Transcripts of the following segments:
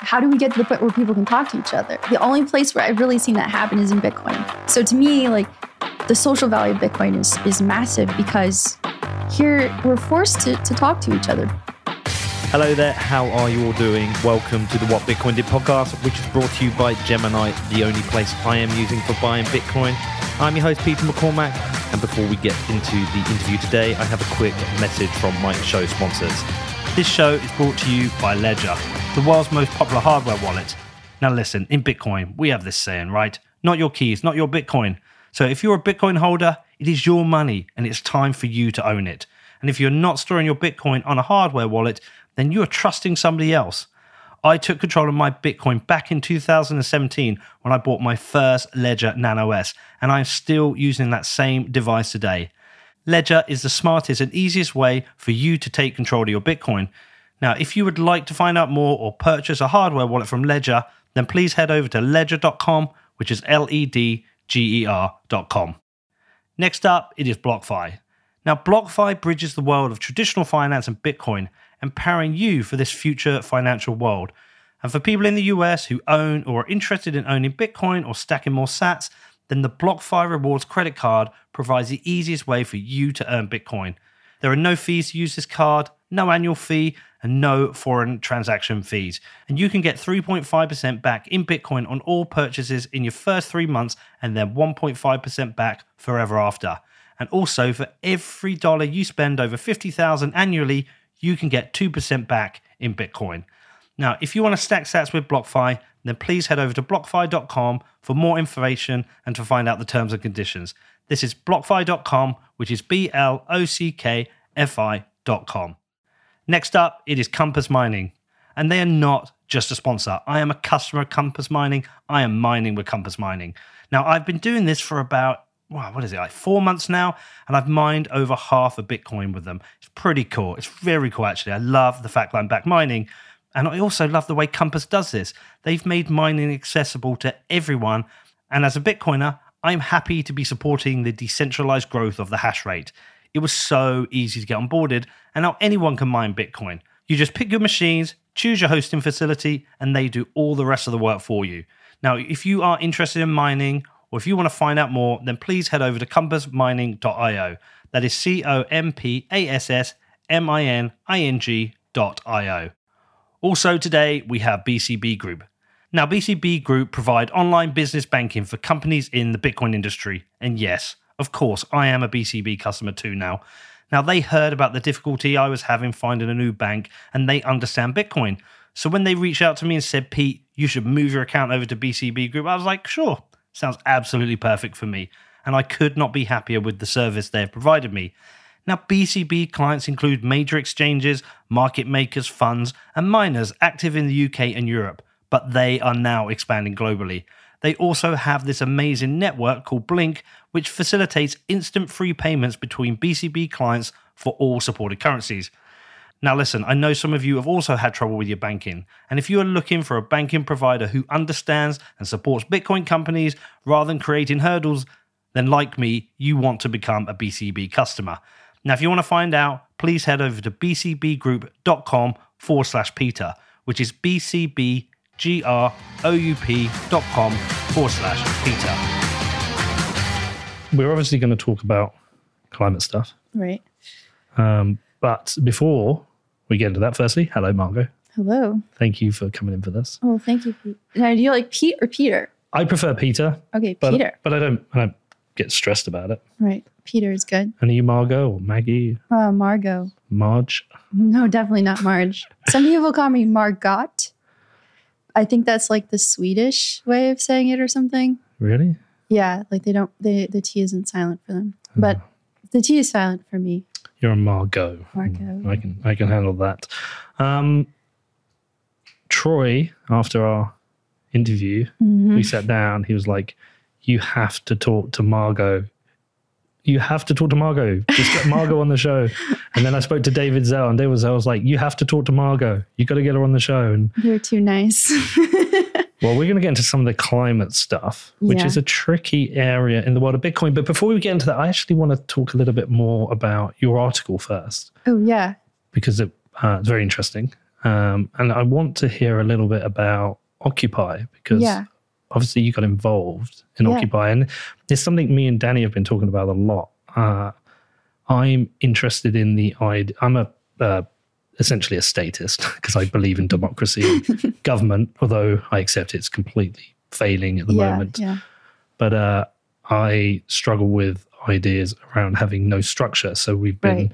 how do we get to the point where people can talk to each other? The only place where I've really seen that happen is in Bitcoin. So to me, like the social value of Bitcoin is is massive because here we're forced to, to talk to each other. Hello there, how are you all doing? Welcome to the What Bitcoin Did podcast, which is brought to you by Gemini, the only place I am using for buying Bitcoin. I'm your host, Peter McCormack, and before we get into the interview today, I have a quick message from my show sponsors. This show is brought to you by Ledger, the world's most popular hardware wallet. Now, listen, in Bitcoin, we have this saying, right? Not your keys, not your Bitcoin. So if you're a Bitcoin holder, it is your money and it's time for you to own it. And if you're not storing your Bitcoin on a hardware wallet, then you are trusting somebody else. I took control of my Bitcoin back in 2017 when I bought my first Ledger Nano S, and I'm still using that same device today. Ledger is the smartest and easiest way for you to take control of your Bitcoin. Now, if you would like to find out more or purchase a hardware wallet from Ledger, then please head over to ledger.com, which is L E D G E R.com. Next up, it is BlockFi. Now, BlockFi bridges the world of traditional finance and Bitcoin empowering you for this future financial world. And for people in the US who own or are interested in owning Bitcoin or stacking more sats, then the BlockFi Rewards credit card provides the easiest way for you to earn Bitcoin. There are no fees to use this card, no annual fee, and no foreign transaction fees. And you can get 3.5% back in Bitcoin on all purchases in your first three months and then 1.5% back forever after. And also, for every dollar you spend over 50,000 annually, you can get 2% back in Bitcoin. Now, if you want to stack sats with BlockFi, then please head over to blockfi.com for more information and to find out the terms and conditions. This is blockfi.com, which is B L O C K F I.com. Next up, it is Compass Mining, and they are not just a sponsor. I am a customer of Compass Mining. I am mining with Compass Mining. Now, I've been doing this for about wow, what is it, like four months now? And I've mined over half a Bitcoin with them. It's pretty cool. It's very cool, actually. I love the fact that I'm back mining. And I also love the way Compass does this. They've made mining accessible to everyone. And as a Bitcoiner, I'm happy to be supporting the decentralized growth of the hash rate. It was so easy to get onboarded, and now anyone can mine Bitcoin. You just pick your machines, choose your hosting facility, and they do all the rest of the work for you. Now, if you are interested in mining or if you want to find out more, then please head over to compassmining.io. That is C O M P A S S M I N I N G.io. Also, today we have BCB Group. Now, BCB Group provide online business banking for companies in the Bitcoin industry. And yes, of course, I am a BCB customer too now. Now, they heard about the difficulty I was having finding a new bank and they understand Bitcoin. So when they reached out to me and said, Pete, you should move your account over to BCB Group, I was like, sure, sounds absolutely perfect for me. And I could not be happier with the service they have provided me. Now, BCB clients include major exchanges, market makers, funds, and miners active in the UK and Europe, but they are now expanding globally. They also have this amazing network called Blink, which facilitates instant free payments between BCB clients for all supported currencies. Now, listen, I know some of you have also had trouble with your banking. And if you are looking for a banking provider who understands and supports Bitcoin companies rather than creating hurdles, then like me, you want to become a BCB customer. Now, if you want to find out, please head over to bcbgroup.com forward slash Peter, which is bcbgroup.com forward slash Peter. We're obviously going to talk about climate stuff. Right. Um, but before we get into that, firstly, hello, Margot. Hello. Thank you for coming in for this. Oh, thank you, Pete. Now, do you like Pete or Peter? I prefer Peter, Okay, but, Peter. but I don't I don't get stressed about it. Right. Peter is good. You Margot or Maggie, Uh, Margot. Marge? No, definitely not Marge. Some people call me Margot. I think that's like the Swedish way of saying it or something. Really? Yeah, like they don't, they, the T isn't silent for them. But the T is silent for me. You're a Margot. Margot. I can I can handle that. Um, Troy, after our interview, Mhm. we sat down. He was like, "You have to talk to Margot. You have to talk to Margot. Just get Margot on the show." And then I spoke to David Zell, and David Zell was like, "You have to talk to Margot. You got to get her on the show." And You're too nice. well, we're going to get into some of the climate stuff, which Yeah. is a tricky area in the world of Bitcoin. But before we get into that, I actually want to talk a little bit more about your article first oh, yeah. because it, uh, it's very interesting. Um, and I want to hear a little bit about Occupy because Yeah. Obviously you got involved in Yeah. Occupy, and it's something me and Danny have been talking about a lot. Uh, I'm interested in the idea. I'm a uh, essentially a statist because I believe in democracy and government, although I accept it's completely failing at the yeah, moment. yeah. But uh, I struggle with ideas around having no structure. So we've been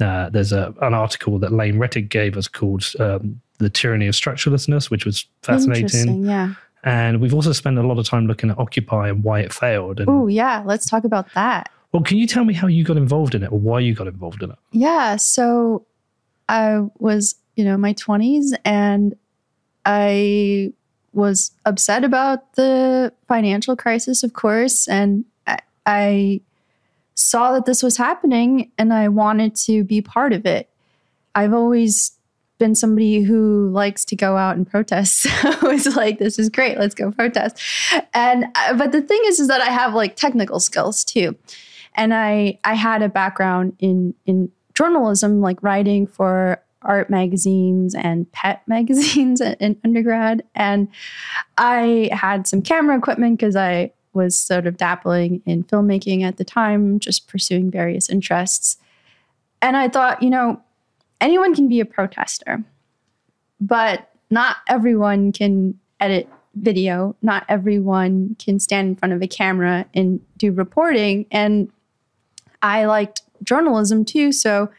uh, there's a, an article that Lane Rettig gave us called um, "The Tyranny of Structurelessness," which was fascinating. Interesting. Yeah. And we've also spent a lot of time looking at Occupy and why it failed. And Oh, yeah. Let's talk about that. well, can you tell me how you got involved in it or why you got involved in it? Yeah. So I was, you know, my 20s and I was upset about the financial crisis, of course. And I, I saw that this was happening and I wanted to be part of it. I've always been somebody who likes to go out and protest. So it's like, this is great. Let's go protest. And, uh, but the thing is, is that I have like technical skills too. And I, I had a background in, in journalism, like writing for art magazines and pet magazines in undergrad. And I had some camera equipment because I was sort of dabbling in filmmaking at the time, just pursuing various interests. And I thought, you know, anyone can be a protester, but not everyone can edit video. Not everyone can stand in front of a camera and do reporting. And I liked journalism too. So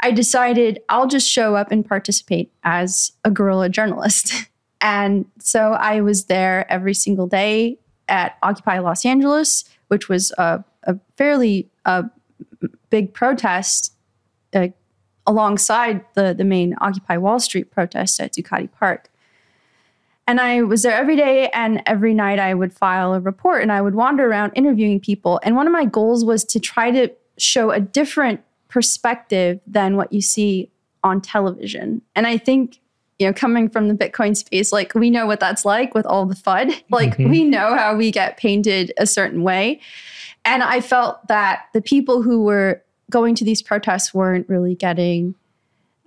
I decided I'll just show up and participate as a guerrilla journalist. And so I was there every single day at Occupy Los Angeles, which was a, a fairly uh, big protest uh, alongside the, the main Occupy Wall Street protest at Zuccotti Park. And I was there every day, and every night I would file a report and I would wander around interviewing people. And one of my goals was to try to show a different perspective than what you see on television. And I think, you know, coming from the Bitcoin space, like we know what that's like with all the FUD. Like Mhm. we know how we get painted a certain way. And I felt that the people who were going to these protests weren't really getting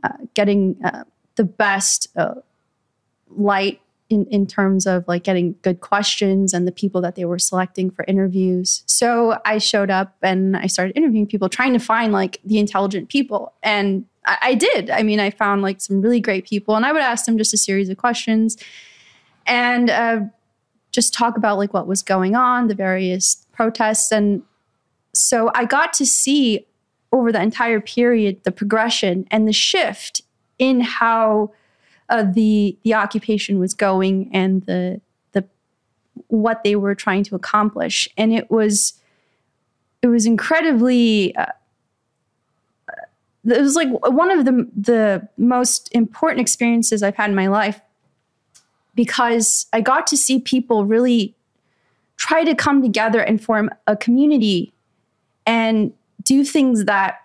uh, getting uh, the best uh, light in, in terms of like getting good questions and the people that they were selecting for interviews. So I showed up and I started interviewing people, trying to find like the intelligent people. And I, I did. I mean, I found like some really great people, and I would ask them just a series of questions and uh, just talk about like what was going on, the various protests. And so I got to see over the entire period the progression and the shift in how uh, the the occupation was going and the the what they were trying to accomplish. And it was it was incredibly uh, it was like one of the the most important experiences I've had in my life because I got to see people really try to come together and form a community and do things that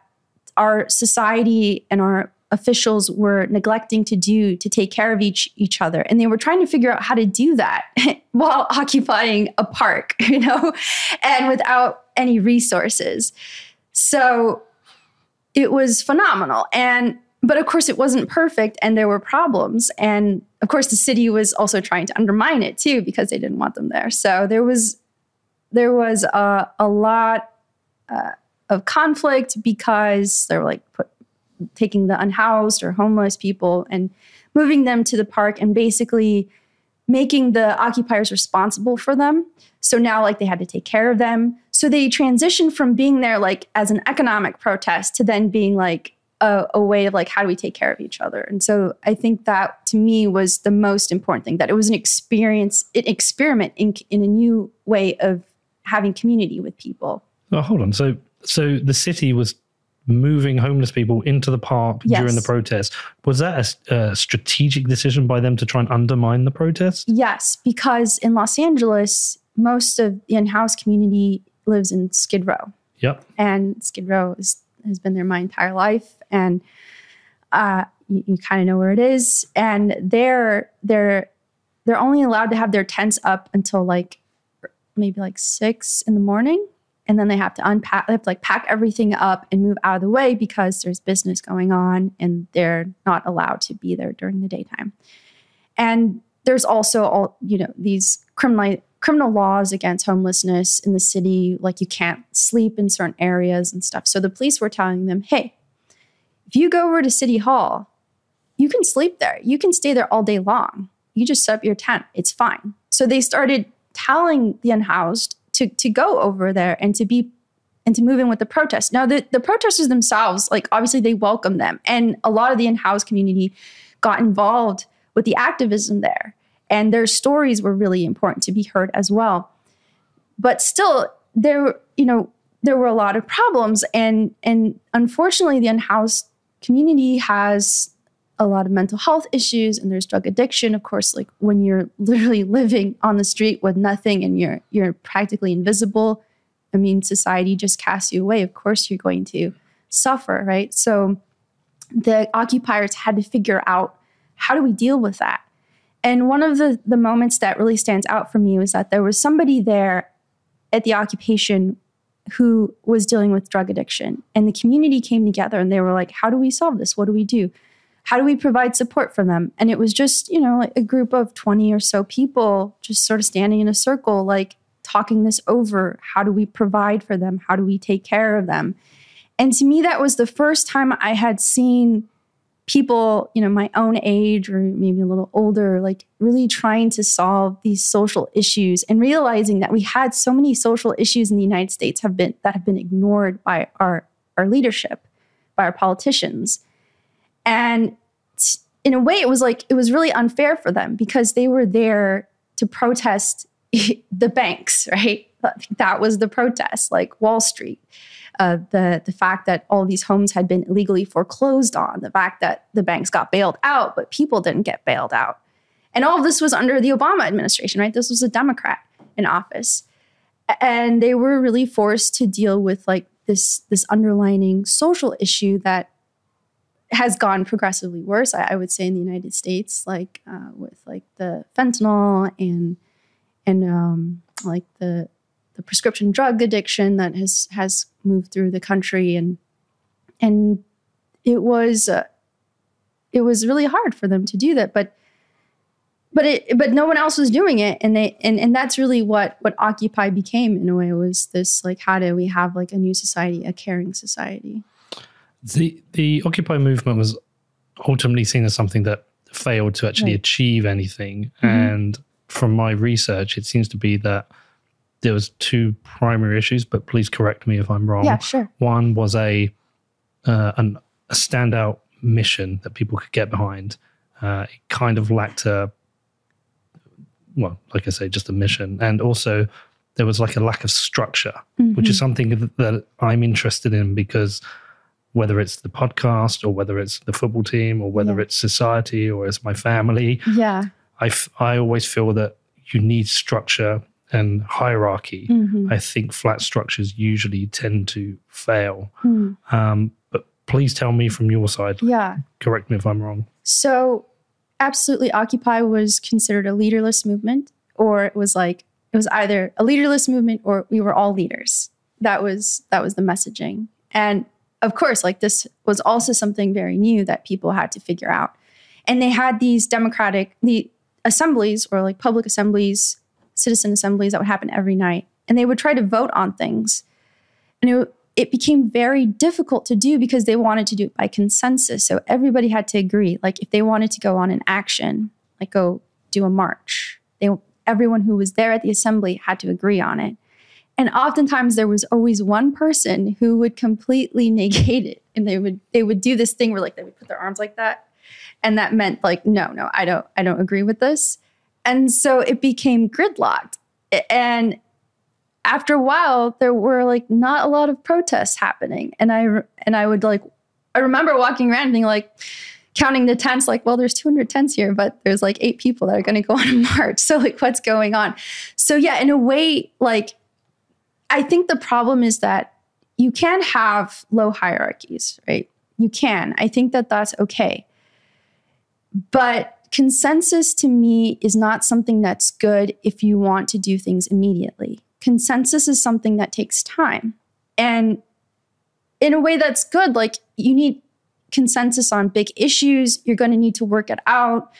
our society and our officials were neglecting to do to take care of each each other. And they were trying to figure out how to do that while occupying a park you know and without any resources. So it was phenomenal. And but of course it wasn't perfect and there were problems. And of course the city was also trying to undermine it too because they didn't want them there. So there was there was a, a lot uh, of conflict because they're like put, taking the unhoused or homeless people and moving them to the park and basically making the occupiers responsible for them. So now, like, they had to take care of them. So they transitioned from being there, like, as an economic protest to then being like a, a way of, like, how do we take care of each other? And so I think that to me was the most important thing that it was an experience, an experiment in, in a new way of having community with people. Oh, hold on. So, so the city was moving homeless people into the park Yes. during the protest. Was that a strategic decision by them to try and undermine the protest? Yes, because in Los Angeles, most of the in-house community lives in Skid Row, Yep. and Skid Row is, has been there my entire life, and uh, you, you kind of know where it is. And they're they're they're only allowed to have their tents up until like maybe like six in the morning, and then they have to unpack they have to like pack everything up and move out of the way because there's business going on and they're not allowed to be there during the daytime. And there's also all you know these criminal criminal laws against homelessness in the city like you can't sleep in certain areas and stuff. So the police were telling them hey if you go over to city hall you can sleep there. You can stay there all day long. You just set up your tent. It's fine. So they started telling the unhoused to to go over there and to be and to move in with the protests. Now the, the protesters themselves, like obviously they welcome them. And a lot of the unhoused community got involved with the activism there. And their stories were really important to be heard as well. But still, there, you know, there were a lot of problems. And and unfortunately, the unhoused community has a lot of mental health issues and there's drug addiction of course like when you're literally living on the street with nothing and you're you're practically invisible i mean society just casts you away. Of course you're going to suffer right? So the occupiers had to figure out how do we deal with that. And one of the the moments that really stands out for me was that there was somebody there at the occupation who was dealing with drug addiction and the community came together and they were like how do we solve this? What do we do how do we provide support for them? And it was just, you know, a group of 20 or so people just sort of standing in a circle, like talking this over. How do we provide for them? How do we take care of them? And to me, that was the first time I had seen people, you know, my own age or maybe a little older, like really trying to solve these social issues and realizing that we had so many social issues in the United States have been that have been ignored by our our leadership, by our politicians. And in a way, it was like, it was really unfair for them because they were there to protest the banks, right? That was the protest, like Wall Street. Uh, the the fact that all these homes had been illegally foreclosed on, the fact that the banks got bailed out, but people didn't get bailed out, and all of this was under the Obama administration, right? This was a Democrat in office, and they were really forced to deal with like this this underlining social issue that has gone progressively worse, I, I, would say, in the United States, like uh, with like the fentanyl and and um, like the the prescription drug addiction that has has moved through the country, and and it was uh, it was really hard for them to do that, but but it but no one else was doing it, and they and and that's really what what Occupy became in a way was this like how do we have like a new society, a caring society. The the Occupy movement was ultimately seen as something that failed to actually right. achieve anything. Mm-hmm. And from my research, it seems to be that there was two primary issues. But please correct me if I'm wrong. Yeah, sure. One was a uh, an, a standout mission that people could get behind. Uh, it kind of lacked a well, like I say, just a mission, and also there was like a lack of structure, mm-hmm. which is mm-hmm. something that, that I'm interested in because whether it's the podcast or whether it's the football team or whether yeah. it's society or it's my family. Yeah. I, f- I always feel that you need structure and hierarchy. Mm-hmm. I think flat structures usually tend to fail. Mm. Um, but please tell me from your side. Yeah. Correct me if I'm wrong. So, absolutely, Occupy was considered a leaderless movement, or it was like, it was either a leaderless movement or we were all leaders. That was that was the messaging. And of course, like this was also something very new that people had to figure out. And they had these democratic the assemblies or like public assemblies, citizen assemblies that would happen every night. And they would try to vote on things. And it, it became very difficult to do because they wanted to do it by consensus. So everybody had to agree. Like if they wanted to go on an action, like go do a march, they everyone who was there at the assembly had to agree on it. And oftentimes there was always one person who would completely negate it. And they would they would do this thing where like they would put their arms like that. And that meant like, no, no, I don't, I don't agree with this. And so it became gridlocked. And after a while, there were like not a lot of protests happening. And I and I would like I remember walking around being like counting the tents, like, well, there's 200 tents here, but there's like eight people that are going to go on a march. So like, what's going on? So yeah, in a way, like I think the problem is that you can have low hierarchies, right? You can. I think that that's okay. But consensus to me is not something that's good if you want to do things immediately. consensus is something that takes time. And in a way that's good, like you need consensus on big issues. You're going to need to work it out.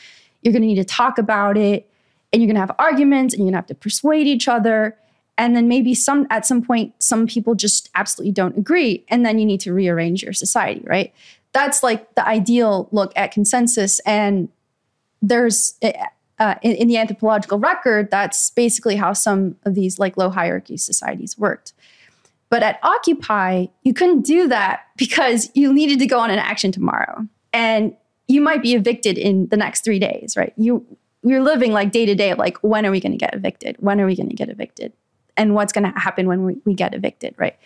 You're going to need to talk about it. And you're going to have arguments and you're going to have to persuade each other. And then maybe some at some point, some people just absolutely don't agree. And then you need to rearrange your society, right? That's like the ideal look at consensus. And there's uh, in, in, the anthropological record, that's basically how some of these like low hierarchy societies worked. But at Occupy, you couldn't do that because you needed to go on an action tomorrow, and you might be evicted in the next three days, right? You you're living like day to day like when are we going to get evicted? When are we going to get evicted? And what's going to happen when we, we get evicted, right?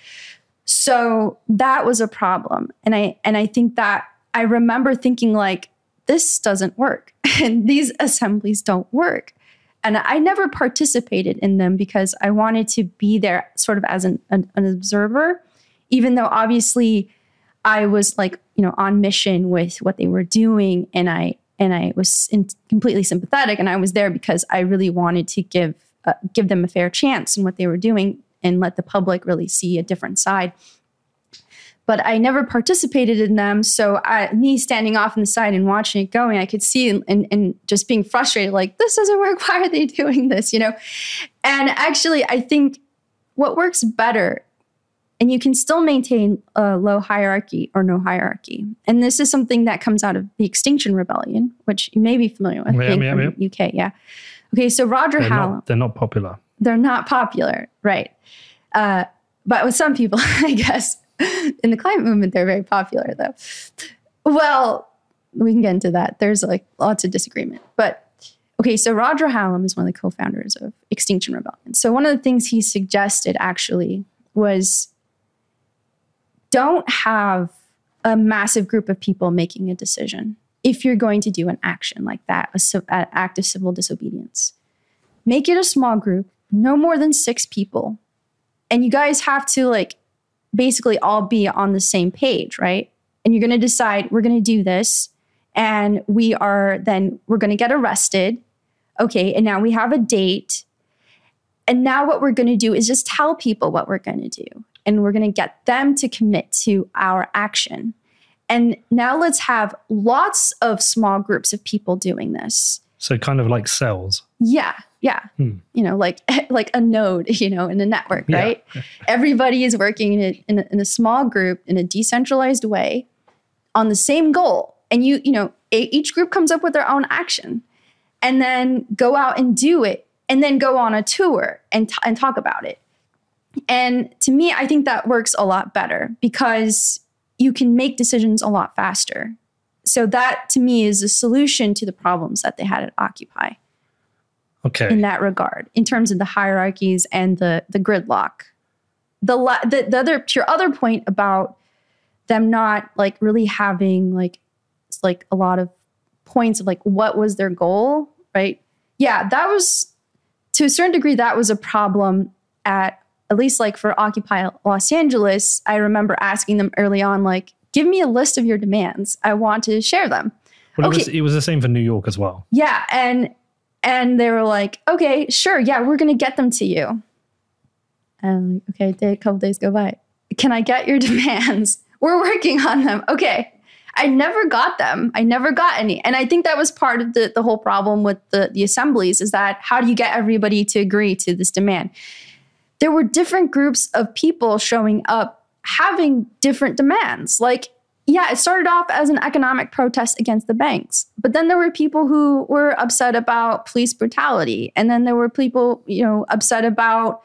So that was a problem, and I and I think that I remember thinking like this doesn't work and these assemblies don't work. And I never participated in them because I wanted to be there sort of as an, an, an observer, even though obviously I was like, you know, on mission with what they were doing. And I, and I was in, completely sympathetic and I was there because I really wanted to give, uh, give them a fair chance in what they were doing and let the public really see a different side but I never participated in them. So I, me standing off on the side and watching it going, I could see and, and, and, just being frustrated, like, this doesn't work. Why are they doing this? You know? And actually, I think what works better, and you can still maintain a low hierarchy or no hierarchy. And this is something that comes out of the Extinction Rebellion, which you may be familiar with, yeah, being yeah, from yeah. UK. Yeah. Okay, so Roger they're Hallam. Not, they're not popular. They're not popular, right? Uh, but with some people, I guess. in the climate movement, they're very popular, though. Well, we can get into that. There's like lots of disagreement. But okay, so Roger Hallam is one of the co founders of Extinction Rebellion. So one of the things he suggested actually was don't have a massive group of people making a decision if you're going to do an action like that, an act of civil disobedience. Make it a small group, no more than six people. And you guys have to like basically all be on the same page, right? And you're going to decide we're going to do this and we are then we're going to get arrested. Okay, and now we have a date. And now what we're going to do is just tell people what we're going to do and we're going to get them to commit to our action. And now let's have lots of small groups of people doing this. So kind of like cells. Yeah. Yeah. Hmm. You know, like like a node, you know, in a network, right? Yeah. Everybody is working in a, in a, in a small group in a decentralized way on the same goal. And you, you know, each group comes up with their own action and then go out and do it and then go on a tour and, t- and talk about it. And to me, I think that works a lot better because you can make decisions a lot faster. So that to me is a solution to the problems that they had at Occupy. Okay. In that regard in terms of the hierarchies and the the gridlock. The the, the other your other point about them not like really having like like a lot of points of like what was their goal right? Yeah that was to a certain degree that was a problem at at least like for occupy los angeles i remember asking them early on like give me a list of your demands i want to share them well, okay. it, was, it was the same for new york as well yeah and and they were like, okay, sure, yeah, we're gonna get them to you. And like, okay, day, a couple days go by. Can I get your demands? We're working on them. Okay. I never got them. I never got any. And I think that was part of the, the whole problem with the, the assemblies is that how do you get everybody to agree to this demand? There were different groups of people showing up having different demands. Like yeah, it started off as an economic protest against the banks. But then there were people who were upset about police brutality. And then there were people, you know, upset about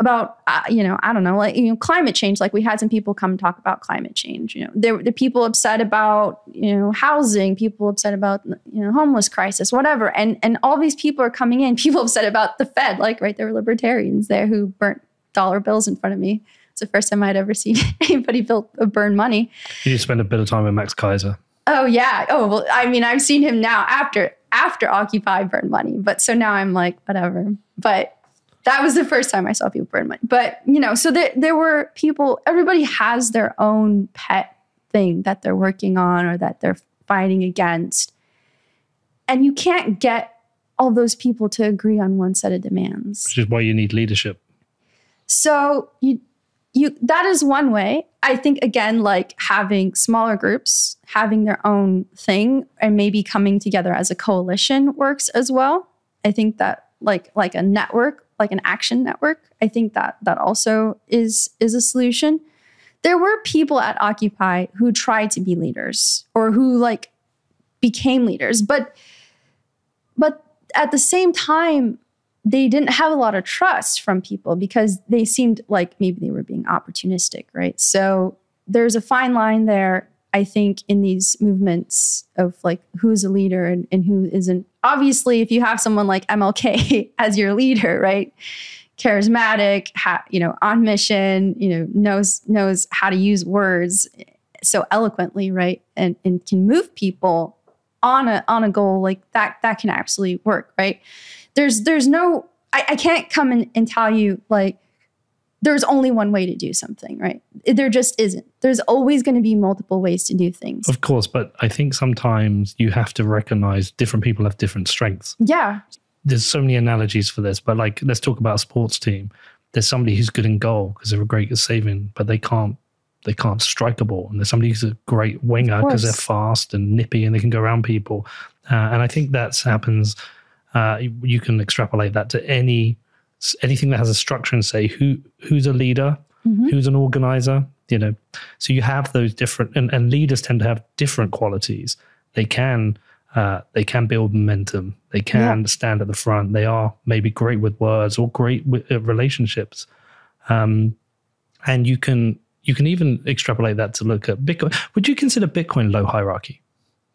about uh, you know i don't know like you know climate change like we had some people come talk about climate change you know there were people upset about you know housing people upset about you know homeless crisis whatever and and all these people are coming in people upset about the fed like right there were libertarians there who burnt dollar bills in front of me it's the first time I'd ever seen anybody build, uh, burn money. You spend a bit of time with Max Keiser Oh yeah. Oh well, I mean, I've seen him now after after Occupy burn money, but so now I'm like whatever. But that was the first time I saw people burn money. But you know, so there there were people. Everybody has their own pet thing that they're working on or that they're fighting against, and you can't get all those people to agree on one set of demands. Which is why you need leadership. So you you that is one way. I think again, like having smaller groups, having their own thing, and maybe coming together as a coalition works as well. I think that like like a network, like an action network, I think that that also is is a solution. There were people at Occupy who tried to be leaders or who like became leaders, but but at the same time they didn't have a lot of trust from people because they seemed like maybe they were being opportunistic, right? So there's a fine line there, I think, in these movements of like who's a leader and, and who isn't. Obviously, if you have someone like MLK as your leader, right? Charismatic, ha, you know, on mission, you know, knows knows how to use words so eloquently, right? And and can move people on a on a goal like that that can absolutely work, right? there's there's no I, I can't come and tell you like there's only one way to do something, right? There just isn't. There's always going to be multiple ways to do things. Of course, but I think sometimes you have to recognize different people have different strengths. Yeah. There's so many analogies for this, but like let's talk about a sports team. There's somebody who's good in goal because they're great at saving, but they can't they can't strike a ball. And there's somebody who's a great winger because they're fast and nippy and they can go around people. Uh, and I think that's happens uh, you can extrapolate that to any anything that has a structure and say who who's a leader, mm-hmm. who's an organizer. You know, so you have those different and, and leaders tend to have different qualities. They can uh, they can build momentum. They can yeah. stand at the front. They are maybe great with words or great with uh, relationships. Um, and you can you can even extrapolate that to look at Bitcoin. Would you consider Bitcoin low hierarchy?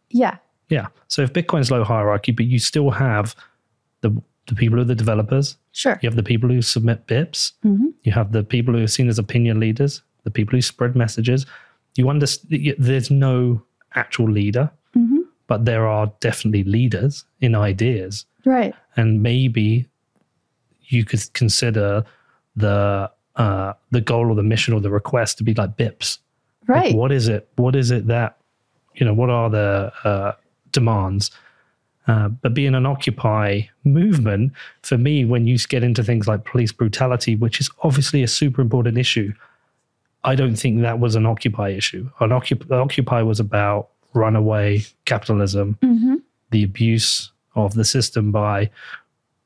Yeah, yeah. So if Bitcoin's low hierarchy, but you still have the the people who are the developers. Sure. You have the people who submit BIPs. Mm-hmm. You have the people who are seen as opinion leaders, the people who spread messages. You understand there's no actual leader, mm-hmm. but there are definitely leaders in ideas. Right. And maybe you could consider the uh, the goal or the mission or the request to be like BIPs. Right. Like what is it? What is it that you know? What are the uh, demands. Uh, but being an Occupy movement, for me, when you get into things like police brutality, which is obviously a super important issue, I don't think that was an Occupy issue. An Occupy, Occupy was about runaway capitalism, mm-hmm. the abuse of the system by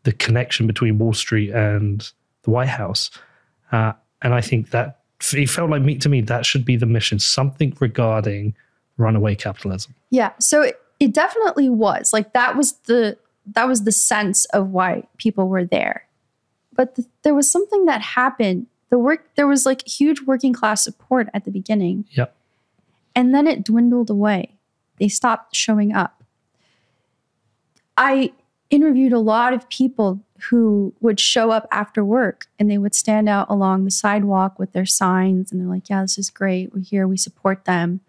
the connection between Wall Street and the White House. Uh, and I think that it felt like me to me that should be the mission, something regarding runaway capitalism. Yeah. So it definitely was. Like that was the that was the sense of why people were there. But the, there was something that happened. The work there was like huge working class support at the beginning. Yep. And then it dwindled away. They stopped showing up. I interviewed a lot of people who would show up after work and they would stand out along the sidewalk with their signs and they're like yeah this is great. We're here. We support them.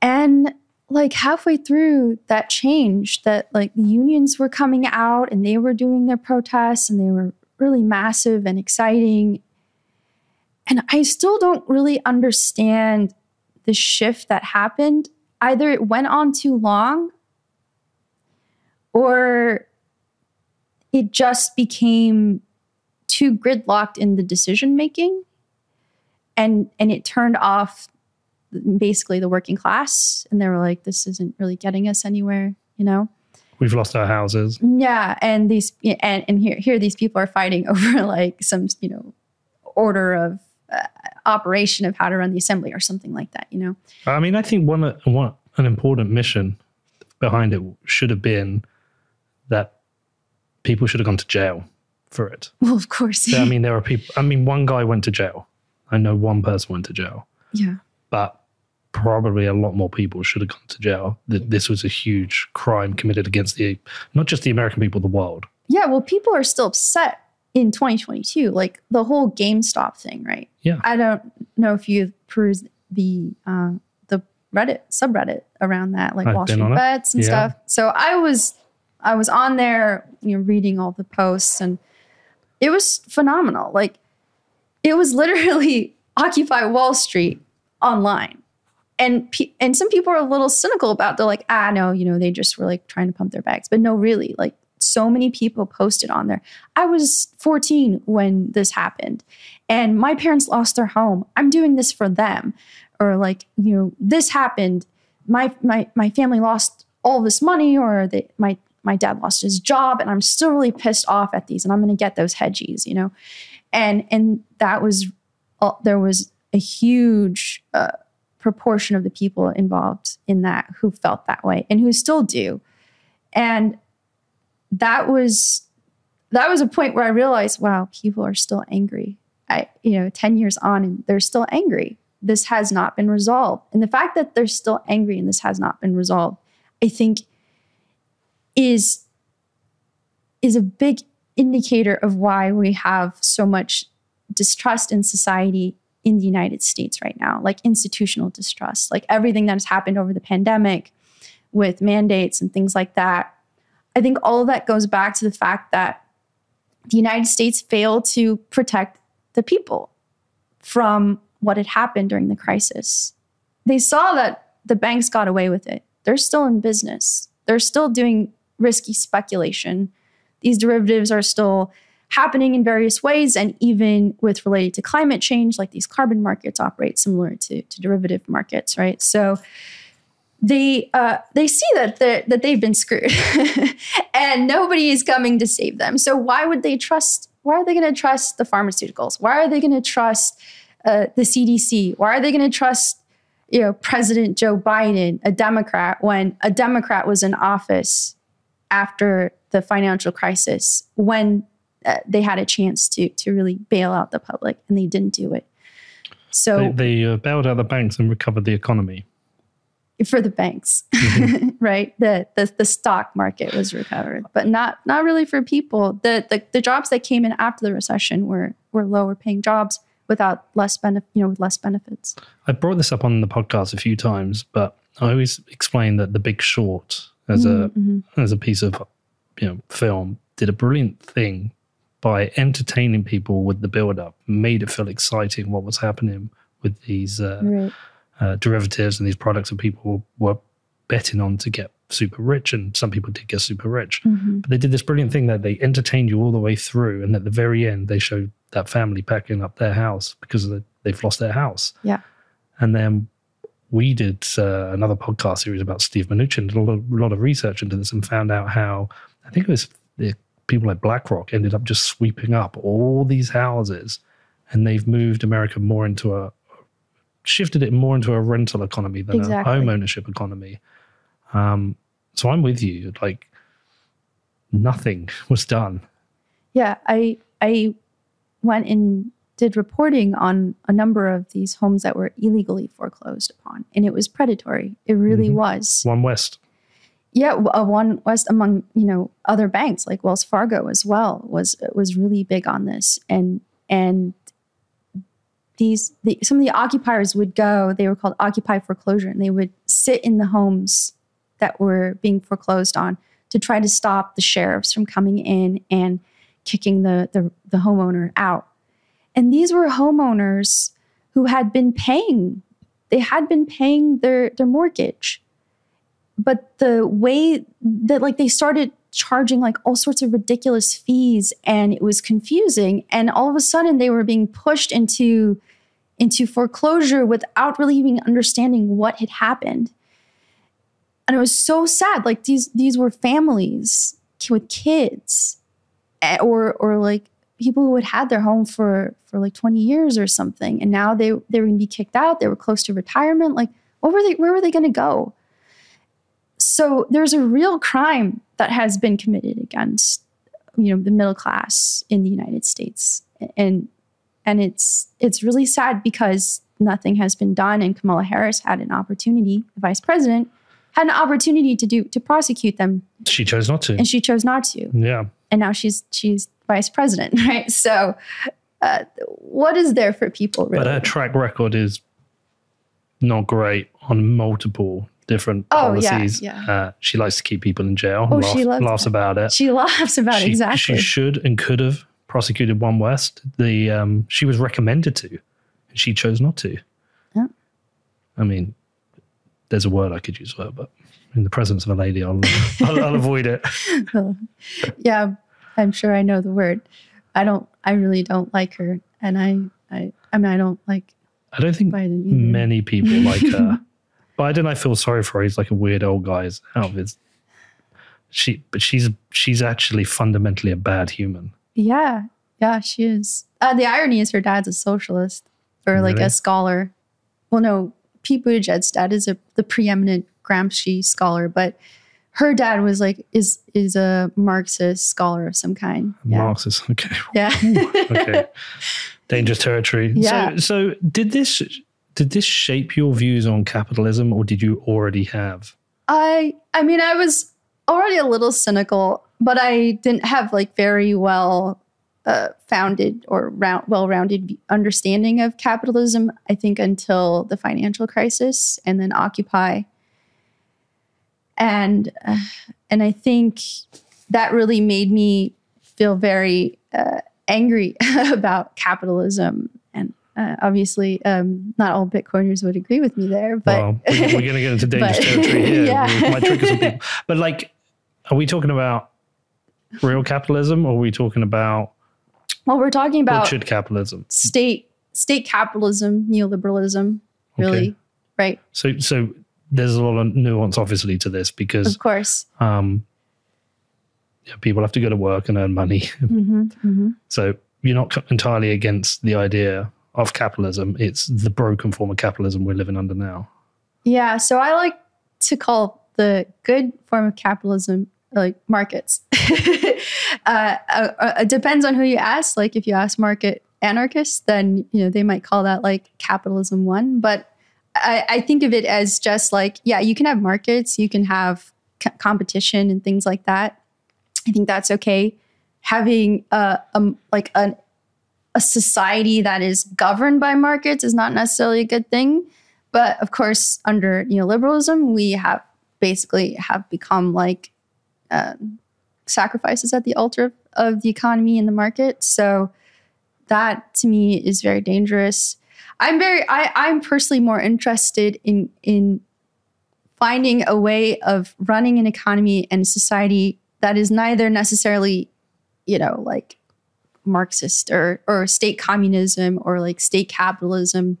And like halfway through that change that like the unions were coming out and they were doing their protests and they were really massive and exciting. And i still don't really understand the shift that happened. Either it went on too long or it just became too gridlocked in the decision making and and it turned off basically the working class and they were like this isn't really getting us anywhere you know? We've lost our houses. Yeah and these and, and here here these people are fighting over like some you know order of uh, operation of how to run the assembly or something like that you know? I mean i think one one an important mission behind it should have been that people should have gone to jail for it. Well of course. So, i mean there are people i mean one guy went to jail. I know one person went to jail. Yeah. But probably a lot more people should have gone to jail. That this was a huge crime committed against the not just the American people, the world. Yeah, well, people are still upset in 2022, like the whole GameStop thing, right? Yeah. I don't know if you've perused the uh, the Reddit subreddit around that, like I've Wall Street bets and yeah. stuff. So I was I was on there, you know, reading all the posts, and it was phenomenal. Like it was literally Occupy Wall Street online. And and some people are a little cynical about. They're like, ah, no, you know, they just were like trying to pump their bags, but no, really, like so many people posted on there. I was 14 when this happened, and my parents lost their home. I'm doing this for them. Or like, you know, this happened. My my my family lost all this money, or they, my my dad lost his job, and I'm still really pissed off at these, and I'm going to get those hedgies, you know, and and that was uh, there was a huge uh, proportion of the people involved in that who felt that way and who still do. And that was that was a point where i realized wow people are still angry. I you know 10 years on and they're still angry. This has not been resolved. And the fact that they're still angry and this has not been resolved i think is is a big indicator of why we have so much distrust in society in the United States right now, like institutional distrust, like everything that has happened over the pandemic with mandates and things like that. I think all of that goes back to the fact that the United States failed to protect the people from what had happened during the crisis. They saw that the banks got away with it. They're still in business, they're still doing risky speculation. These derivatives are still happening in various ways and even with related to climate change like these carbon markets operate similar to, to derivative markets right? So they uh, they see that that they've been screwed and nobody is coming to save them. So why would they trust why are they going to trust the pharmaceuticals? Why are they going to trust uh, the cdc why are they going to trust you know president joe biden a democrat when a democrat was in office after the financial crisis when uh, they had a chance to to really bail out the public, and they didn't do it. So they, they uh, bailed out the banks and recovered the economy for the banks, mm-hmm. right? The, the the stock market was recovered, but not not really for people. The, the the jobs that came in after the recession were were lower paying jobs without less benefit, you know, with less benefits. I brought this up on the podcast a few times, but I always explain that The Big Short as mm-hmm. a as a piece of you know film did a brilliant thing by entertaining people with the build up, made it feel exciting what was happening with these uh, right. uh, derivatives and these products that people were betting on to get super rich. And some people did get super rich. Mm-hmm. But they did this brilliant thing that they entertained you all the way through. And at the very end, they showed that family packing up their house because the, they've lost their house. Yeah. And then we did uh, another podcast series about Steve Mnuchin, did a lot, of, a lot of research into this and found out how I think it was the people like BlackRock ended up just sweeping up all these houses and they've moved America more into a shifted it more into a rental economy than exactly. a home ownership economy. Um, so I'm with you. Like nothing was done. Yeah, I I went and did reporting on a number of these homes that were illegally foreclosed upon, and it was predatory. It really mm-hmm. was. OneWest yeah, uh, one was among you know other banks like Wells Fargo as well was was really big on this, and and these the, some of the occupiers would go. They were called occupy foreclosure, and they would sit in the homes that were being foreclosed on to try to stop the sheriffs from coming in and kicking the the, the homeowner out. And these were homeowners who had been paying. They had been paying their their mortgage but the way that like they started charging like all sorts of ridiculous fees and it was confusing. And all of a sudden they were being pushed into into foreclosure without really even understanding what had happened. And it was so sad like these these were families with kids eh, or or like people who had had their home for for like 20 years or something. And now they they were going to be kicked out. They were close to retirement. Like what were they where were they going to go so there's a real crime that has been committed against you know the middle class in the United States. And and it's it's really sad because nothing has been done and Kamala Harris had an opportunity the vice president had an opportunity to do to prosecute them. She chose not to. And she chose not to. Yeah. And now she's she's vice president right? So uh, what is there for people really? but her track record is not great on multiple different oh, policies. Yeah, yeah. Uh, she likes to keep people in jail. Oh, laugh, she laughs about it. She laughs about she, it exactly. She should and could have prosecuted OneWest. The um, she was recommended to, she chose not to. Yeah. I mean, there's a word I could use for her, but in the presence of a lady, I'll, I'll, I'll avoid it. yeah, I'm sure I know the word. I don't. I really don't like her, and I. I. I mean, I don't like I don't think Biden many people like her. I didn't I feel sorry for. Her. He's like a weird old guy. He's out of his. She, but she's she's actually fundamentally a bad human. Yeah, yeah, she is. Uh, the irony is her dad's a socialist or like Really? a scholar. Well, no, Pete Buttigieg's dad is a the preeminent Gramsci scholar, but her dad was like is is a Marxist scholar of some kind. Yeah, Marxist. Okay. yeah. Okay. Dangerous territory. Yeah. So, so did this did this shape your views on capitalism, or did you already have? I I mean I was already a little cynical, but I didn't have like very well uh, founded or round, well-rounded understanding of capitalism. I think until the financial crisis and then Occupy, and uh, and I think that really made me feel very uh, angry about capitalism. Uh, obviously, um, not all Bitcoiners would agree with me there, but well, we're, going to get into dangerous but- territory here. yeah. We might trigger some people. But like, are we talking about real capitalism, or are we talking about well, we're talking about butchered capitalism? state state capitalism, neoliberalism, really, Okay. right? So, so there's a lot of nuance, obviously, to this because Of course. um, yeah, people have to go to work and earn money. hmm hmm so you're not entirely against the idea of capitalism. It's the broken form of capitalism we're living under now. Yeah. So I like to call the good form of capitalism like markets. uh, uh, uh, it depends on who you ask. Like if you ask market anarchists, then you know they might call that like capitalism one. But I, I think of it as just like yeah, you can have markets, you can have c- competition and things like that. I think that's okay. Having a, a like an a society that is governed by markets is not necessarily a good thing. But of course, under neoliberalism, we have basically have become like um, sacrifices at the altar of, of the economy and the market. So that to me is very dangerous. I'm very I, I'm personally more interested in in finding a way of running an economy and society that is neither necessarily, you know, like Marxist or or state communism or like state capitalism,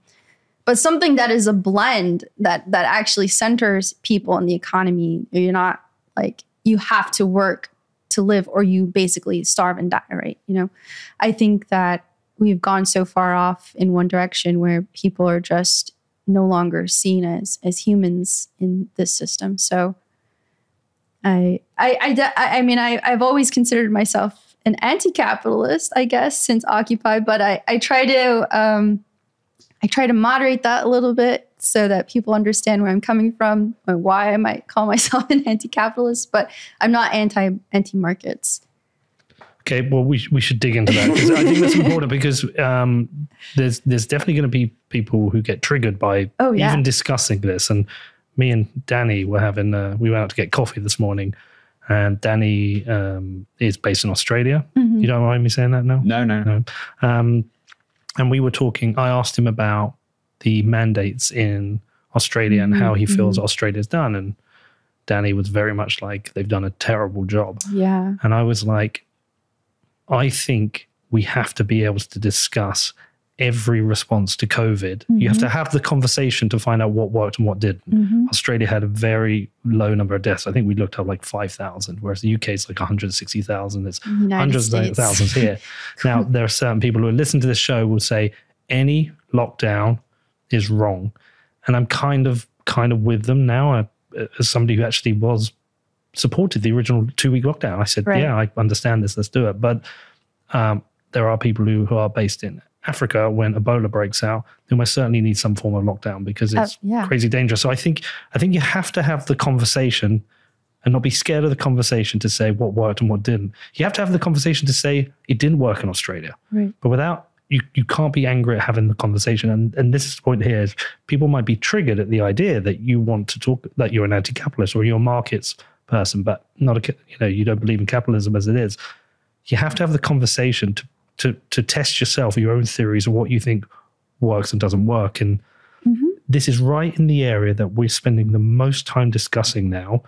but something that is a blend that that actually centers people in the economy. You're not like you have to work to live or you basically starve and die, right? You know, I think that we've gone so far off in one direction where people are just no longer seen as as humans in this system. So I I I, I mean I I've always considered myself an anti-capitalist, I guess, since Occupy, but I I try to um I try to moderate that a little bit so that people understand where I'm coming from and why I might call myself an anti-capitalist, but I'm not anti anti-markets. Okay, well, we, we should dig into that because I think that's important because um, there's there's definitely going to be people who get triggered by Oh, yeah. even discussing this. And me and Danny were having uh, we went out to get coffee this morning, and Danny um, is based in Australia. Mhm. You don't mind me saying that now? No, no, no. No. Um, and we were talking. I asked him about the mandates in Australia and how he feels Australia's done, and Danny was very much like they've done a terrible job. Yeah. And I was like, I think we have to be able to discuss every response to COVID. You have to have the conversation to find out what worked and what didn't. Mhm. Australia had a very low number of deaths. I think we looked up like 5,000, whereas the UK is like 160,000. It's United hundreds of thousands here. now, there are certain people who listen to this show will say any lockdown is wrong. And I'm kind of kind of with them now. I, as somebody who actually was supported the original two week lockdown, I said, Right. yeah, I understand this. Let's do it. But um, there are people who, who are based in Africa when Ebola breaks out, then we certainly need some form of lockdown because Uh, it's yeah. crazy dangerous. So I think I think you have to have the conversation and not be scared of the conversation to say what worked and what didn't. You have to have the conversation to say it didn't work in Australia. Right. But without you, you can't be angry at having the conversation. And and this is the point here is people might be triggered at the idea that you want to talk that you're an anti-capitalist or you're a markets person, but not a you know you don't believe in capitalism as it is. You have to have the conversation to to to test yourself, your own theories, of what you think works and doesn't work. And this is right in the area that we're spending the most time discussing now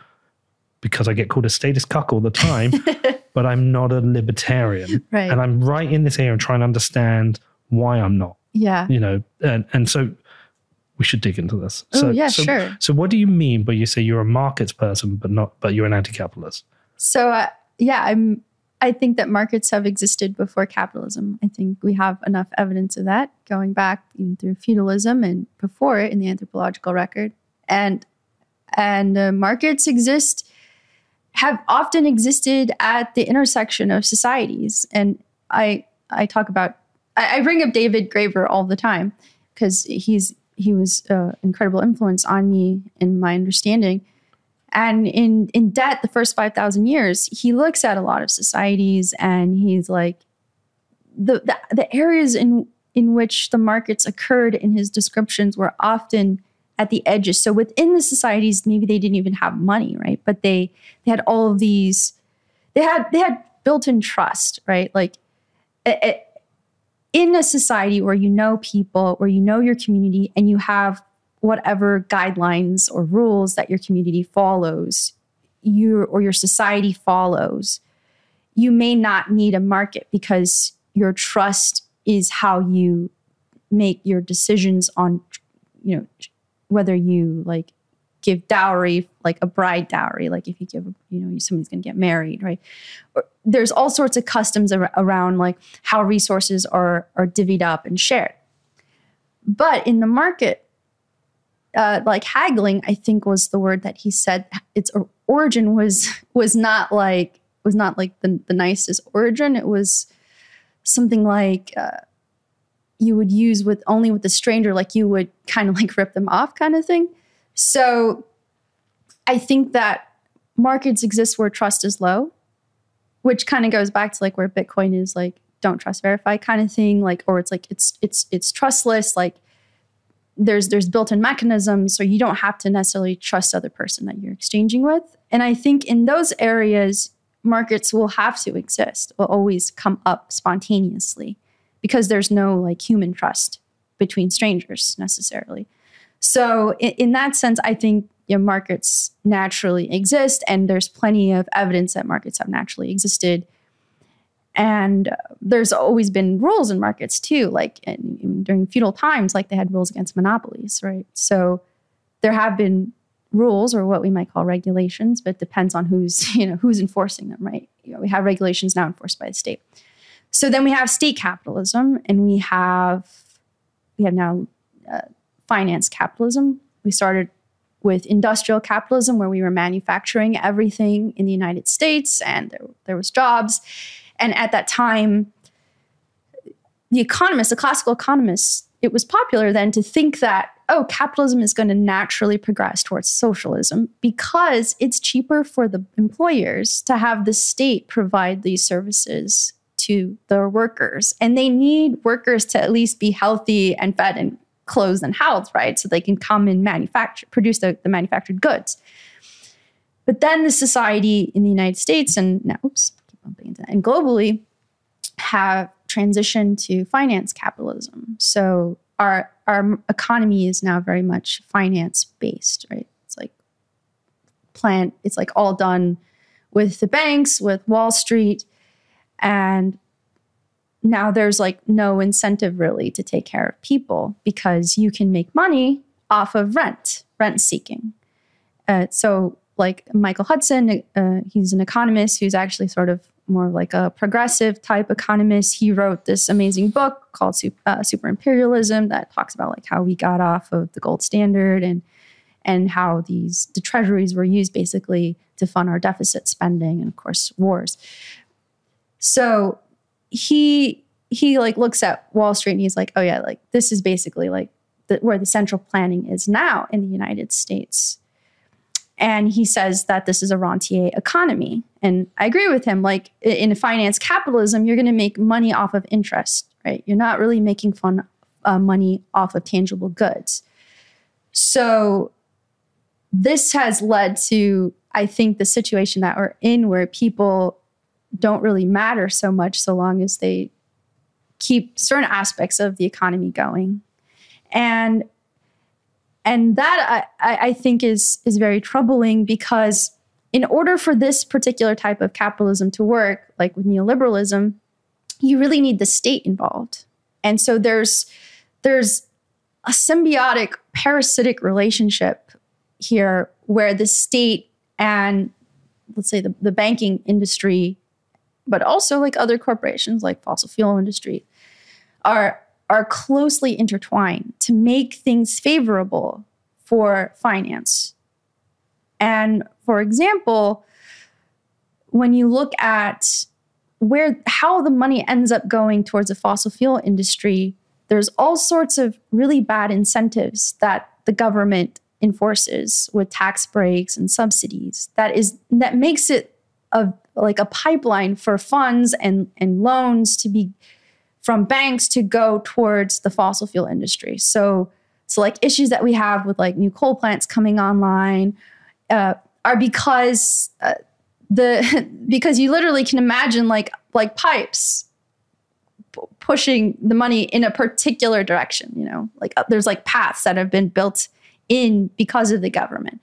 because I get called a statist cuck all the time, but I'm not a libertarian. Right. And I'm right in this area and trying to understand why I'm not, yeah. you know, and, and so we should dig into this. Oh, so, yeah, so, sure. So what do you mean by you say you're a markets person, but not, but you're an anti-capitalist? So uh, yeah, I'm. I think that markets have existed before capitalism. I think we have enough evidence of that going back even through feudalism and before it in the anthropological record. And and uh, markets exist have often existed at the intersection of societies. And I I talk about I, I bring up David Graeber all the time because he's he was an incredible influence on me in my understanding. And in in debt, the first five thousand years, he looks at a lot of societies, and he's like, the, the the areas in in which the markets occurred in his descriptions were often at the edges. So within the societies, maybe they didn't even have money, right? But they they had all of these, they had they had built-in trust, right? Like it, it, in a society where you know people, where you know your community, and you have whatever guidelines or rules that your community follows, you or your society follows, you may not need a market because your trust is how you make your decisions on, you know, whether you like give dowry, like a bride dowry, like if you give, you know, somebody's going to get married, right? There's all sorts of customs ar- around like how resources are are divvied up and shared. But in the market, uh, like haggling, I think was the word that he said. Its origin was was not like was not like the, the nicest origin. It was something like uh, you would use with only with the stranger, like you would kind of like rip them off, kind of thing. So I think that markets exist where trust is low, which kind of goes back to like where Bitcoin is like don't trust verify kind of thing, like or it's like it's it's it's trustless, like there's there's built-in mechanisms so you don't have to necessarily trust the other person that you're exchanging with. And i think in those areas markets will have to exist will always come up spontaneously because there's no like human trust between strangers necessarily. So in, in that sense i think markets naturally exist and there's plenty of evidence that markets have naturally existed and there's always been rules in markets too like in, in, during feudal times like they had rules against monopolies right? So there have been rules or what we might call regulations but depends on who's you know who's enforcing them right? You know we have regulations now enforced by the state. So then we have state capitalism and we have we have now uh, finance capitalism. We started with industrial capitalism where we were manufacturing everything in the united states and there, there was jobs and at that time, the economists, the classical economists, it was popular then to think that, oh, capitalism is going to naturally progress towards socialism because it's cheaper for the employers to have the state provide these services to their workers. And they need workers to at least be healthy and fed and clothes and housed, right? So they can come and manufacture, produce the, the manufactured goods. But then the society in the United States and now, oops, that, and globally have transitioned to finance capitalism. So our our economy is now very much finance based, right? It's like plant, it's like all done with the banks, with Wall Street, and now there's like no incentive really to take care of people because you can make money off of rent, rent seeking. Uh, so like Michael Hudson, uh, he's an economist who's actually sort of more like a progressive type economist. He wrote this amazing book called uh, Super Imperialism that talks about like how we got off of the gold standard and and how these the treasuries were used basically to fund our deficit spending and of course wars. So he he like looks at Wall Street and he's like, oh yeah, like this is basically like the, where the central planning is now in the United States. And he says that this is a rentier economy. And I agree with him. Like in finance capitalism, you're going to make money off of interest, right? You're not really making fun uh, money off of tangible goods. So this has led to, I think, the situation that we're in where people don't really matter so much so long as they keep certain aspects of the economy going. And and that I, I think is is very troubling because in order for this particular type of capitalism to work, like with neoliberalism, you really need the state involved. And so there's there's a symbiotic parasitic relationship here where the state and let's say the, the banking industry but also like other corporations like fossil fuel industry are are closely intertwined to make things favorable for finance. And for example when you look at where how the money ends up going towards the fossil fuel industry there's all sorts of really bad incentives that the government enforces with tax breaks and subsidies. That is that makes it a like a pipeline for funds and and loans to be from banks to go towards the fossil fuel industry. So so like issues that we have with like new coal plants coming online uh, are because uh, the because you literally can imagine like like pipes pushing the money in a particular direction you know? Like uh, there's like paths that have been built in because of the government.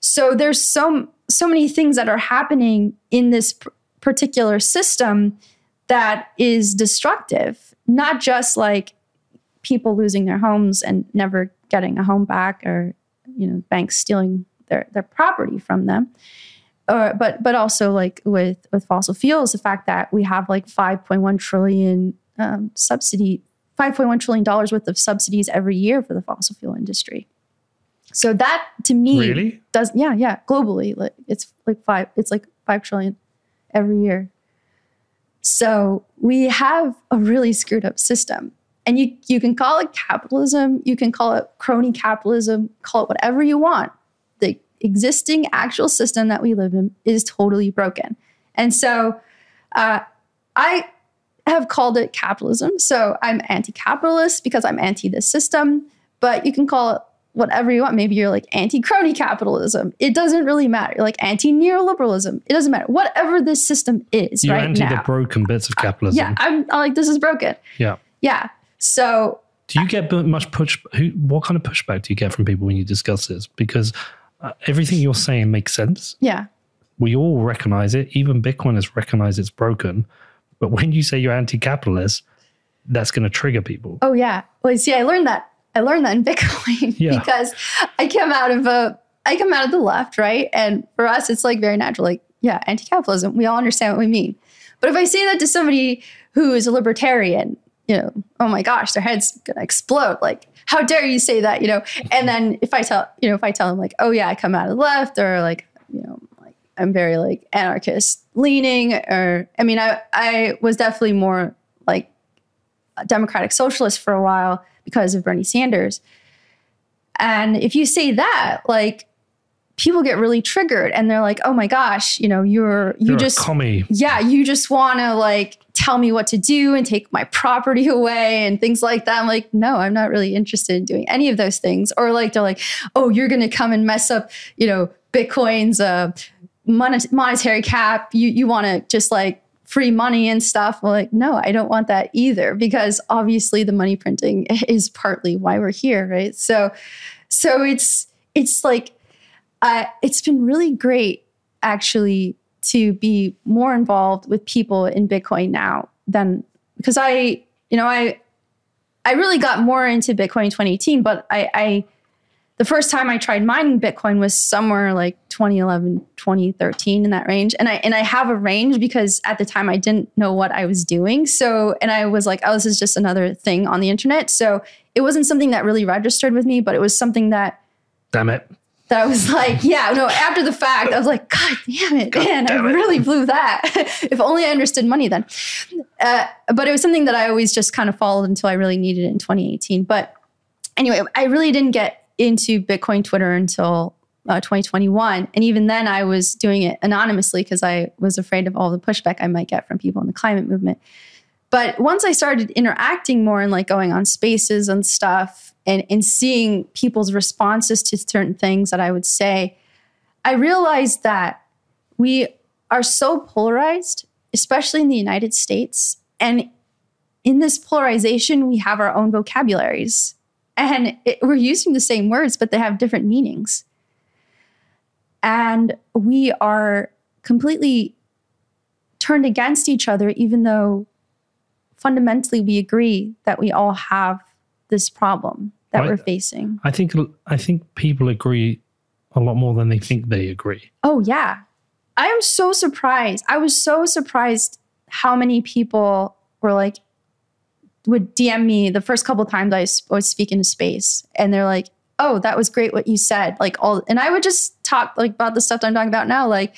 So there's so so many things that are happening in this particular system that is destructive not just like people losing their homes and never getting a home back or you know banks stealing their their property from them uh, but but also like with with fossil fuels, the fact that we have like 5.1 trillion um, subsidy, 5.1 trillion dollars worth of subsidies every year for the fossil fuel industry. So that to me Really? does yeah yeah globally like it's like five it's like five trillion every year. So we have a really screwed up system. And you you can call it capitalism, you can call it crony capitalism, call it whatever you want. The existing actual system that we live in is totally broken. And so uh, I have called it capitalism. So I'm anti capitalist because I'm anti this system, but you can call it whatever you want. Maybe you're like anti crony capitalism. It doesn't really matter. You're like anti neoliberalism. It doesn't matter. Whatever this system is You're right anti now. the broken bits of capitalism. yeah, I'm, I'm like, this is broken. yeah. Yeah. So Do you get much push? Who? What kind of pushback do you get from people when you discuss this? Because uh, everything you're saying makes sense. yeah. We all recognize it. Even Bitcoiners recognize it's broken. But when you say you're anti-capitalist, that's going to trigger people. Oh yeah. Well, see, I learned that. I learned that in Bitcoin Yeah. because I came out of a I come out of the left, right? And for us, it's like very natural. Like, yeah, anti-capitalism. We all understand what we mean. But if I say that to somebody who is a libertarian, you know, oh my gosh, their head's gonna explode. Like, how dare you say that? You know. And then if I tell, you know, if I tell them like, oh yeah, I come out of the left, or like, you know, like I'm very like anarchist leaning, or I mean, I I was definitely more like a democratic socialist for a while because of Bernie Sanders. And if you say that, like people get really triggered and they're like, "Oh my gosh, you know, you're you You're just yeah, you just want to like tell me what to do and take my property away and things like that." I'm like, "No, I'm not really interested in doing any of those things." Or like they're like, "Oh, you're going to come and mess up, you know, Bitcoin's uh monetary cap. You you want to just like free money and stuff. Well, like, no, I don't want that either because obviously the money printing is partly why we're here, right? So, so it's it's like uh, it's been really great actually to be more involved with people in Bitcoin now than because I, you know, I I really got more into Bitcoin in 2018, but I, I the first time I tried mining Bitcoin was somewhere like 2011, 2013 in that range. And I and I have a range because at the time I didn't know what I was doing. So and I was like, oh, this is just another thing on the internet. So it wasn't something that really registered with me, but it was something that Damn it. that I was like, yeah, no, after the fact, I was like, God damn it, man, I really blew that. if only I understood money then. Uh, but it was something that I always just kind of followed until I really needed it in 2018. But anyway, I really didn't get into Bitcoin Twitter until uh, 2021. And even then, I was doing it anonymously because I was afraid of all the pushback I might get from people in the climate movement. But once I started interacting more and like going on spaces and stuff and, and seeing people's responses to certain things that I would say, I realized that we are so polarized, especially in the United States. And in this polarization, we have our own vocabularies. And it, we're using the same words, but they have different meanings. And we are completely turned against each other, even though fundamentally we agree that we all have this problem that Right. we're facing. I think I think people agree a lot more than they think they agree. Oh, yeah. I am so surprised. I was so surprised how many people were like, would DM me the first couple times I was speaking to space. And they're like, oh, that was great what you said. Like, all, and I would just talk like about the stuff I'm talking about now, like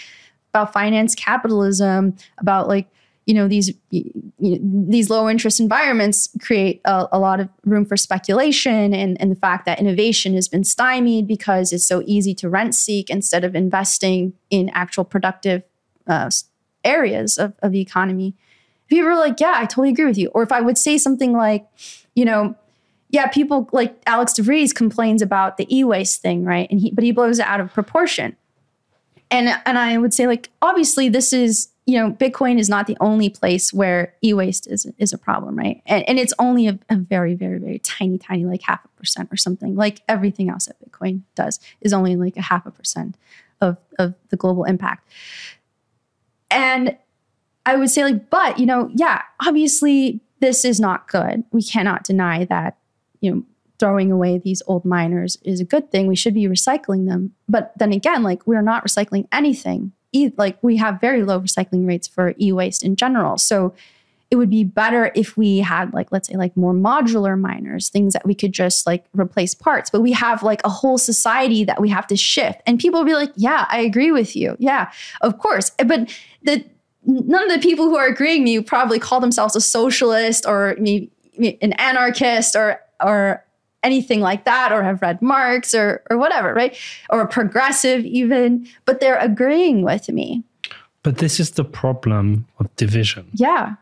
about finance capitalism, about like, you know, these y- y- these low interest environments create a, a lot of room for speculation and, and the fact that innovation has been stymied because it's so easy to rent seek instead of investing in actual productive uh, areas of, of the economy. People are like, yeah, I totally agree with you. Or if I would say something like, you know, yeah, people like Alex de Vries complains about the e-waste thing, right? And he, but he blows it out of proportion. And and I would say like, obviously, this is you know, Bitcoin is not the only place where e-waste is is a problem, right? And, and it's only a, a very, very, very tiny, tiny, like half a percent or something. Like everything else that Bitcoin does is only like a half a percent of of the global impact. And I would say like, but you know, yeah, obviously this is not good. We cannot deny that, you know, throwing away these old miners is a good thing. We should be recycling them. But then again, like we're not recycling anything. E- like we have very low recycling rates for e-waste in general. So it would be better if we had like let's say like more modular miners, things that we could just like replace parts. But we have like a whole society that we have to shift. And people will be like, "Yeah, I agree with you. Yeah, of course." But the none of the people who are agreeing with you probably call themselves a socialist or maybe an anarchist or or anything like that or have read Marx or or whatever, right? Or a progressive even, but they're agreeing with me. But this is the problem of division. Yeah.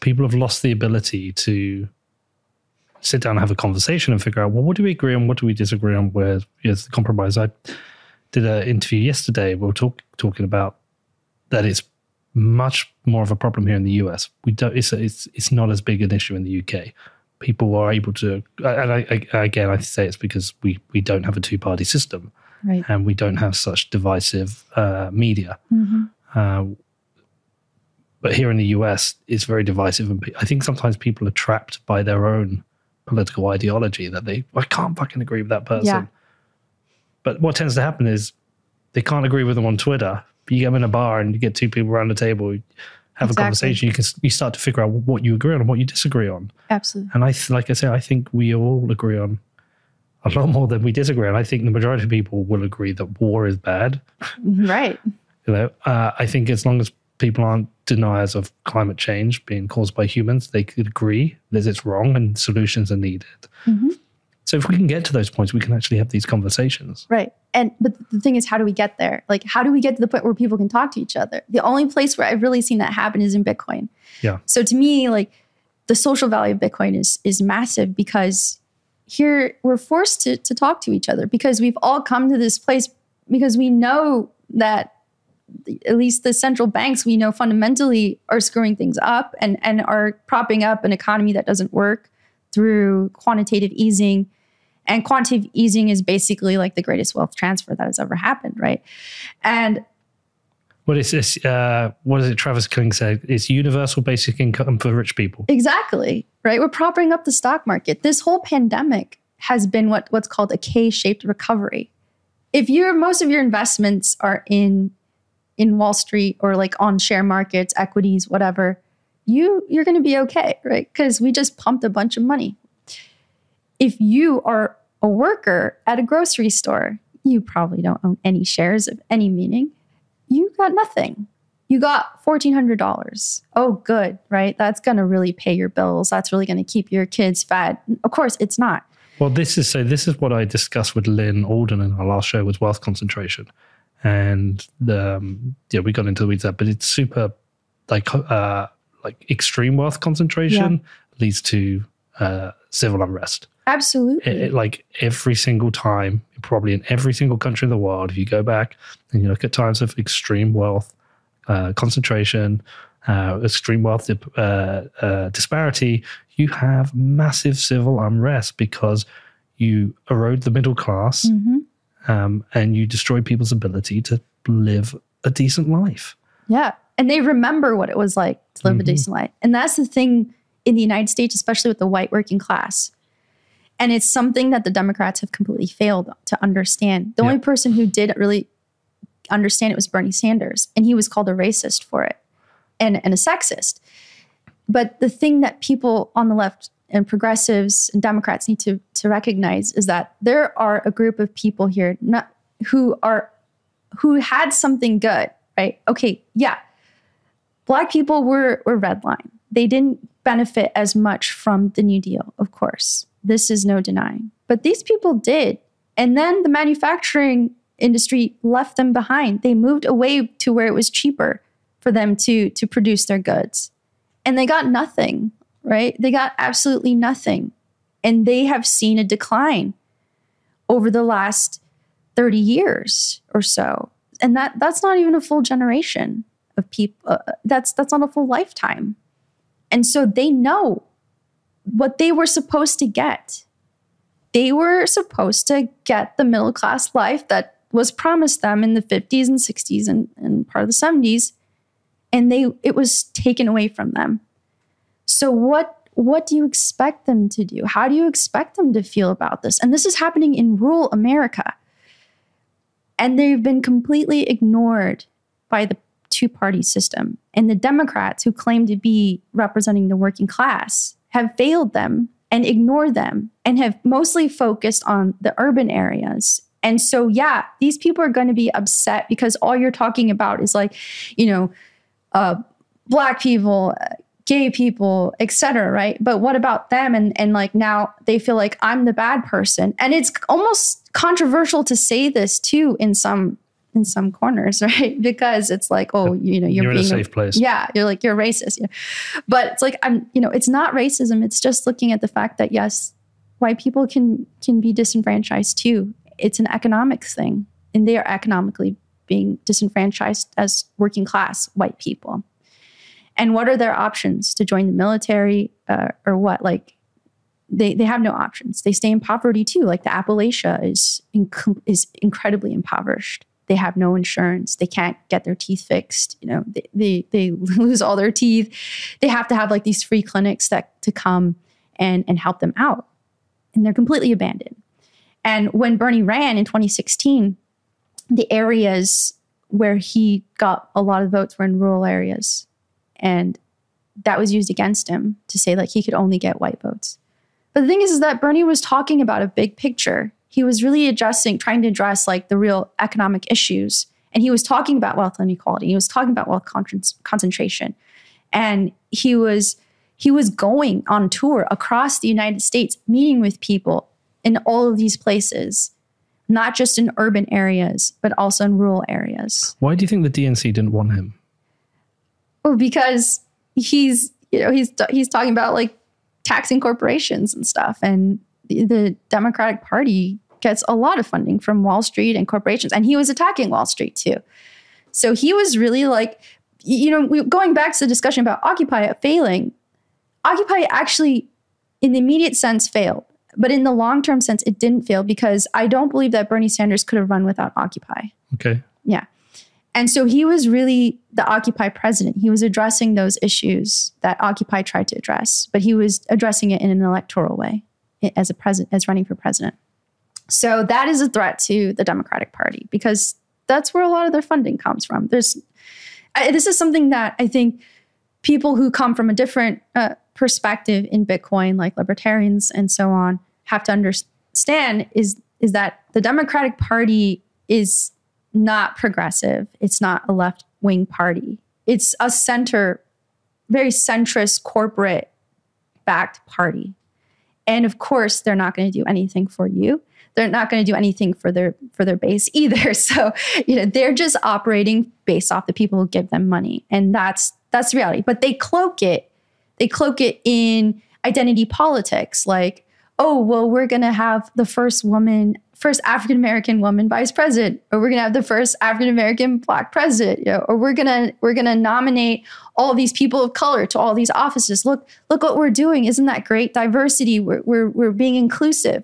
People have lost the ability to sit down and have a conversation and figure out, well, what do we agree on? What do we disagree on? Where is the compromise? I did an interview yesterday. We were talk, talking about that it's much more of a problem here in the US. We don't. It's it's it's not as big an issue in the UK. People are able to, and I, I, again, I say it's because we we don't have a two party system Right. and we don't have such divisive uh, media. Mhm. Uh, but here in the US, it's very divisive, and I think sometimes people are trapped by their own political ideology that they I can't fucking agree with that person. Yeah. But what tends to happen is they can't agree with them on Twitter. You go in a bar and you get two people around the table, have Exactly. a conversation. You can you start to figure out what you agree on and what you disagree on. Absolutely. And I, th- like I say, I think we all agree on a lot more than we disagree. on. I think the majority of people will agree that war is bad. Right. You know, uh, I think as long as people aren't deniers of climate change being caused by humans, they could agree that it's wrong and solutions are needed. Mhm. So if we can get to those points, we can actually have these conversations. Right. And but the thing is, how do we get there? Like, how do we get to the point where people can talk to each other? The only place where I've really seen that happen is in Bitcoin. Yeah. So to me, like the social value of Bitcoin is is massive because here we're forced to to talk to each other because we've all come to this place because we know that at least the central banks we know fundamentally are screwing things up and and are propping up an economy that doesn't work through quantitative easing and quantitative easing is basically like the greatest wealth transfer that has ever happened right and What is this? Uh, what is it? Travis Kling said it's universal basic income for rich people. Exactly. Right. We're propping up the stock market. This whole pandemic has been what, what's called a K-shaped recovery. If your most of your investments are in in Wall Street or like on share markets, equities, whatever, you you're going to be okay, right? Because we just pumped a bunch of money. If you are a worker at a grocery store, you probably don't own any shares of any meaning. You got nothing you got $1,400. Oh, good, right? That's going to really pay your bills. That's really going to keep your kids fed. Of course, it's not. Well, this is so. This is what I discussed with Lyn Alden in our last show was wealth concentration, and um, yeah, we got into the weeds there, but it's super like uh, like extreme wealth concentration leads to uh, civil unrest. Absolutely. It, it- like every single time, probably in every single country in the world, if you go back and you look at times of extreme wealth uh, concentration, uh, extreme wealth dip- uh, uh, disparity, you have massive civil unrest because you erode the middle class Mhm. um, and you destroy people's ability to live a decent life. Yeah. And they remember what it was like to live a Mhm. decent life. And that's the thing in the United States, especially with the white working class. And it's something that the Democrats have completely failed to understand. The Yeah. only person who did really understand it was Bernie Sanders, and he was called a racist for it and, and a sexist. But the thing that people on the left and progressives and Democrats need to, to recognize is that there are a group of people here not, who are who had something good, right? Okay, yeah. Black people were were redline. They didn't benefit as much from the New Deal, of course. This is no denying. But these people did. And then the manufacturing industry left them behind. They moved away to where it was cheaper for them to to produce their goods. And they got nothing, right? They got absolutely nothing. And they have seen a decline over the last 30 years or so and that that's not even a full generation of people uh, that's that's not a full lifetime. And so they know what they were supposed to get. They were supposed to get the middle class life that was promised them in the 50s and 60s and, and part of the 70s and they it was taken away from them. So what what do you expect them to do? How do you expect them to feel about this? And this is happening in rural america. And they've been completely ignored by the two party system. And the Democrats, who claim to be representing the working class, have failed them and ignored them and have mostly focused on the urban areas. And so, yeah, these people are going to be upset because all you're talking about is like, you know, uh, black people, uh, gay people, etc. Right? But what about them? And and like now they feel like I'm the bad person, and it's almost controversial to say this too in some in some corners, right? Because it's like, oh, you know, you're, You're in a safe place. yeah, you're like you're racist. Yeah. But it's like I'm, you know, it's not racism. It's just looking at the fact that yes, white people can can be disenfranchised too. It's an economics thing, and they are economically being disenfranchised as working class white people. And what are their options to join the military uh, or what? Like they they have no options. They stay in poverty too. Like the Appalachia is inc- is incredibly impoverished. They have no insurance. They can't get their teeth fixed. You know, they, they they lose all their teeth. They have to have like these free clinics that to come and and help them out. And they're completely abandoned. And when Bernie ran in 2016, the areas where he got a lot of votes were in rural areas. And that was used against him to say like he could only get white votes. But the thing is, is that Bernie was talking about a big picture. He was really addressing, trying to address like the real economic issues. And he was talking about wealth inequality. He was talking about wealth con- concentration. And he was he was going on tour across the United States, meeting with people in all of these places, not just in urban areas, but also in rural areas. Why do you think the DNC didn't want him? Well, because he's you know he's he's talking about like taxing corporations and stuff, and the, the Democratic Party gets a lot of funding from Wall Street and corporations, and he was attacking Wall Street too. So he was really like, you know, we, going back to the discussion about Occupy failing, Occupy actually, in the immediate sense, failed. But in the long term sense, it didn't fail because I don't believe that Bernie Sanders could have run without Occupy. Okay. Yeah. And so he was really the Occupy president. He was addressing those issues that Occupy tried to address, but he was addressing it in an electoral way as a president, as running for president. So that is a threat to the Democratic Party because that's where a lot of their funding comes from. There's I, this is something that I think people who come from a different uh, perspective in Bitcoin, like libertarians and so on, have to understand is is that the Democratic Party is not progressive. It's not a left wing party. It's a center, very centrist corporate backed party. And of course, they're not going to do anything for you. They're not going to do anything for their for their base either. So, you know, they're just operating based off the people who give them money. And that's that's the reality. But they cloak it. They cloak it in identity politics like, "Oh, well, we're going to have the first woman first African American woman vice president, or we're gonna have the first African American black president, you know, or we're gonna we're gonna nominate all these people of color to all these offices. Look, look what we're doing. Isn't that great? Diversity. We're we're, we're being inclusive.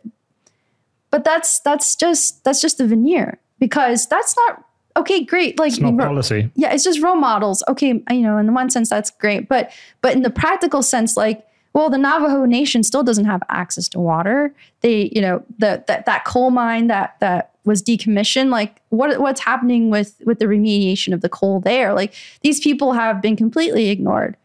But that's that's just that's just the veneer because that's not okay great like It's not policy. yeah it's just role models. Okay you know in the one sense that's great but but in the practical sense like well the navajo nation still doesn't have access to water. They you know the that, that coal mine that that was decommissioned like what what's happening with with the remediation of the coal there? Like these people have been completely ignored.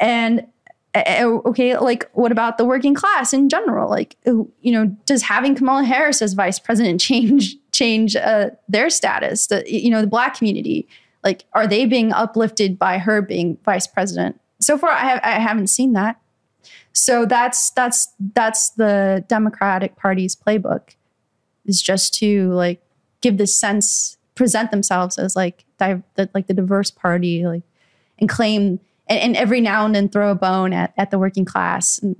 And Eh, eh, eh, okay like what about the working class in general? Like you know does having kamala harris as vice president change change uh, their status? The you know the black community like are they being uplifted by her being vice president? So far i, have, I haven't seen that. So that's that's that's the democratic party's playbook is just to like give this sense present themselves as like di- the, like the diverse party like and claim and, and every now and then throw a bone at, at the working class And-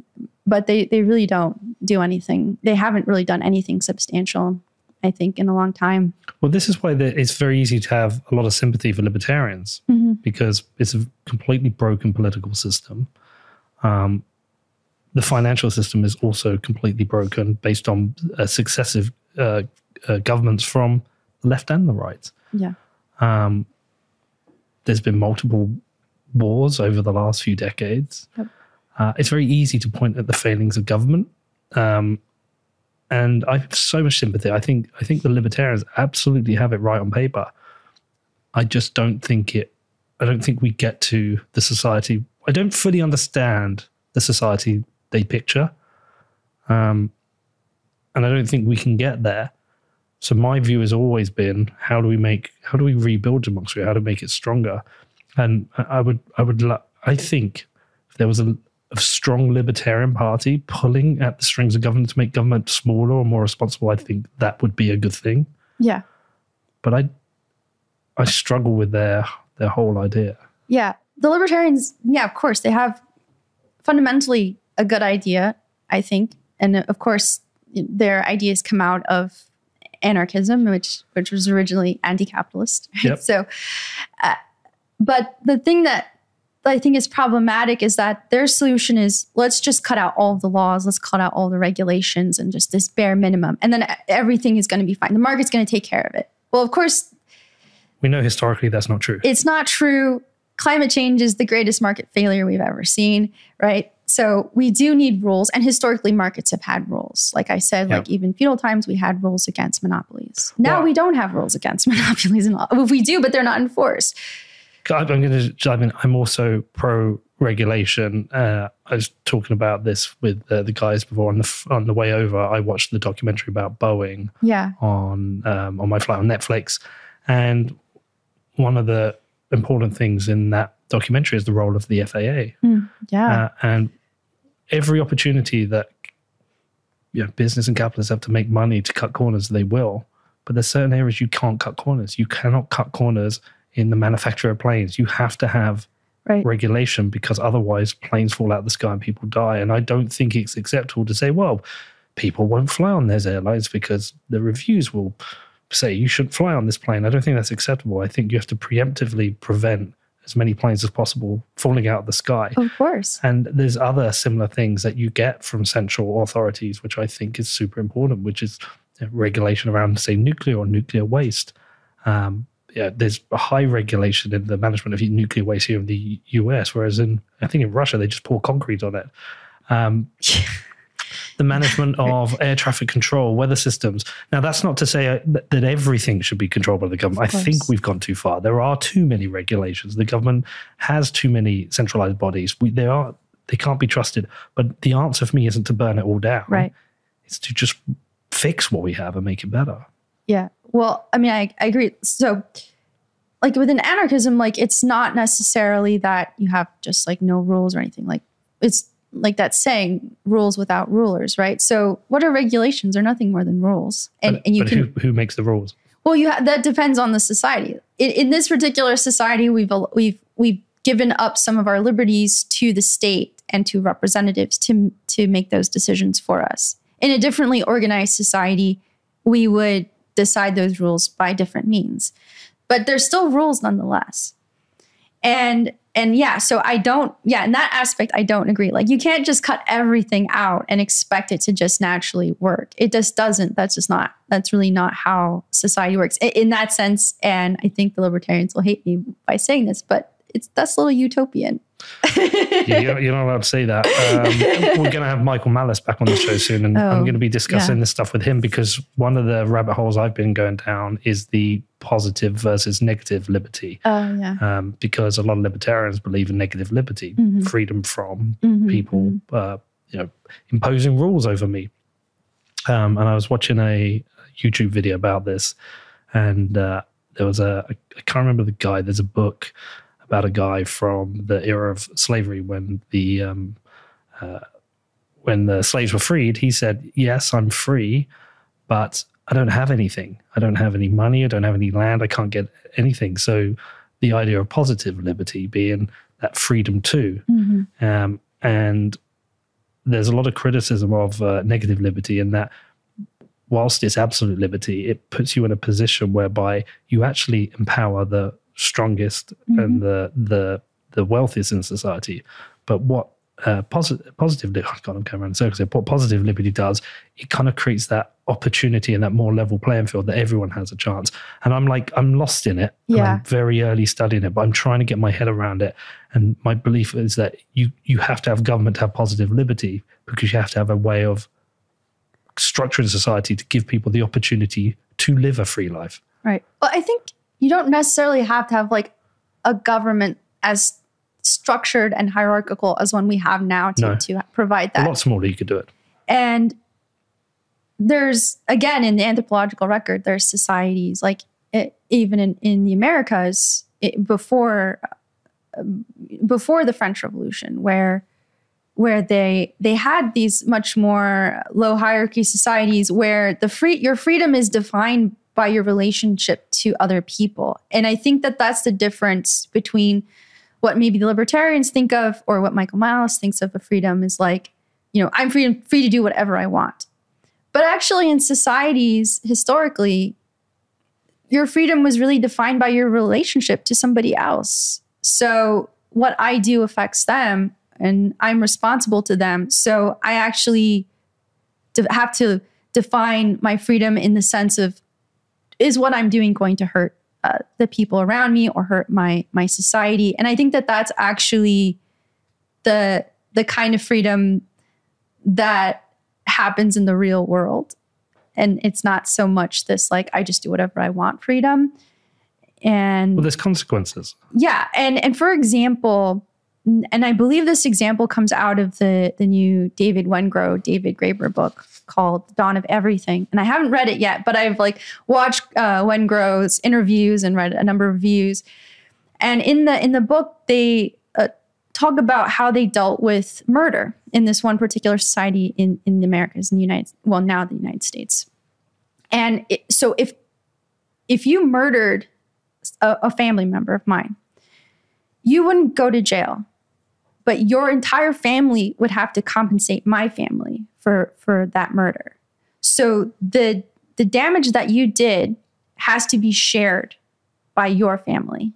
but they they really don't do anything they haven't really done anything substantial i think in a long time Well, this is why the, it's very easy to have a lot of sympathy for libertarians because it's a completely broken political system. Um, the financial system is also completely broken based on uh, successive uh, uh, governments from the left and the right. yeah Um, there's been multiple wars over the last few decades. Yep. Uh, it's very easy to point at the failings of government, um, and I have so much sympathy. I think I think the libertarians absolutely have it right on paper. I just don't think it. I don't think we get to the society. I don't fully understand the society they picture, um, and I don't think we can get there. So my view has always been: how do we make, how do we rebuild democracy? How to make it stronger? And I would, I would, I think if there was a, a strong libertarian party pulling at the strings of government to make government smaller or more responsible, I think that would be a good thing. yeah But I, I struggle with their their whole idea. Yeah. The libertarians, yeah, of course, they have fundamentally a good idea, I think. And of course, their ideas come out of anarchism, which which was originally anti-capitalist. Right? Yep. So, uh, but the thing that I think is problematic is that their solution is let's just cut out all the laws, let's cut out all the regulations, and just this bare minimum, and then everything is going to be fine. The market's going to take care of it. Well, of course, We know historically that's not true. it's not true. Climate change is the greatest market failure we've ever seen, right? So we do need rules, and historically, markets have had rules. Like I said, Yeah. like even feudal times, we had rules against monopolies. Now Well- we don't have rules against monopolies, and all. Well, we do, but they're not enforced. I'm going to dive in. I'm also pro regulation. Uh, I was talking about this with uh, the guys before on the on the way over. I watched the documentary about Boeing Yeah, on um, on my flight on Netflix, and one of the important things in that documentary is the role of the FAA. yeah, Uh, and every opportunity that you know, business and capitalists have to make money to cut corners, they will. But there's certain areas you can't cut corners. You cannot cut corners in the manufacture of planes. You have to have right. regulation because otherwise planes fall out of the sky and people die. And I don't think it's acceptable to say, well, people won't fly on those airlines because the reviews will say you shouldn't fly on this plane. I don't think that's acceptable. I think you have to preemptively prevent as many planes as possible falling out of the sky. Of course. And there's other similar things that you get from central authorities, which I think is super important, which is regulation around, say, nuclear or nuclear waste. Um, yeah, there's a high regulation in the management of nuclear waste here in the US, whereas in I think in Russia they just pour concrete on it. Um, the management of air traffic control, weather systems. Now, that's not to say uh, that, that everything should be controlled by the government. I think we've gone too far. There are too many regulations. The government has too many centralized bodies. We, they are they can't be trusted. But the answer for me isn't to burn it all down. Right. It's to just fix what we have and make it better. Yeah. Well, I mean, I, I agree. So, like within anarchism, like it's not necessarily that you have just like no rules or anything. Like it's like that saying, rules without rulers, right? So, what are regulations? They're nothing more than rules, and but and you but can who, who makes the rules? well, you ha- that depends on the society. In, in this particular society, we've we've we've given up some of our liberties to the state and to representatives to to make those decisions for us. In a differently organized society, we would decide those rules by different means, but there's still rules nonetheless. And and yeah, so I don't, yeah, in that aspect, I don't agree. Like, you can't just cut everything out and expect it to just naturally work. It just doesn't. That's just not, that's really not how society works in that sense. And I think the libertarians will hate me by saying this, but it's that's a little utopian. You're, you're not allowed to say that. Um, we're going to have Michael Malice back on the show soon, and I'm Oh, going to be discussing yeah. this stuff with him because one of the rabbit holes I've been going down is the positive versus negative liberty. Oh, yeah. Um, because a lot of libertarians believe in negative liberty, Mhm. freedom from Mhm, people, uh, you know, imposing rules over me. Um, and I was watching a YouTube video about this, and uh, there was a I can't remember the guy. There's a book about a guy from the era of slavery when the um, uh, when the slaves were freed. He said, "Yes, I'm free, but I don't have anything. I don't have any money. I don't have any land. I can't get anything." So the idea of positive liberty being that freedom too Mhm. um, and there's a lot of criticism of uh, negative liberty in that whilst it's absolute liberty it puts you in a position whereby you actually empower the strongest and the the the wealthiest in society but what uh, positive oh God, I'm going around in circles here. What positive liberty does, it kind of creates that opportunity and that more level playing field that everyone has a chance. And I'm like, I'm lost in it. Yeah. I'm very early studying it, but I'm trying to get my head around it. And my belief is that you you have to have government to have positive liberty because you have to have a way of structuring society to give people the opportunity to live a free life. Right. Well, I think you don't necessarily have to have like a government as structured and hierarchical as one we have now to, No. to provide A that. lot smaller, you could do it. And there's, again, in the anthropological record, there's societies like it, even in, in the Americas it, before um, before the French Revolution, where where they they had these much more low hierarchy societies where the free your freedom is defined by your relationship to other people. And i think that that's the difference between what maybe the libertarians think of or what michael malice thinks of a freedom is like you know i'm free free to do whatever i want. But actually in societies historically your freedom was really defined by your relationship to somebody else. So what i do affects them and I'm responsible to them. So I actually have to define my freedom in the sense of is what I'm doing going to hurt uh, the people around me or hurt my my society? And I think that that's actually the the kind of freedom that happens in the real world. And it's not so much this like I just do whatever I want freedom. And Well, there's consequences. yeah, and and for example, and I believe this example comes out of the the new David Wengrow, David Graeber book called Dawn of Everything. And I haven't read it yet, but I've like watched uh, Wengrow's interviews and read a number of views. And in the in the book, they uh, talk about how they dealt with murder in this one particular society in in the Americas, in the United well now the United States. And it, so if if you murdered a, a family member of mine, you wouldn't go to jail, but your entire family would have to compensate my family for for that murder. So the the damage that you did has to be shared by your family.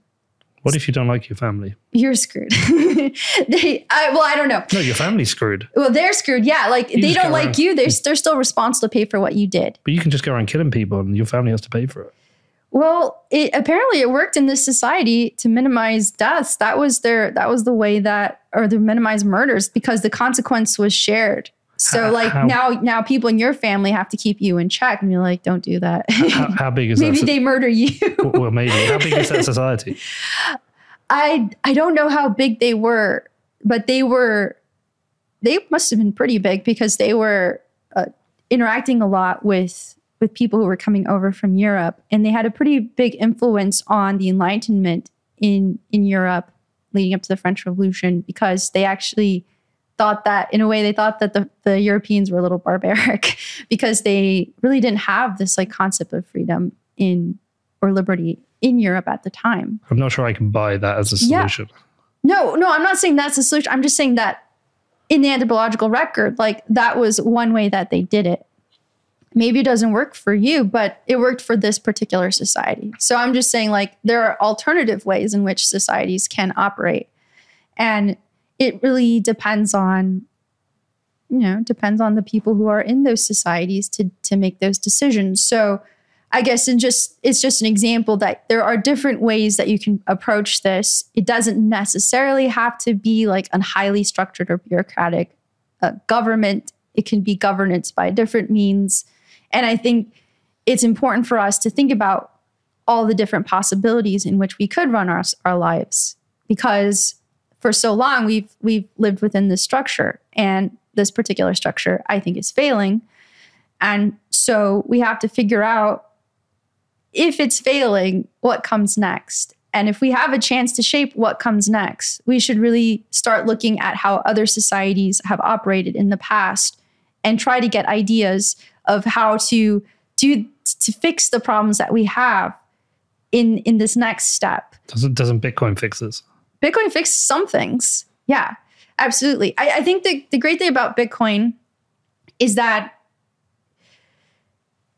What if you don't like your family? You're screwed. they, I, well, I don't know. No, your family's screwed. Well, they're screwed. Yeah, like they don't like around- you. They're, mm. they're still responsible to pay for what you did. But you can just go around killing people and your family has to pay for it. Well, it, apparently it worked in this society to minimize deaths. That was their that was the way that or to minimize murders because the consequence was shared. So like how- now now people in your family have to keep you in check and you're like don't do that. How, how big is Maybe that? they murder you. well, maybe. How big is that society? I I don't know how big they were, but they were they must have been pretty big because they were uh, interacting a lot with with people who were coming over from Europe, and they had a pretty big influence on the Enlightenment in in Europe leading up to the French Revolution because they actually thought that in a way they thought that the, the Europeans were a little barbaric because they really didn't have this like concept of freedom in or liberty in Europe at the time. I'm not sure I can buy that as a Yeah. solution. No, no, I'm not saying that's the solution. I'm just saying that in the anthropological record, like that was one way that they did it. Maybe it doesn't work for you, but it worked for this particular society. So I'm just saying, like, there are alternative ways in which societies can operate. And it really depends on you know depends on the people who are in those societies to to make those decisions so i guess in just it's just an example that there are different ways that you can approach this it doesn't necessarily have to be like a highly structured or bureaucratic uh, government it can be governance by different means and i think it's important for us to think about all the different possibilities in which we could run our, our lives because for so long we've we've lived within this structure and this particular structure I think is failing. And so we have to figure out if it's failing, what comes next. And if we have a chance to shape what comes next, we should really start looking at how other societies have operated in the past and try to get ideas of how to do to fix the problems that we have in in this next step. Doesn't doesn't Bitcoin fix this? Bitcoin fixes some things. Yeah. Absolutely. I, I think the, the great thing about Bitcoin is that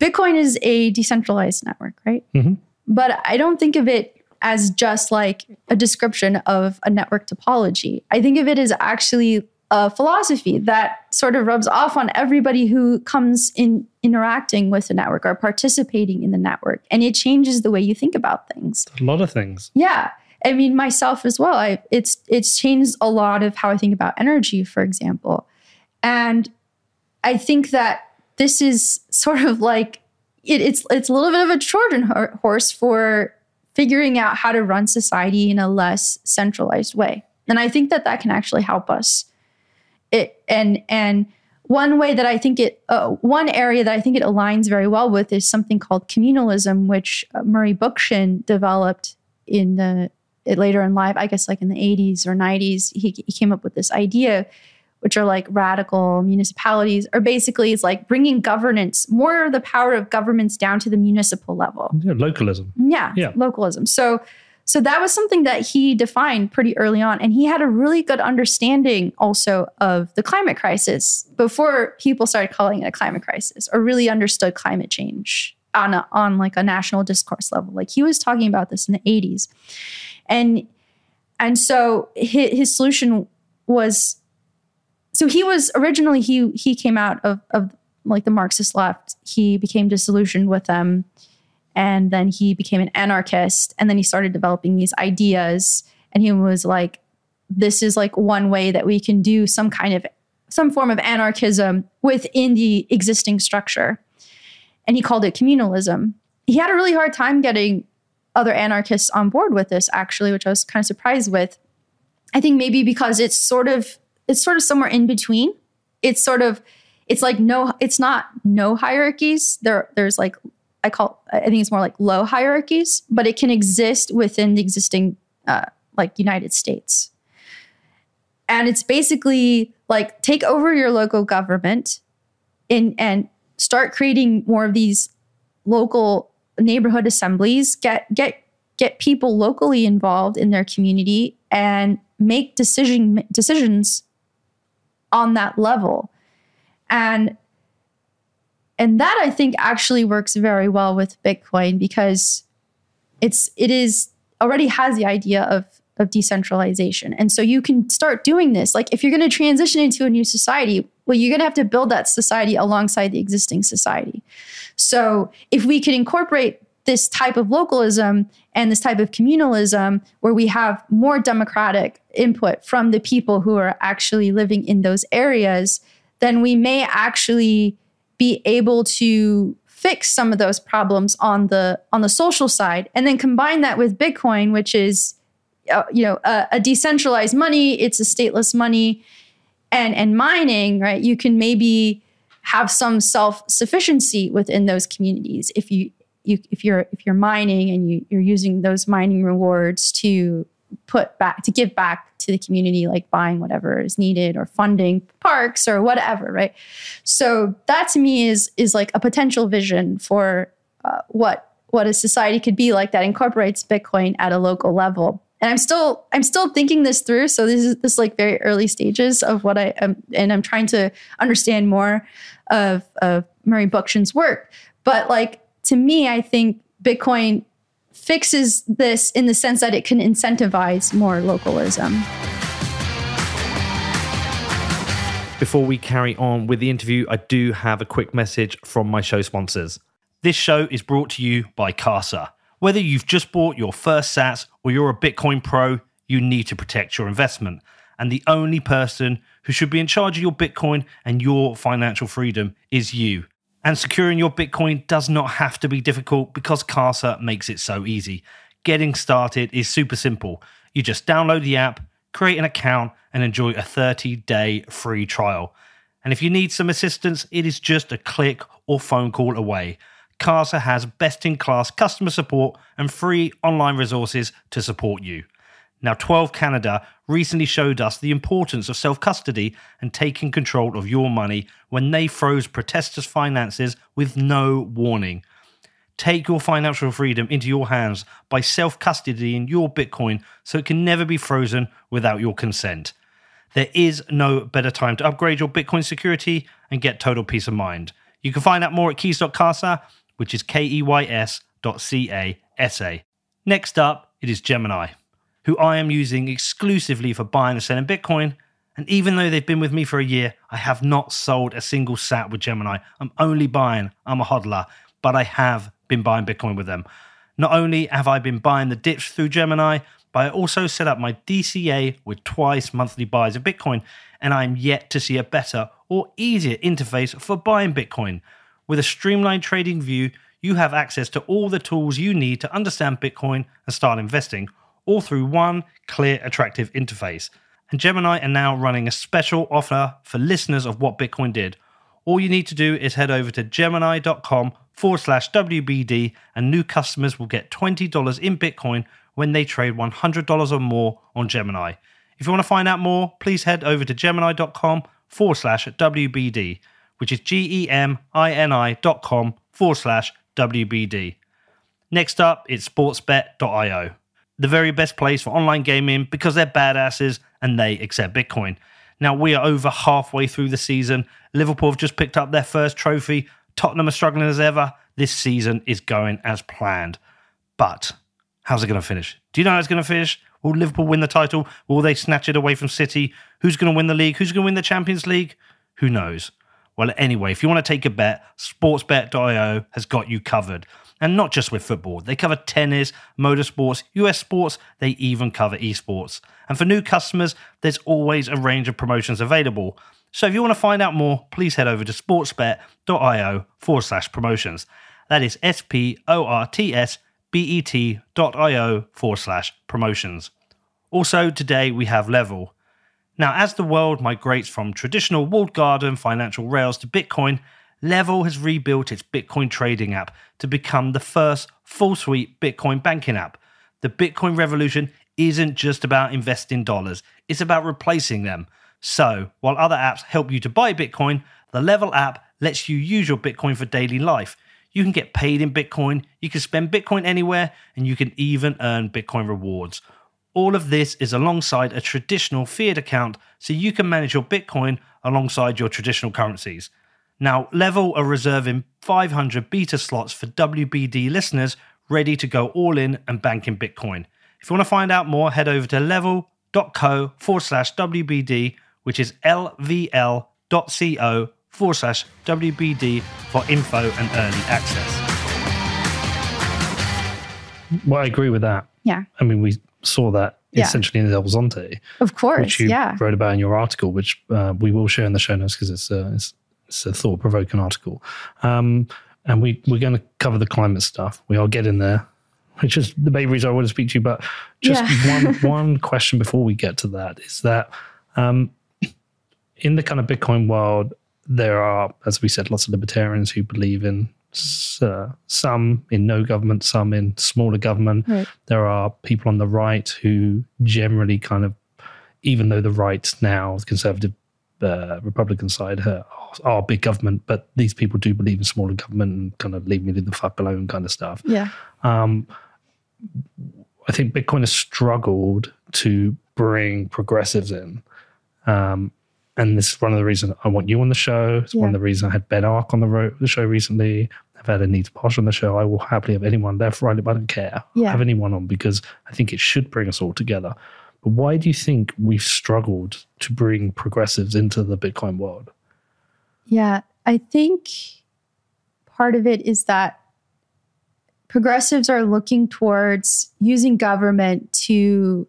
Bitcoin is a decentralized network, right? Mhm. But I don't think of it as just like a description of a network topology. I think of it as actually a philosophy that sort of rubs off on everybody who comes in interacting with the network or participating in the network. And it changes the way you think about things. A lot of things. Yeah. I mean myself as well. I it's it's changed a lot of how I think about energy, for example. And I think that this is sort of like it, it's it's a little bit of a Trojan horse for figuring out how to run society in a less centralized way. And I think that that can actually help us. It and and one way that I think it, uh, one area that I think it aligns very well with is something called communalism, which uh, Murray Bookchin developed in the it later in life, I guess like in the 80s or 90s, he, he came up with this idea, which are like radical municipalities, or basically it's like bringing governance, more of the power of governments down to the municipal level. Yeah, localism. Yeah, Yeah. localism. So, so that was something that he defined pretty early on, and he had a really good understanding also of the climate crisis before people started calling it a climate crisis or really understood climate change on a, on like a national discourse level. Like he was talking about this in the eighties, and and so his, his solution was so he was originally he he came out of of like the Marxist left. He became disillusioned with them and then he became an anarchist and then he started developing these ideas. And he was like this is like one way that we can do some kind of some form of anarchism within the existing structure. And he called it communalism. He had a really hard time getting other anarchists on board with this actually which i was kind of surprised with. I think maybe because it's sort of it's sort of somewhere in between. It's sort of it's like no it's not no hierarchies. There there's like I call I think it's more like low hierarchies, but it can exist within the existing uh, like United States. And it's basically like take over your local government in and start creating more of these local neighborhood assemblies, get get get people locally involved in their community and make decision decisions on that level. And and that I think actually works very well with Bitcoin because it's it is already has the idea of of decentralization. And so you can start doing this. Like if you're going to transition into a new society, well you're going to have to build that society alongside the existing society. So if we could incorporate this type of localism and this type of communalism where we have more democratic input from the people who are actually living in those areas, then we may actually be able to fix some of those problems on the on the social side and then combine that with bitcoin which is uh, you know a, a decentralized money. It's a stateless money. And and mining right you can maybe have some self sufficiency within those communities if you you if you're if you're mining and you, you're using those mining rewards to put back to give back to the community like buying whatever is needed or funding parks or whatever right? So that to me is is like a potential vision for uh, what what a society could be like that incorporates bitcoin at a local level. And i'm still i'm still thinking this through. So this is this like very early stages of what i am and i'm trying to understand more of of murray bookchin's work. But like to me i think bitcoin fixes this in the sense that it can incentivize more localism. Before we carry on with the interview, I do have a quick message from my show sponsors. This show is brought to you by Casa. Whether you've just bought your first sats or you're a Bitcoin pro, you need to protect your investment. And the only person who should be in charge of your Bitcoin and your financial freedom is you. And securing your Bitcoin does not have to be difficult because Casa makes it so easy. Getting started is super simple. You just download the app, create an account, and enjoy a 30 day free trial. And if you need some assistance, it is just a click or phone call away. Casa has best in class customer support and free online resources to support you. Now, 12 Canada recently showed us the importance of self custody and taking control of your money when they froze protesters' finances with no warning. Take your financial freedom into your hands by self custodying your Bitcoin so it can never be frozen without your consent. There is no better time to upgrade your Bitcoin security and get total peace of mind. You can find out more at keys.casa, which is K E Y S dot C A S A. Next up, it is Gemini, who I am using exclusively for buying and selling Bitcoin. And even though they've been with me for a year, I have not sold a single sat with Gemini. I'm only buying, I'm a hodler, but I have been buying Bitcoin with them. Not only have I been buying the dips through Gemini, but I also set up my DCA with twice monthly buys of Bitcoin, and I'm yet to see a better or easier interface for buying Bitcoin. With a streamlined trading view, you have access to all the tools you need to understand Bitcoin and start investing, all through one clear, attractive interface. And Gemini are now running a special offer for listeners of What Bitcoin Did. All you need to do is head over to gemini.com forward slash WBD, and new customers will get $20 in Bitcoin when they trade $100 or more on Gemini. If you want to find out more, please head over to gemini.com forward slash WBD, which is G E M I N I dot com forward slash WBD. Next up, it's sportsbet.io, the very best place for online gaming because they're badasses and they accept Bitcoin. Now, we are over halfway through the season. Liverpool have just picked up their first trophy. Tottenham are struggling as ever. This season is going as planned. But how's it going to finish? Do you know how it's going to finish? Will Liverpool win the title? Will they snatch it away from City? Who's going to win the league? Who's going to win the Champions League? Who knows? Well, anyway, if you want to take a bet, sportsbet.io has got you covered. And not just with football, they cover tennis, motorsports, US sports, they even cover esports. And for new customers, there's always a range of promotions available. So if you want to find out more, please head over to sportsbet.io forward slash promotions. That is S P O R T S B E T.io forward slash promotions. Also, today we have Level. Now, as the world migrates from traditional walled garden financial rails to Bitcoin, Level has rebuilt its Bitcoin trading app to become the first full suite Bitcoin banking app. The Bitcoin revolution isn't just about investing dollars, it's about replacing them. So, while other apps help you to buy Bitcoin, the Level app lets you use your Bitcoin for daily life. You can get paid in Bitcoin, you can spend Bitcoin anywhere, and you can even earn Bitcoin rewards. All of this is alongside a traditional fiat account, so you can manage your Bitcoin alongside your traditional currencies. Now, Level are reserving 500 beta slots for WBD listeners ready to go all in and bank in Bitcoin. If you want to find out more, head over to level.co forward slash WBD, which is lvl.co forward slash WBD for info and early access. Well, I agree with that. Yeah. I mean, we saw that Yeah. essentially in El Zonte, Of course. which you Yeah. wrote about in your article, which uh, we will share in the show notes because it's a, it's, it's a thought provoking article. Um, and we, we're going to cover the climate stuff. We are getting there, which is the main reason I want to speak to you. But just Yeah. one, one question before we get to that is that um, in the kind of Bitcoin world, there are, as we said, lots of libertarians who believe in uh, some in no government, some in smaller government. Right. There are people on the right who generally kind of, even though the right now, the conservative uh, Republican side, uh, are big government, but these people do believe in smaller government and kind of leave me the fuck alone kind of stuff. Yeah. Um, I think Bitcoin has struggled to bring progressives in. Um, and this is one of the reasons I want you on the show. It's one of the reasons I had Ben Arc on the, ro- the show recently. I've had Anita Posch on the show. I will happily have anyone left, right, but I don't care. Yeah. Have anyone on because I think it should bring us all together. Why do you think we've struggled to bring progressives into the Bitcoin world? Yeah, I think part of it is that progressives are looking towards using government to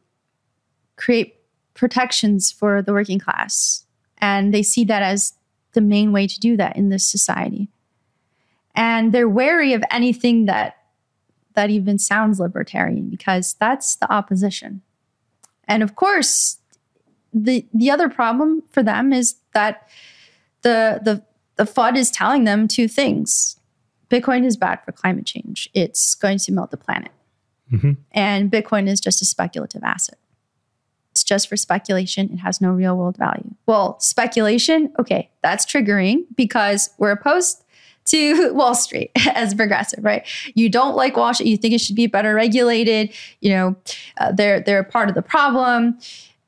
create protections for the working class. And they see that as the main way to do that in this society. And they're wary of anything that that even sounds libertarian because that's the opposition. And of course, the the other problem for them is that the the the FUD is telling them two things. Bitcoin is bad for climate change. It's going to melt the planet. Mhm. And Bitcoin is just a speculative asset. It's just for speculation. It has no real world value. Well, speculation, okay, that's triggering because we're opposed to Wall Street as progressive, right? You don't like Wall Street. You think it should be better regulated. You know, uh, they're they're part of the problem,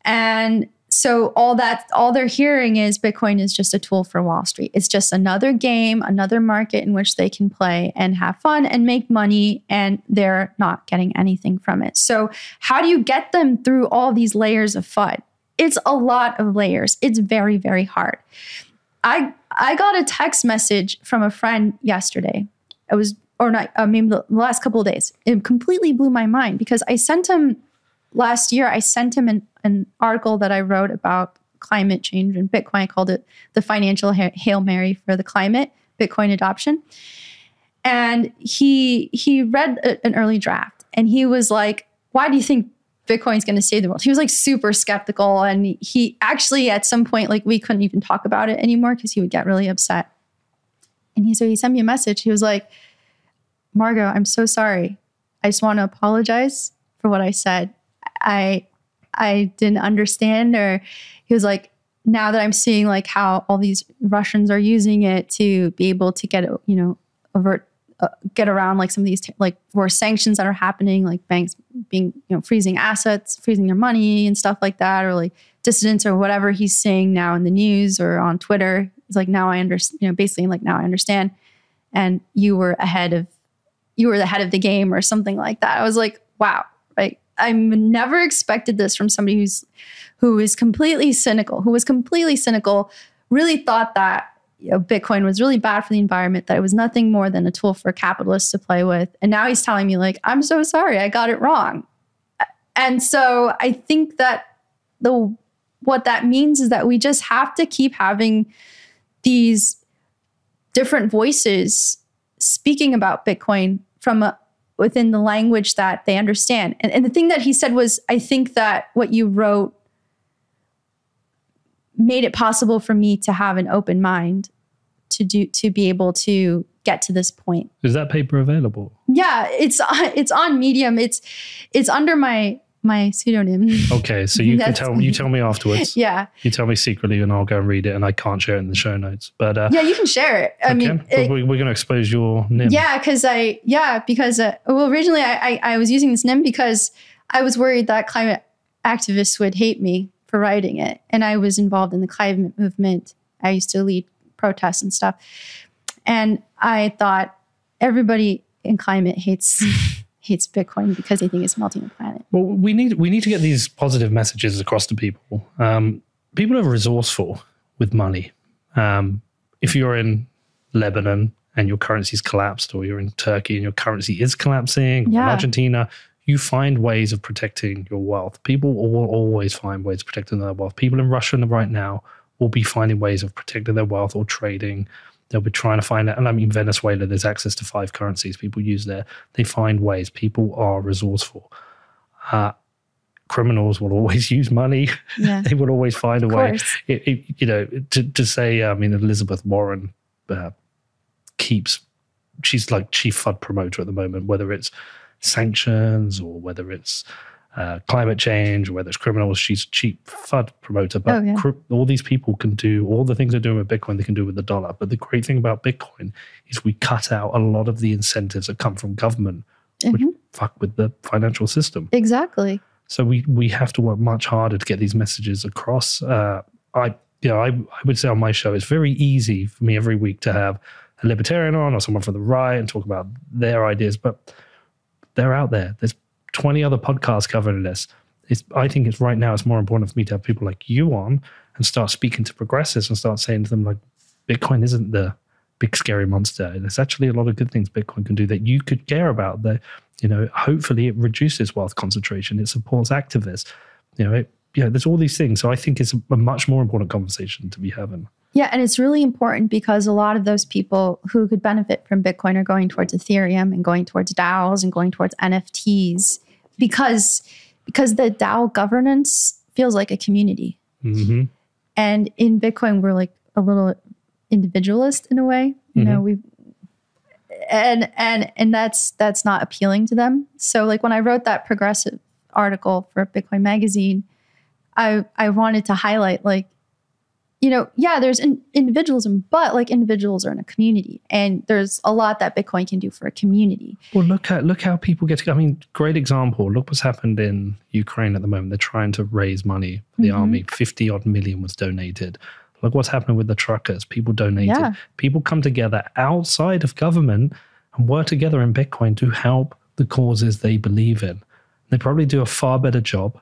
and so all that all they're hearing is Bitcoin is just a tool for Wall Street. It's just another game, another market in which they can play and have fun and make money, and they're not getting anything from it. So how do you get them through all these layers of FUD? It's a lot of layers. It's very very hard. I I got a text message from a friend yesterday. It was or not uh, maybe the last couple of days. It completely blew my mind because I sent him last year. I sent him an, an article that I wrote about climate change and Bitcoin. I called it the financial hail mary for the climate Bitcoin adoption. And he he read a- an early draft and he was like, "Why do you think Bitcoin's going to save the world. He was like super skeptical. And he actually, at some point, like we couldn't even talk about it anymore because he would get really upset. And he, so he sent me a message. He was like, Margot, I'm so sorry. I just want to apologize for what I said. I, I didn't understand. Or he was like, now that I'm seeing like how all these Russians are using it to be able to get, you know, avert get around like some of these like worse sanctions that are happening, like banks being you know freezing assets, freezing their money and stuff like that, or like dissidents or whatever he's saying now in the news or on Twitter. He's like, now I understand. You know, basically like now I understand. And you were ahead of, you were the head of the game or something like that. I was like, wow, right? I never expected this from somebody who's who is completely cynical, who was completely cynical, really thought that you know, Bitcoin was really bad for the environment, that it was nothing more than a tool for capitalists to play with. And now he's telling me, like, I'm so sorry, I got it wrong. And so I think that the what that means is that we just have to keep having these different voices speaking about Bitcoin from a, within the language that they understand. And, and the thing that he said was, I think that what you wrote made it possible for me to have an open mind to do to be able to get to this point. Is that paper available? Yeah, it's it's on Medium. It's it's under my my pseudonym. Okay, so you can tell you tell me afterwards. yeah, You tell me secretly, and I'll go and read it. And I can't share it in the show notes, but uh, yeah, you can share it. I mean, it- we, we're going to expose your name. yeah, because I yeah because uh, well originally I, I I was using this nym because I was worried that climate activists would hate me for writing it, and I was involved in the climate movement. I used to lead protests and stuff, and I thought everybody in climate hates hates Bitcoin because they think it's melting the planet. Well, we need we need to get these positive messages across to people. Um, people are resourceful with money. Um, if you're in Lebanon and your currency's collapsed, or you're in Turkey and your currency is collapsing, or in Argentina, you find ways of protecting your wealth. People will always find ways of protecting their wealth. People in Russia right now will be finding ways of protecting their wealth or trading. They'll be trying to find out. And I mean, Venezuela, there's access to five currencies people use there. They find ways. People are resourceful. Uh, criminals will always use money. Yeah, they will always find a of way. It, it, you know, to, to say, I mean, Elizabeth Warren uh, keeps, she's like chief FUD promoter at the moment, whether it's sanctions or whether it's uh, climate change or whether it's criminals, she's a cheap FUD promoter. But Oh, yeah. cri- all these people can do all the things they're doing with Bitcoin, they can do with the dollar. But the great thing about Bitcoin is we cut out a lot of the incentives that come from government, which Mhm. fuck with the financial system. Exactly. So we we have to work much harder to get these messages across. Uh, I you know I, I would say on my show it's very easy for me every week to have a libertarian on or someone from the right and talk about their ideas, but they're out there. There's 20 other podcasts covering this. it's I think it's right now it's more important for me to have people like you on and start speaking to progressives and start saying to them like Bitcoin isn't the big scary monster. There's actually a lot of good things Bitcoin can do that you could care about. That you know, hopefully it reduces wealth concentration. It supports activists. You know, it, yeah, there's all these things. So I think it's a much more important conversation to be having. Yeah, and it's really important because a lot of those people who could benefit from Bitcoin are going towards Ethereum and going towards DAOs and going towards NFTs because because the DAO governance feels like a community. Mm-hmm. And in Bitcoin, we're like a little individualist in a way. You know, we and and and that's that's not appealing to them. So like when I wrote that progressive article for Bitcoin magazine, I I wanted to highlight like you know, yeah, there's in, individualism, but like individuals are in a community, and there's a lot that Bitcoin can do for a community. Well, look at look how people get. To, I mean, great example. Look what's happened in Ukraine at the moment. They're trying to raise money for the Mhm. army. Fifty odd million was donated. Look what's happening with the truckers. People donated. Yeah. People come together outside of government and work together in Bitcoin to help the causes they believe in. They probably do a far better job,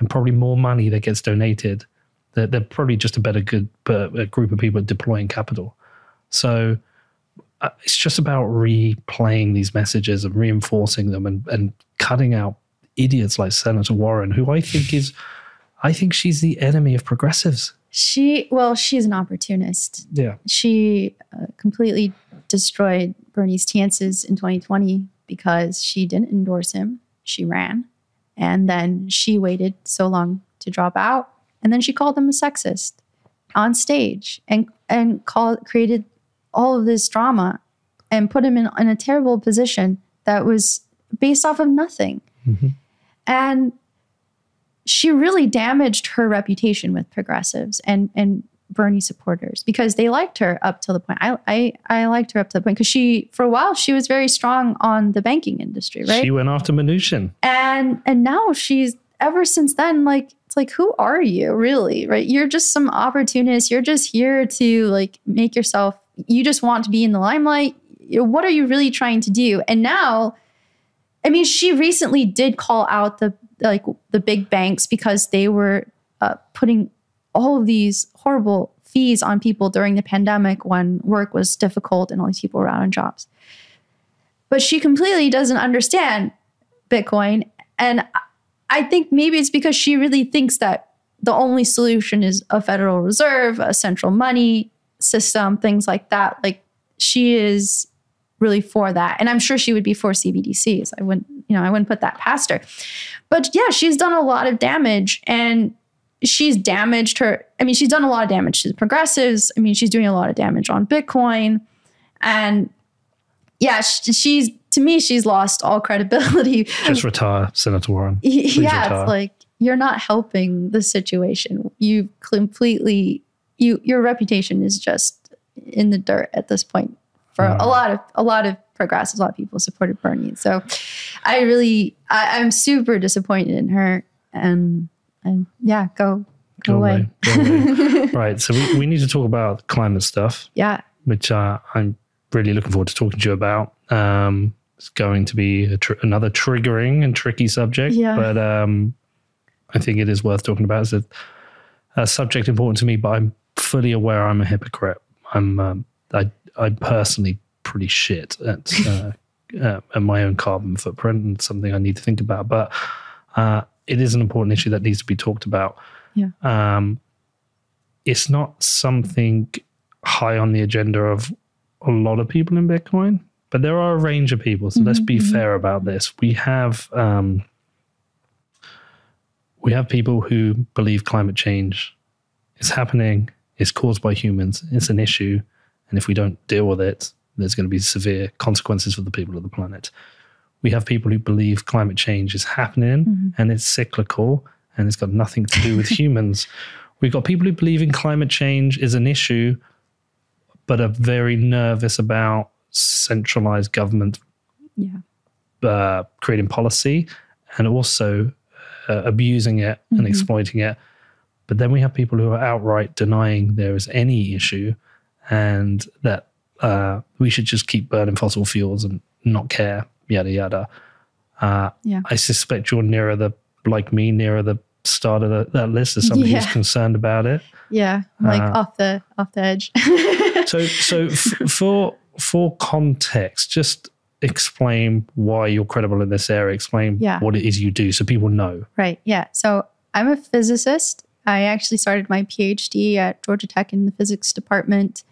and probably more money that gets donated. They're, they're probably just a better good a group of people deploying capital. So uh, it's just about replaying these messages and reinforcing them and, and cutting out idiots like Senator Warren, who I think is, I think she's the enemy of progressives. She, well, she's an opportunist. Yeah. She uh, completely destroyed Bernie's chances in 2020 because she didn't endorse him. She ran. And then she waited so long to drop out. And then she called him a sexist on stage and, and called, created all of this drama and put him in, in a terrible position that was based off of nothing. Mhm. And she really damaged her reputation with progressives and and Bernie supporters because they liked her up till the point. I I, I liked her up to the point because she for a while she was very strong on the banking industry, right? She went after Mnuchin. and and now she's ever since then like it's like who are you really right? You're just some opportunist. You're just here to like make yourself you just want to be in the limelight. What are you really trying to do? And now i mean she recently did call out the like the big banks because they were uh, putting all of these horrible fees on people during the pandemic when work was difficult and all these people were out on jobs. But she completely doesn't understand bitcoin. And I think maybe it's because she really thinks that the only solution is a Federal Reserve, a central money system, things like that. Like she is really for that. And I'm sure she would be for CBDCs. I wouldn't, you know, I wouldn't put that past her. But yeah, she's done a lot of damage and she's damaged her. I mean, she's done a lot of damage to the progressives. I mean, she's doing a lot of damage on Bitcoin. And yeah, sh- she's, to me, she's lost all credibility. Just retire, Senator Warren. Y- yeah retire. it's like you're not helping the situation you completely you your reputation is just in the dirt at this point for a lot of a lot of progressives a lot of people supported bernie so i really I, i'm super disappointed in her and and yeah go go, Go away, away, go Right. So we, we need to talk about climate stuff. yeah which uh, I'm really looking forward to talking to you about. Um, it's going to be a tr- another triggering and tricky subject, Yeah. but um, I think it is worth talking about. It's a, a subject important to me, but I'm fully aware I'm a hypocrite. I'm um, I I'm personally pretty shit at uh, uh, at my own carbon footprint and something I need to think about. But uh, it is an important issue that needs to be talked about. Yeah. Um, it's not something high on the agenda of a lot of people in Bitcoin, but there are a range of people. So let's be Mhm, mhm. fair about this. We have um, we have people who believe climate change is happening, is caused by humans, it's an issue, and if we don't deal with it, there's going to be severe consequences for the people of the planet. We have people who believe climate change is happening Mhm. and it's cyclical and it's got nothing to do with humans. We've got people who believe in climate change is an issue, but are very nervous about centralized government yeah uh, creating policy and also uh, abusing it and Mhm. exploiting it. But then we have people who are outright denying there is any issue and that uh, we should just keep burning fossil fuels and not care, yada, yada. Uh, Yeah. I suspect you're nearer the like me nearer the start of the, that list as somebody who's concerned about it. Yeah, like Uh, off the off the edge. So, so f- for for context, just explain why you're credible in this area. Explain Yeah. what it is you do, so people know. Right. Yeah. So I'm a physicist. I actually started my PhD at Georgia Tech in the physics department.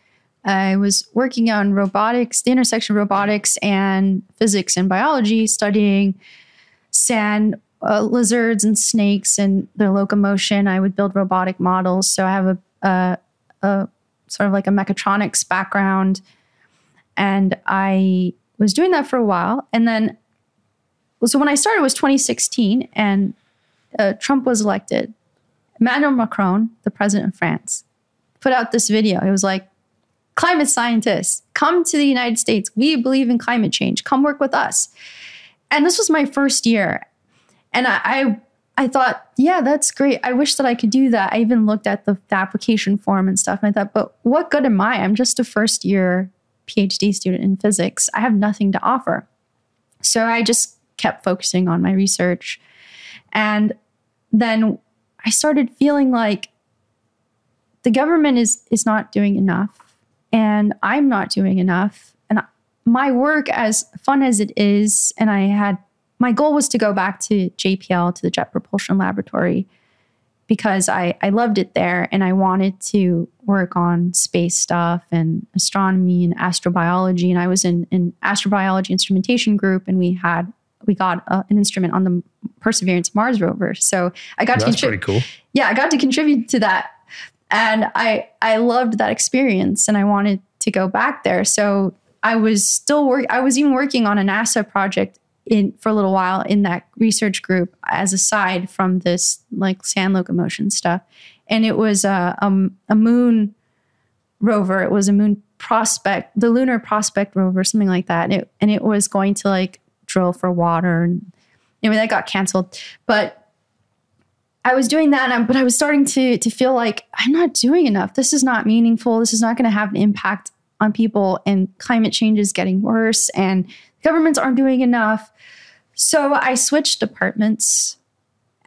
I was working on robotics, the intersection of robotics and physics and biology, studying sand uh, lizards and snakes and their locomotion. I would build robotic models. So I have a, a, a sort of like a mechatronics background. And I was doing that for a while. And then, so when I started it was 2016, and uh, Trump was elected, Emmanuel Macron, the president of France, put out this video. It was like, climate scientists, come to the United States. We believe in climate change. Come work with us. And this was my first year. And I, I, I thought, yeah, that's great. I wish that I could do that. I even looked at the, the application form and stuff. And I thought, but what good am I? I'm just a first year PhD student in physics. I have nothing to offer. So I just kept focusing on my research. And then I started feeling like the government is is not doing enough and I'm not doing enough. And my work as fun as it is and I had my goal was to go back to JPL to the Jet Propulsion Laboratory because I, I loved it there and I wanted to work on space stuff and astronomy and astrobiology. And I was in an astrobiology instrumentation group and we had we got uh, an instrument on the Perseverance Mars rover. So I got to That's contribute pretty cool. yeah, I got to contribute to that. And I I loved that experience and I wanted to go back there. So I was still work I was even working on a NASA project in for a little while in that research group as a side from this like sand locomotion stuff. And it was a um, a moon rover. It was a moon prospect, the lunar prospect rover, something like that. And it, and it was going to like drill for water and anyway, that got canceled. But I was doing that, and I, but I was starting to to feel like I'm not doing enough. This is not meaningful. This is not going to have an impact on people, and climate change is getting worse, and governments aren't doing enough. So I switched departments,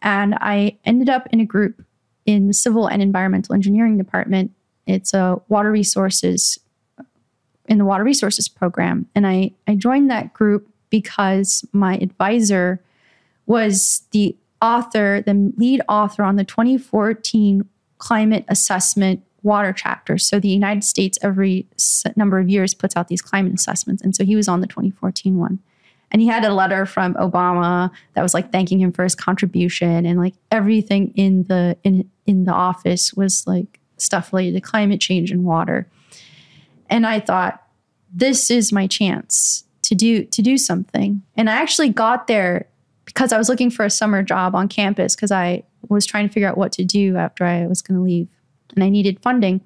and I ended up in a group in the civil and environmental engineering department. It's a water resources in the water resources program, and I I joined that group because my advisor was the author, the lead author on the 2014 climate assessment water chapter. So the United States every number of years puts out these climate assessments. And so he was on the 2014 one. And he had a letter from Obama that was like thanking him for his contribution and like everything in the in in the office was like stuff related to climate change and water. And I thought this is my chance to do to do something. And I actually got there because I was looking for a summer job on campus because I was trying to figure out what to do after I was going to leave and I needed funding.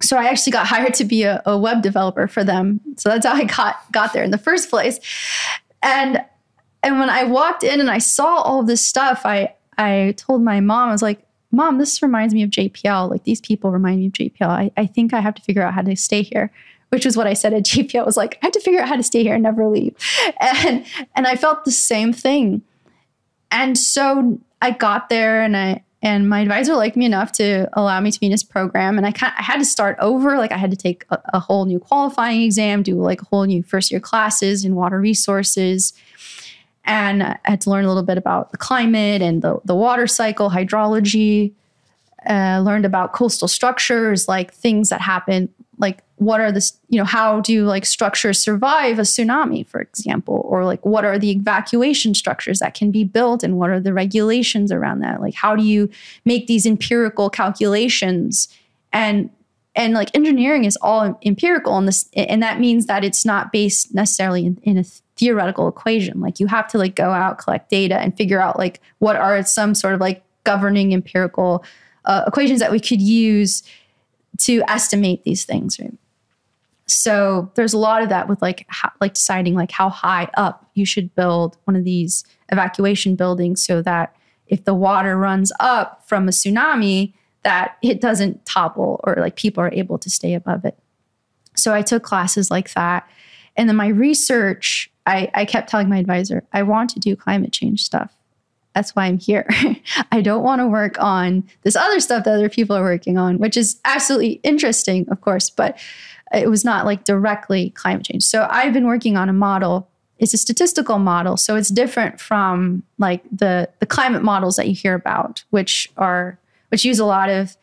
So I actually got hired to be a, a web developer for them. So that's how I got got there in the first place. And and when I walked in and I saw all this stuff, I I told my mom, I was like, Mom, this reminds me of JPL. Like these people remind me of JPL. I, I think I have to figure out how to stay here which was what I said at JPL. I was like, I have to figure out how to stay here and never leave. And and I felt the same thing. And so I got there and I and my advisor liked me enough to allow me to be in his program. And I I had to start over. Like I had to take a, a whole new qualifying exam, do like a whole new first year classes in water resources. And I had to learn a little bit about the climate and the, the water cycle, hydrology, uh, learned about coastal structures, like things that happen, like what are the, you know, how do like structures survive a tsunami, for example, or like what are the evacuation structures that can be built and what are the regulations around that? Like how do you make these empirical calculations? And and like engineering is all empirical and this and that means that it's not based necessarily in, in a theoretical equation like you have to like go out collect data and figure out like what are some sort of like governing empirical uh, equations that we could use to estimate these things right so there's a lot of that with like how, like deciding like how high up you should build one of these evacuation buildings so that if the water runs up from a tsunami that it doesn't topple or like people are able to stay above it. So i took classes like that. And then my research i, I kept telling my advisor i want to do climate change stuff. That's why I'm here. I don't want to work on this other stuff that other people are working on, which is absolutely interesting, of course, but it was not like directly climate change. So I've been working on a model. It's a statistical model, so it's different from like the the climate models that you hear about, which are which use a lot of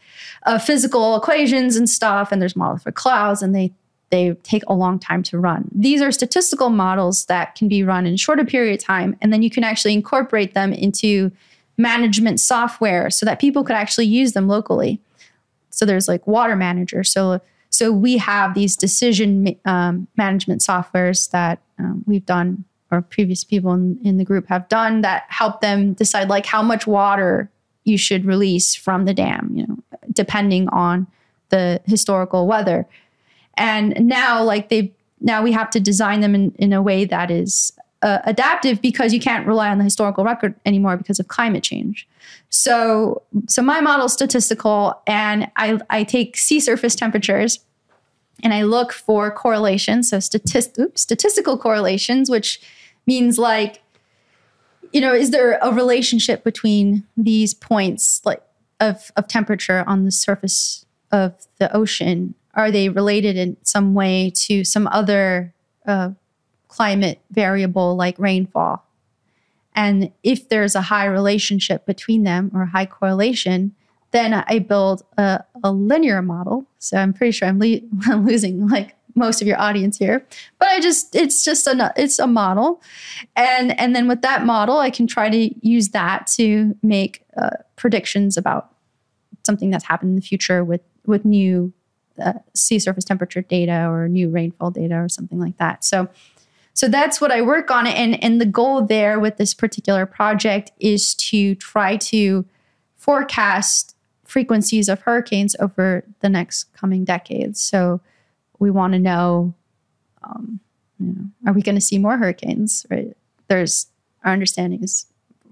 uh, physical equations and stuff. And there's models for clouds, and they they take a long time to run. These are statistical models that can be run in a shorter period of time, and then you can actually incorporate them into management software so that people could actually use them locally. So there's like Water Manager. So so we have these decision um, management softwares that um, we've done, or previous people in, in the group have done that help them decide like how much water you should release from the dam. You know, depending on the historical weather. And now, like they now we have to design them in, in a way that is uh, adaptive because you can't rely on the historical record anymore because of climate change. So, so my model is statistical, and I, I take sea surface temperatures and I look for correlations. So, statist- oops, statistical correlations, which means like, you know, is there a relationship between these points, like of of temperature on the surface of the ocean are they related in some way to some other uh, climate variable like rainfall? And if there's a high relationship between them or high correlation, then I build a, a linear model. So I'm pretty sure I'm, le- I'm, losing like most of your audience here, but I just it's just a it's a model, and and then with that model, I can try to use that to make uh, predictions about something that's happened in the future with with new uh, sea surface temperature data or new rainfall data or something like that. So, so that's what I work on, and and the goal there with this particular project is to try to forecast frequencies of hurricanes over the next coming decades. So, we want to know, um, you know, are we going to see more hurricanes? Right? There's our understanding is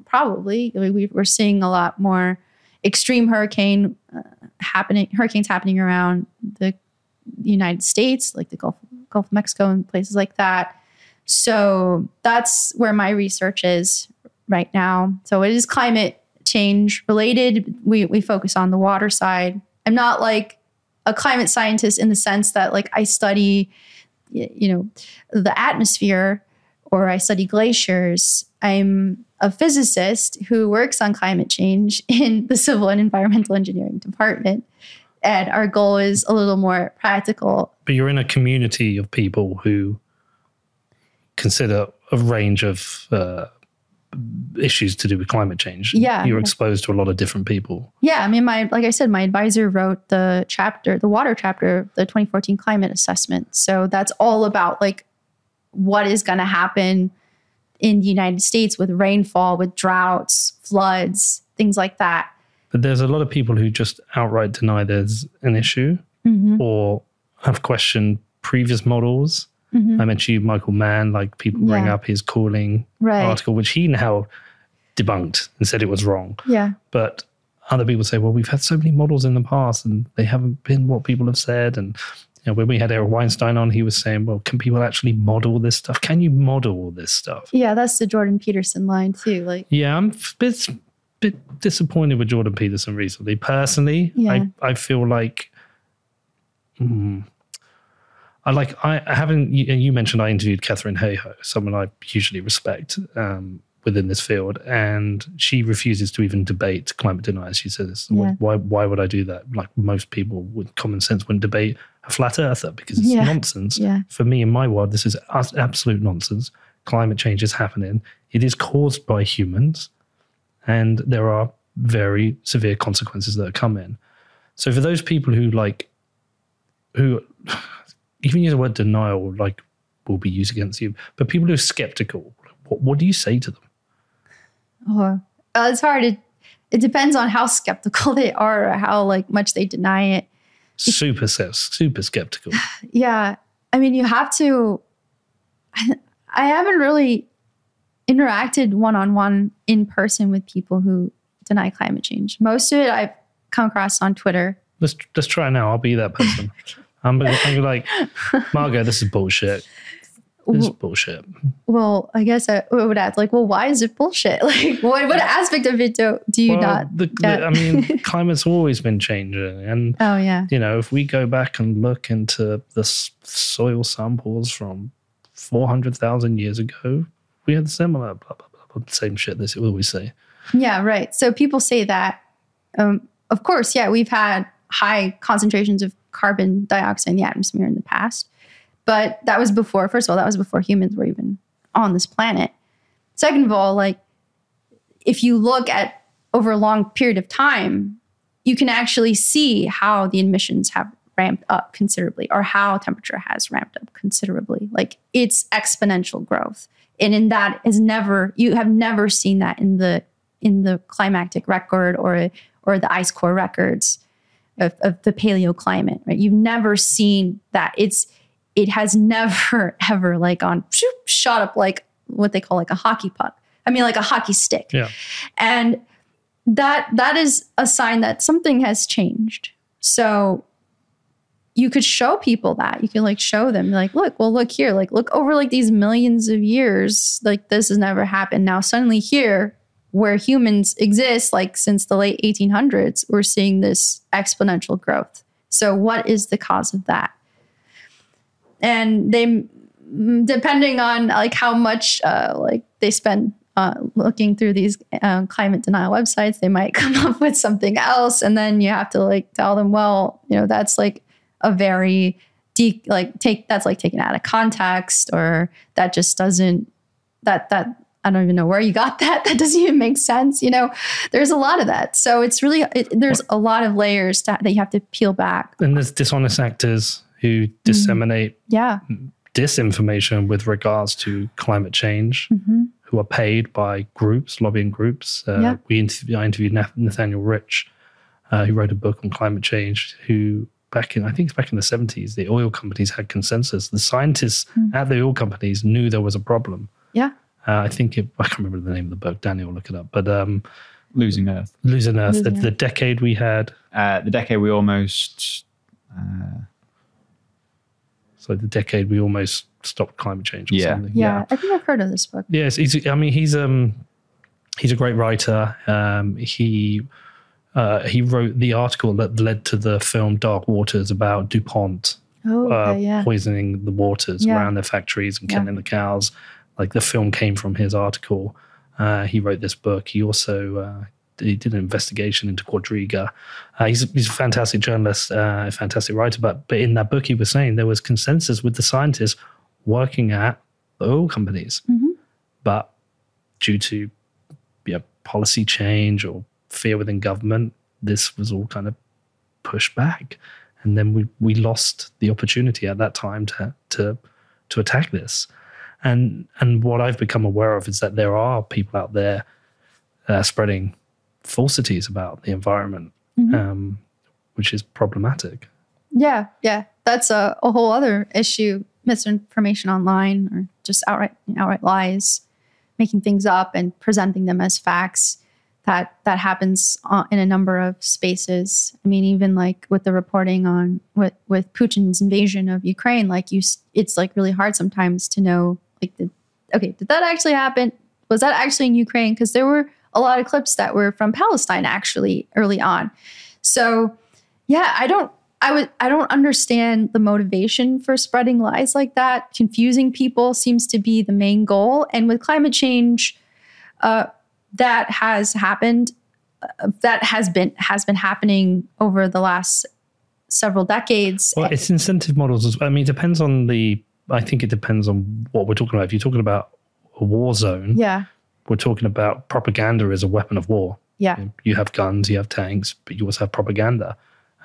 probably we, we're seeing a lot more extreme hurricane uh, happening, hurricanes happening around the United States, like the Gulf, Gulf of Mexico and places like that. So that's where my research is right now. So it is climate change related. We, we focus on the water side. I'm not like a climate scientist in the sense that like I study, you know, the atmosphere or I study glaciers. I'm a physicist who works on climate change in the civil and environmental engineering department. And our goal is a little more practical. But you're in a community of people who consider a range of uh, issues to do with climate change. Yeah. You're exposed to a lot of different people. Yeah. I mean, my, like I said, my advisor wrote the chapter, the water chapter, the 2014 climate assessment. So that's all about like what is going to happen in the United States with rainfall, with droughts, floods, things like that. But there's a lot of people who just outright deny there's an issue Mm-hmm. or have questioned previous models. Mhm. I mentioned you, Michael Mann, like people bring Yeah. up his cooling Right. article, which he now debunked and said it was wrong. Yeah. But other people say, well, we've had so many models in the past and they haven't been what people have said. And you know, when we had Eric Weinstein on, he was saying, well, can people actually model this stuff? Can you model all this stuff? Yeah. That's the Jordan Peterson line too. Like, Yeah, I'm a bit, bit disappointed with Jordan Peterson recently. Personally, Yeah. I, I feel like, hmm, I like, I, I haven't, you, you mentioned I interviewed Katharine Hayhoe, someone I hugely respect um, within this field, and she refuses to even debate climate deniers. She says, Yeah. why, why would I do that? Like most people with common sense wouldn't debate a flat earther because it's Yeah. nonsense yeah. for me in my world, this is absolute nonsense. Climate change is happening. It is caused by humans, and there are very severe consequences that come in. So for those people who like, who even use the word denial, like will be used against you, but people who are skeptical, what, what do you say to them? Oh, uh, it's hard. It, it depends on how skeptical they are or how like much they deny it. Super, super skeptical. Yeah. I mean, you have to. I haven't really interacted one on one in person with people who deny climate change. Most of it I've come across on Twitter. Let's let's try now. I'll be that person. I'm, gonna- I'm be like, Margot, this is bullshit. This is bullshit. Well, I guess I would ask, like, well, why is it bullshit? Like, what what aspect of it do do you Well, not? the, the, I mean, climate's always been changing, and oh yeah, you know, if we go back and look into the s- soil samples from four hundred thousand years ago, we had similar blah blah blah, blah same shit. This we always say. yeah, right. So people say that. Um, of course, yeah, we've had high concentrations of carbon dioxide in the atmosphere in the past, but that was before. First of all, that was before humans were even on this planet. Second of all, like if you look at over a long period of time, you can actually see how the emissions have ramped up considerably or how temperature has ramped up considerably. Like it's exponential growth. And in that is never you have never seen that in the in the climactic record or or the ice core records of, of the paleoclimate, right? You've never seen that. It's it has never ever like on shot up like what they call like a hockey puck. I mean like a hockey stick. Yeah. And that that is a sign that something has changed. So you could show people that. You can like show them like, look, well, look here, like look over like these millions of years, like this has never happened. Now suddenly here, where humans exist, like since the late 1800s, we're seeing this exponential growth. So what is the cause of that? And they, depending on like how much uh, like they spend uh, looking through these uh, climate denial websites, they might come up with something else, and then you have to like tell them, well, you know, that's like a very de- like take that's like taken out of context, or that just doesn't that that I don't even know where you got that. That doesn't even make sense. You know, there's a lot of that. So it's really it, there's a lot of layers to, that you have to peel back. And there's dishonest actors who disseminate Yeah. disinformation with regards to climate change, hmm who are paid by groups, lobbying groups. Uh, Yeah. We I interviewed Nathaniel Rich, uh, who wrote a book on climate change. Who back in I think it's back in the seventies, the oil companies had consensus. The scientists Mm. at the oil companies knew there was a problem. Yeah. Uh, I think it, I can't remember the name of the book. Daniel, will look it up. But um, Losing Earth. Losing Earth, the, Losing the decade we had. Uh, the decade we almost. Uh, So the decade we almost stopped climate change. Or Yeah. something. Yeah. I think I've heard of this book. Yes, he's. I mean, he's um, he's a great writer. Um, he uh, he wrote the article that led to the film Dark Waters about Dupont Oh, uh, okay, yeah. poisoning the waters Yeah. around their factories and Yeah. killing the cows. Like the film came from his article. Uh, he wrote this book. He also uh, he did an investigation into Quadriga. Uh, he's, he's a fantastic journalist, uh, a fantastic writer. But but in that book, he was saying there was consensus with the scientists working at the oil companies, Mhm. but due to yeah, policy change or fear within government, this was all kind of pushed back, and then we we lost the opportunity at that time to to to attack this. And and what I've become aware of is that there are people out there uh, spreading falsities about the environment, Mhm. um, which is problematic. Yeah, yeah, that's a, a whole other issue: misinformation online, or just outright outright lies, making things up and presenting them as facts. That that happens uh, in a number of spaces. I mean, even like with the reporting on with with Putin's invasion of Ukraine, like you, it's like really hard sometimes to know like the okay, did that actually happen? Was that actually in Ukraine? Because there were a lot of clips that were from Palestine actually early on. So yeah, I don't I would I don't understand the motivation for spreading lies like that. Confusing people seems to be the main goal. And with climate change, uh, that has happened. Uh, that has been has been happening over the last several decades. Well, it's incentive models. As, I mean, it depends on the. I think it depends on what we're talking about. If you're talking about a war zone, yeah, we're talking about propaganda as a weapon of war. yeah, You have guns, you have tanks, but you also have propaganda.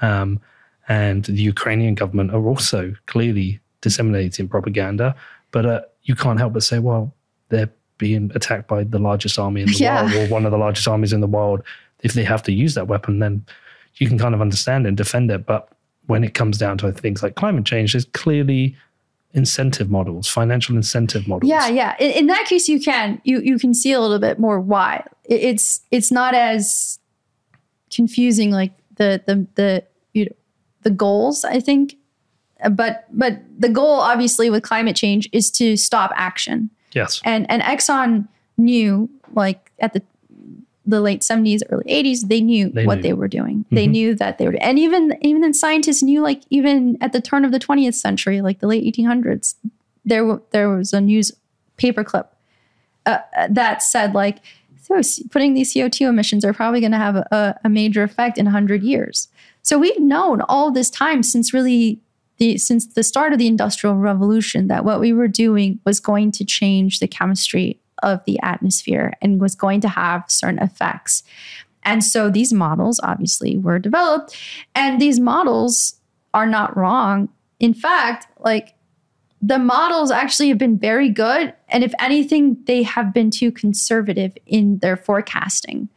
Um, and the Ukrainian government are also clearly disseminating propaganda. But uh, you can't help but say, well, they're being attacked by the largest army in the Yeah. world, or one of the largest armies in the world. If they have to use that weapon, then you can kind of understand and defend it. But when it comes down to things like climate change, there's clearly incentive models, financial incentive models. yeah, yeah. In, in that case, you can you you can see a little bit more why It- it's it's not as confusing like the the the you know, the goals. I think but but the goal obviously with climate change is to stop action. Yes. And and Exxon knew like at the the late 70s, early 80s, they knew They what knew. they were doing. They Mhm. knew that they were and even even then scientists knew like even at the turn of the 20th century, like the late 1800s, there there was a news paperclip uh, uh, that said like so putting these CO2 emissions are probably going to have a, a major effect in 100 years. So we've known all this time since really the since the start of the industrial revolution that what we were doing was going to change the chemistry of the atmosphere and was going to have certain effects. And so these models obviously were developed and these models are not wrong. In fact, like the models actually have been very good. And if anything, they have been too conservative in their forecasting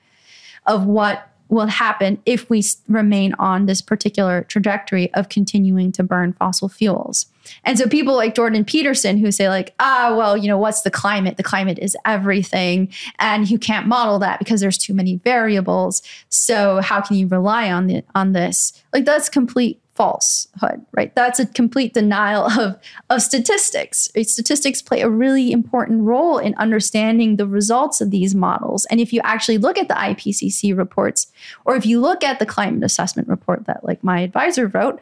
of what will happen if we remain on this particular trajectory of continuing to burn fossil fuels. And so people like Jordan Peterson who say like, ah, well, you know, what's the climate? The climate is everything. And you can't model that because there's too many variables. So how can you rely on the on this? Like that's complete falsehood, right? That's a complete denial of, of statistics. Statistics play a really important role in understanding the results of these models. And if you actually look at the IPCC reports, or if you look at the climate assessment report that like my advisor wrote,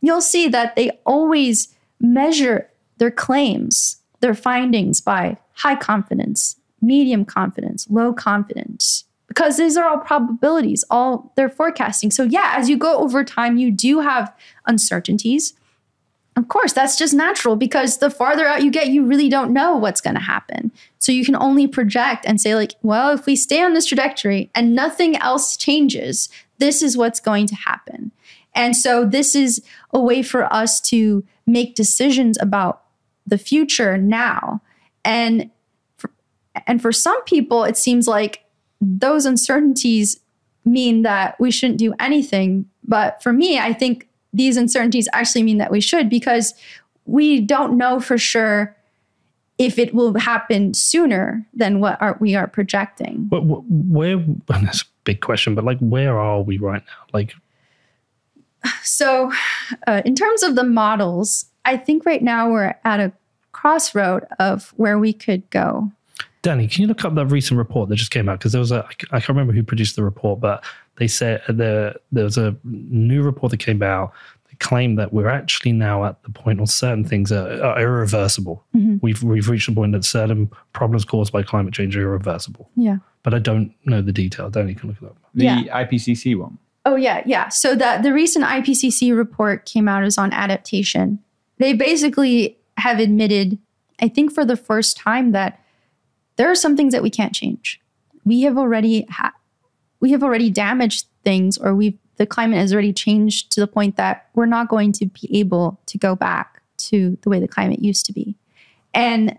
you'll see that they always measure their claims, their findings by high confidence, medium confidence, low confidence, because these are all probabilities, all they're forecasting. So, yeah, as you go over time, you do have uncertainties. Of course, that's just natural because the farther out you get, you really don't know what's going to happen. So you can only project and say, like, well, if we stay on this trajectory and nothing else changes, this is what's going to happen. And so this is a way for us to make decisions about the future now. And for, and for some people, it seems like those uncertainties mean that we shouldn't do anything. But for me, I think these uncertainties actually mean that we should because we don't know for sure if it will happen sooner than what are, we are projecting. Where, where that's a big question, but like, where are we right now? Like, So, uh, in terms of the models, I think right now we're at a crossroad of where we could go. Danny, can you look up that recent report that just came out? Because there was a, I can't remember who produced the report, but they said there there was a new report that came out that claimed that we're actually now at the point where certain things are, are irreversible. Mhm. We've we've reached a point that certain problems caused by climate change are irreversible. Yeah. But I don't know the detail. Danny can look it up. The Yeah. IPCC one. Oh yeah, yeah. So that the recent IPCC report came out is on adaptation. They basically have admitted, I think for the first time, that there are some things that we can't change. We have already ha- we have already damaged things, or we the climate has already changed to the point that we're not going to be able to go back to the way the climate used to be, and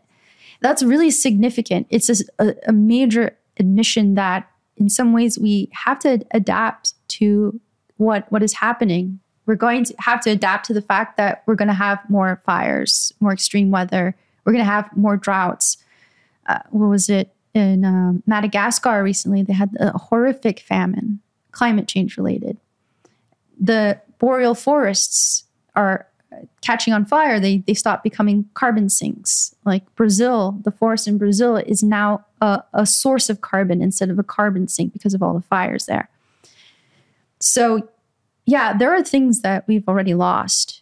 that's really significant. It's a, a major admission that in some ways we have to adapt to what what is happening. We're going to have to adapt to the fact that we're going to have more fires more extreme weather. We're going to have more droughts. Uh, what was it? In um, madagascar recently they had a horrific famine climate change related. The boreal forests are catching on fire. They they stop becoming carbon sinks. Like brazil the forest in brazil is now a, a source of carbon instead of a carbon sink because of all the fires there so yeah there are things that we've already lost.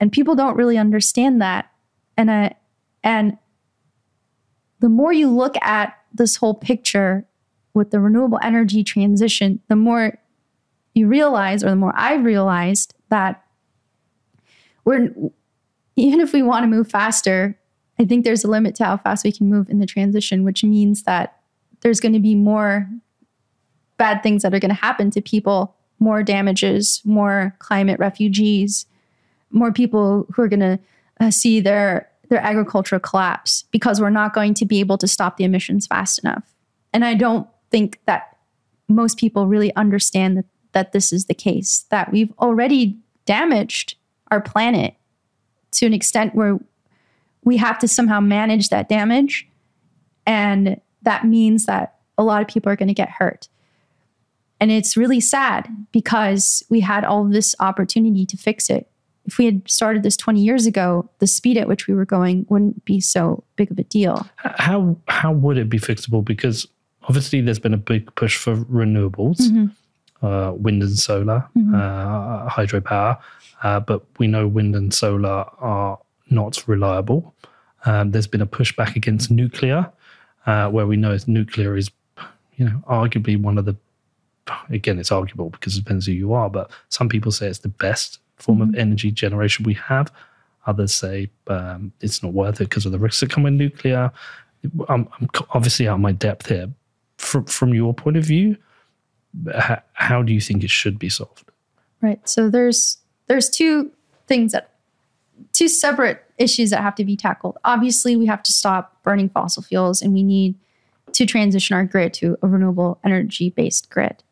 And people don't really understand that. And i and the more you look at this whole picture with the renewable energy transition the more you realize or the more I've realized that we're even if we want to move faster, I think there's a limit to how fast we can move in the transition, which means that there's going to be more bad things that are going to happen to people, more damages, more climate refugees, more people who are going to uh, see their their agriculture collapse because we're not going to be able to stop the emissions fast enough. And I don't think that most people really understand that that this is the case, that we've already damaged our planet to an extent where we have to somehow manage that damage. And that means that a lot of people are going to get hurt. And it's really sad because we had all this opportunity to fix it. if we had started this 20 years ago, the speed at which we were going wouldn't be so big of a deal. How how would it be fixable? Because obviously there's been a big push for renewables, uh, wind and solar, uh, hydropower, uh, but we know wind and solar are not reliable. Um, there's been a pushback against nuclear, uh, where we know nuclear is, you know, arguably one of the. Again, it's arguable because it depends who you are, but some people say it's the best form of energy generation we have. Others say um, it's not worth it because of the risks that come with nuclear. I'm, I'm obviously out of my depth here. From from your point of view, how, how do you think it should be solved? Right. So there's there's two things that two separate issues that have to be tackled. Obviously, we have to stop burning fossil fuels and we need to transition our grid to a renewable energy based grid.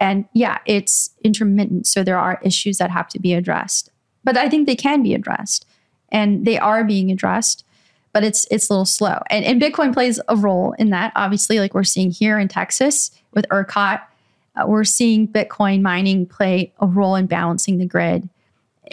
And yeah, it's intermittent, so there are issues that have to be addressed. But I think they can be addressed and they are being addressed, but it's it's a little slow. And, and Bitcoin plays a role in that. Obviously, like we're seeing here in Texas with ERCOT, uh, we're seeing Bitcoin mining play a role in balancing the grid.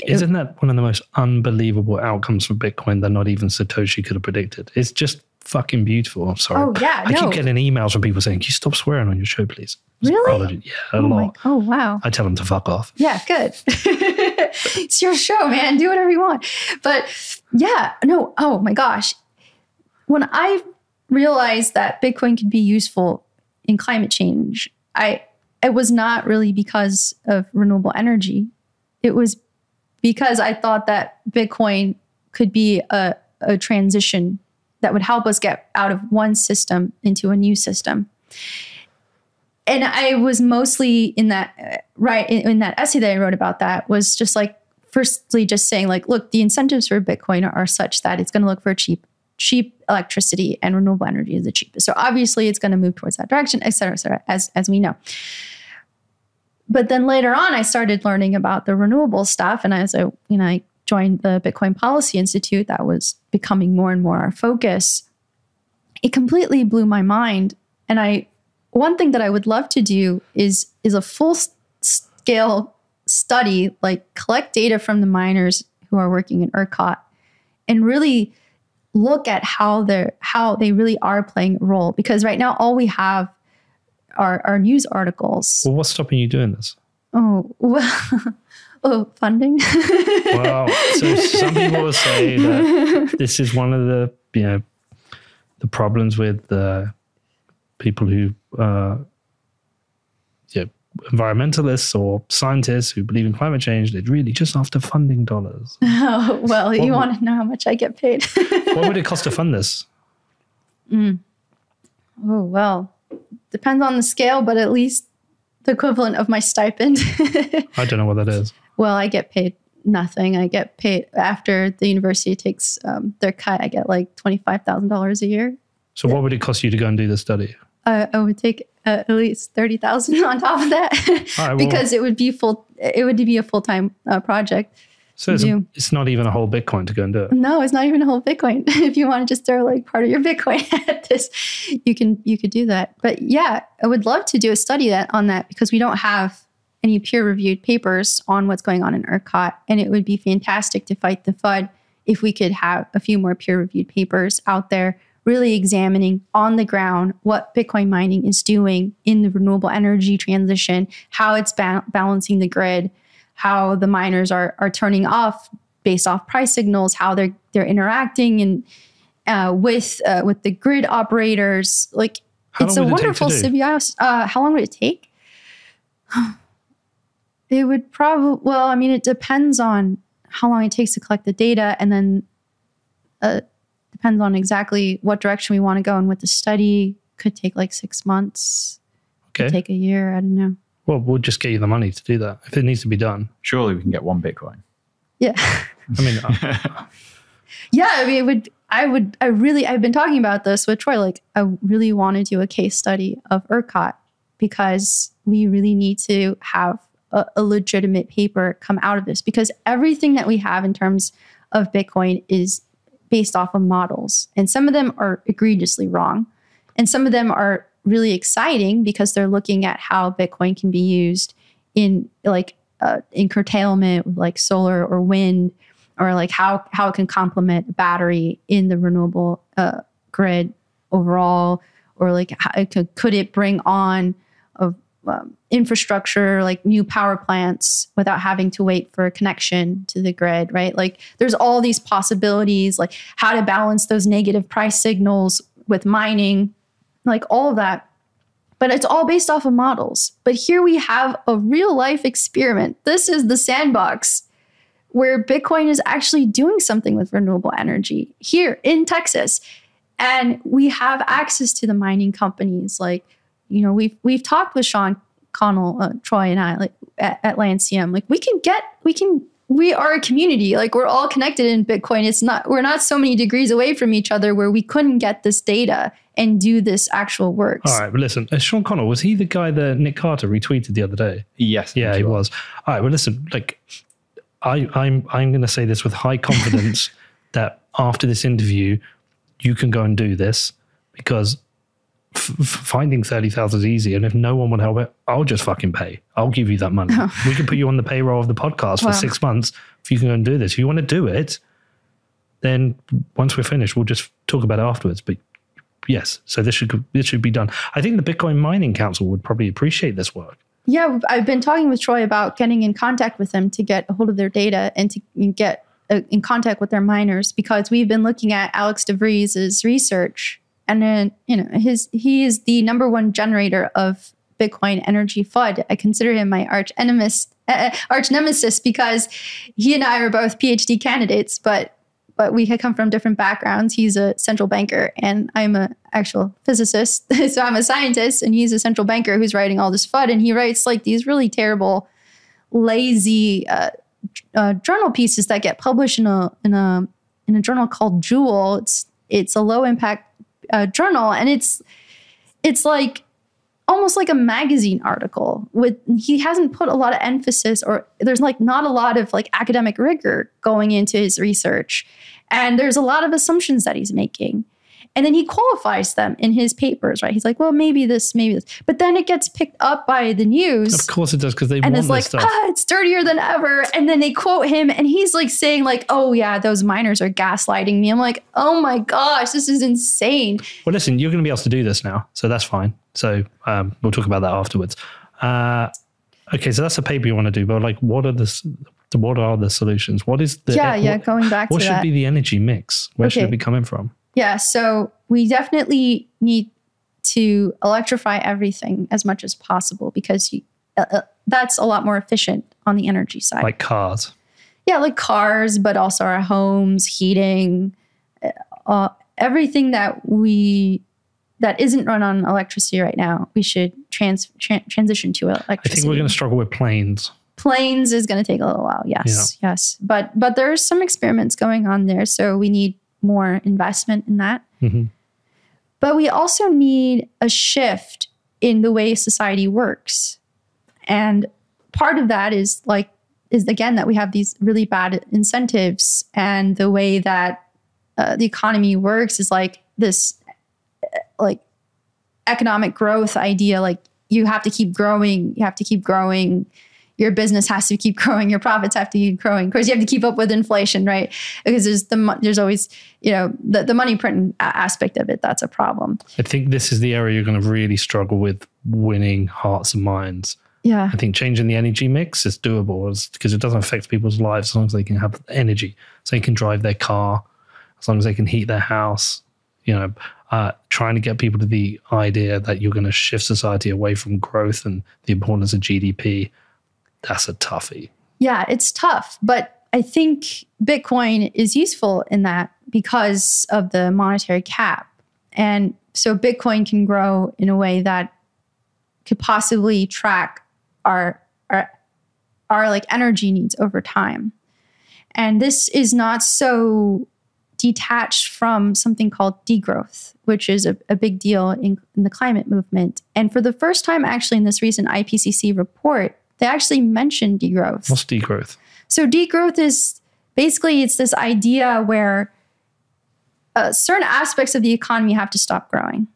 Isn't that one of the most unbelievable outcomes for Bitcoin that not even Satoshi could have predicted? It's just fucking beautiful. I'm sorry. Oh, yeah, I no. keep getting emails from people saying, Can you stop swearing on your show, please? Really? Oh, Apology. Yeah, a Oh, lot. my, oh wow. I tell them to fuck off. Yeah, good. it's your show, man. Do whatever you want. But yeah, no, oh my gosh. When I realized that Bitcoin could be useful in climate change, I it was not really because of renewable energy. It was because I thought that Bitcoin could be a, a transition that would help us get out of one system into a new system. And I was mostly in that uh, right in, in that essay that I wrote about that was just like firstly just saying like look the incentives for Bitcoin are, are such that it's going to look for cheap cheap electricity and renewable energy is the cheapest. So obviously it's going to move towards that direction et cetera et cetera as as we know. But then later on I started learning about the renewable stuff and as I you know I joined the Bitcoin Policy Institute that was becoming more and more our focus it completely blew my mind and I one thing that I would love to do is is a full scale study, like collect data from the miners who are working in ERCOT, and really look at how they're how they really are playing a role. Because right now, all we have are are news articles. Well, what's stopping you doing this? Oh well, oh funding. Well, so some people will say that this is one of the you know the problems with uh, people who uh, yeah environmentalists or scientists who believe in climate change. They're really just after funding dollars. oh well, you What- want to know how much I get paid? what would it cost to fund this? Oh, well, depends on the scale, but at least the equivalent of my stipend. I don't know what that is. Well, I get paid nothing. I get paid after the university takes um, their cut. I get like $25,000 a year. So, what would it cost you to go and do the study? Uh, I would take uh, at least 30,000 on top of that right, well- because it would be full, it would be a full-time uh, project. So, it's, do. it's not even a whole Bitcoin to go and do it. No, it's not even a whole Bitcoin. if you want to just throw like part of your Bitcoin at this, you can you could do that. But yeah, I would love to do a study that on that because we don't have any peer-reviewed papers on what's going on in ERCOT, and it would be fantastic to fight the FUD if we could have a few more peer-reviewed papers out there really examining on the ground what Bitcoin mining is doing in the renewable energy transition, how it's ba- balancing the grid, how the miners are are turning off based off price signals, how they're they're interacting and uh, with uh, with the grid operators. Like How it's a long would it take wonderful symbiosis. Uh, how long would it take? It would probably well, I mean, it depends on how long it takes to collect the data, and then uh, depends on exactly what direction we want to go and with the study. Could take like six months, could take a year. I don't know. Well, we'll just get you the money to do that if it needs to be done. Surely we can get one Bitcoin. Yeah. I mean, uh, Yeah, I mean, it would. I would. I really. I've been talking about this with Troy. Like, I really want to do a case study of ERCOT because we really need to have a, a legitimate paper come out of this. Because everything that we have in terms of Bitcoin is based off of models, and some of them are egregiously wrong, and some of them are really exciting because they're looking at how Bitcoin can be used in like uh, in curtailment with like solar or wind, or like how how it can complement battery in the renewable uh, grid overall, or like how it could could it bring on um, infrastructure like new power plants without having to wait for a connection to the grid, right? Like there's all these possibilities, like how to balance those negative price signals with mining, like all that. But it's all based off of models. But here we have a real life experiment. This is the sandbox where Bitcoin is actually doing something with renewable energy here in Texas. And we have access to the mining companies. Like, you know, we've we've talked with Sean Connell, uh, Troy, and I like at, at Lancium. Like, we can get, we can, we are a community. Like, we're all connected in Bitcoin. It's not, we're not so many degrees away from each other where we couldn't get this data and do this actual work. All right, but listen, uh, Sean Connell was he the guy that Nick Carter retweeted the other day? Yes. Yeah, he was. All right, well, listen, like, I, I'm I'm going to say this with high confidence that after this interview, you can go and do this because f- f- finding thirty thousand is easy, and if no one would help it, I'll just fucking pay. I'll give you that money. we can put you on the payroll of the podcast for Wow. six months if you can go and do this. If you want to do it, then once we're finished, we'll just talk about it afterwards. But yes, so this should this should be done. I think the Bitcoin Mining Council would probably appreciate this work. Yeah, I've been talking with Troy about getting in contact with them to get a hold of their data and to get uh, in contact with their miners because we've been looking at Alex de Vries's research, and then you know his he is the number one generator of Bitcoin energy FUD. I consider him my arch enemies, uh, arch nemesis because he and I are both PhD candidates, but but we had come from different backgrounds. He's a central banker, and I'm a actual physicist. so I'm a scientist, and he's a central banker who's writing all this FUD, and he writes like these really terrible, lazy uh, uh, journal pieces that get published in a in a in a journal called Joule. It's it's a low impact journal, and it's it's like almost like a magazine article with he hasn't put a lot of emphasis or there's like not a lot of like academic rigor going into his research. And there's a lot of assumptions that he's making and then he qualifies them in his papers right he's like well maybe this maybe this but then it gets picked up by the news Of course it does because they and want it's this like stuff. ah, it's dirtier than ever and then they quote him and he's like saying like oh yeah those miners are gaslighting me i'm like oh my gosh this is insane Well, listen, you're going to be able to do this now, so that's fine. So um, we'll talk about that afterwards. Uh, okay, so that's a paper you want to do, but like, what are the what are the solutions? What is the yeah yeah going back what should that be the energy mix? Where should it be coming from? Yeah, so we definitely need to electrify everything as much as possible because you, uh, uh, that's a lot more efficient on the energy side. Like cars. yeah, like cars, but also our homes, heating, uh, uh, everything that we that isn't run on electricity right now. We should trans tran- transition to electricity. I think we're going to struggle with planes. planes is going to take a little while. Yes, yes, but but there's some experiments going on there, so we need more investment in that. Mhm. But we also need a shift in the way society works, and part of that is like is again that we have these really bad incentives, and the way that uh, the economy works is like this, uh, like economic growth idea. Like you have to keep growing, you have to keep growing your business has to keep growing, your profits have to keep growing. Of course, you have to keep up with inflation, right? Because there's the there's always you know the the money printing aspect of it. That's a problem. I think this is the area you're going to really struggle with winning hearts and minds. Yeah, I think changing the energy mix is doable because it doesn't affect people's lives as long as they can have energy. So they can drive their car, as long as they can heat their house. You know, uh, trying to get people to the idea that you're going to shift society away from growth and the importance of GDP. That's a toughie. yeah, it's tough, but I think Bitcoin is useful in that because of the monetary cap, and so Bitcoin can grow in a way that could possibly track our our our like energy needs over time. And this is not so detached from something called degrowth, which is a, a big deal in, in the climate movement. And for the first time, actually, in this recent IPCC report, they actually mentioned degrowth. What's degrowth? So degrowth is basically it's this idea where uh, certain aspects of the economy have to stop growing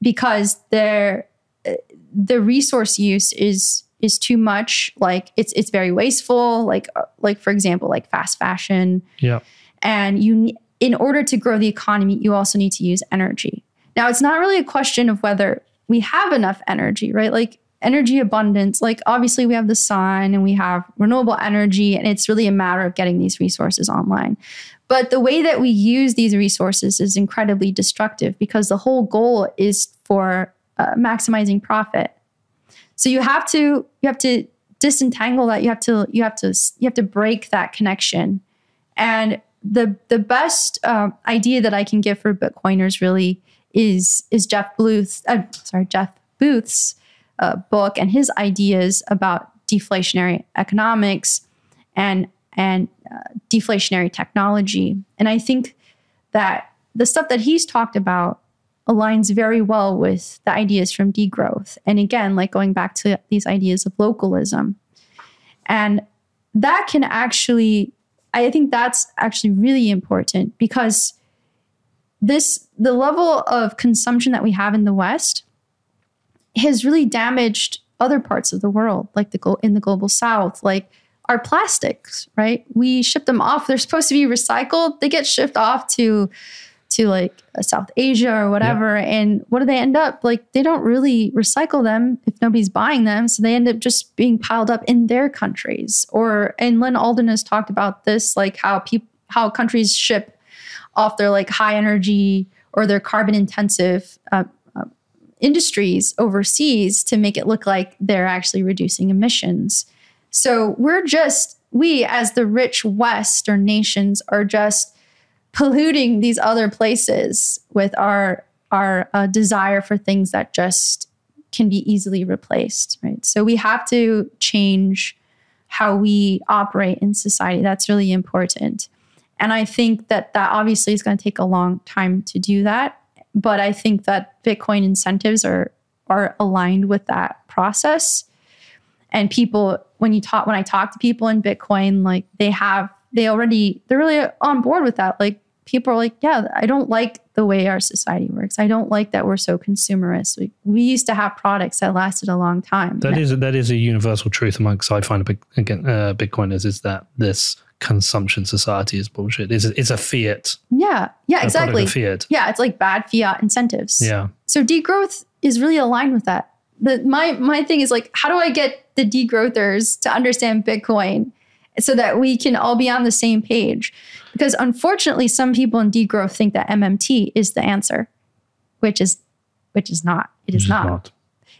because their uh, the resource use is is too much. Like it's it's very wasteful. Like uh, like for example, like fast fashion. Yeah. And you in order to grow the economy, you also need to use energy. Now it's not really a question of whether we have enough energy, right? Like energy abundance. Like obviously we have the sun and we have renewable energy, and it's really a matter of getting these resources online. But the way that we use these resources is incredibly destructive because the whole goal is for uh, maximizing profit. So you have to you have to disentangle that. You have to you have to you have to break that connection. And the the best uh, idea that I can give for Bitcoiners really is is Jeff Booth. Uh, sorry, Jeff Booth's uh, book and his ideas about deflationary economics and and uh, deflationary technology. And I think that the stuff that he's talked about aligns very well with the ideas from degrowth. And again, like going back to these ideas of localism. And that can actually, I think that's actually really important because this, the level of consumption that we have in the West has really damaged other parts of the world, like the in the global south, like our plastics, right? We ship them off. They're supposed to be recycled. They get shipped off to to like South Asia or whatever. Yeah. And what do they end up? Like they don't really recycle them if nobody's buying them. So they end up just being piled up in their countries. Or and Lyn Alden has talked about this, like how people how countries ship off their like high energy or their carbon intensive uh, uh, industries overseas to make it look like they're actually reducing emissions. So we're just, we as the rich Western nations are just polluting these other places with our our uh, desire for things that just can be easily replaced right? So we have to change how we operate in society. That's really important. And i think that that obviously is going to take a long time to do that but i think that bitcoin incentives are are aligned with that process. And people when you talk when i talk to people in bitcoin like they have they already they're really on board with that. Like people are like yeah i don't like the way our society works. I don't like that we're so consumerist. We, we used to have products that lasted a long time. That is that is a universal truth amongst i find again uh, bitcoiners is that this consumption society is bullshit. It's a, it's a fiat. Yeah yeah exactly. fiat. Yeah it's like bad fiat incentives. Yeah. So degrowth is really aligned with that. The, my my thing is like how do i get the degrowthers to understand bitcoin so that we can all be on the same page? Because unfortunately some people in degrowth think that mmt is the answer which is which is not. It is not. not.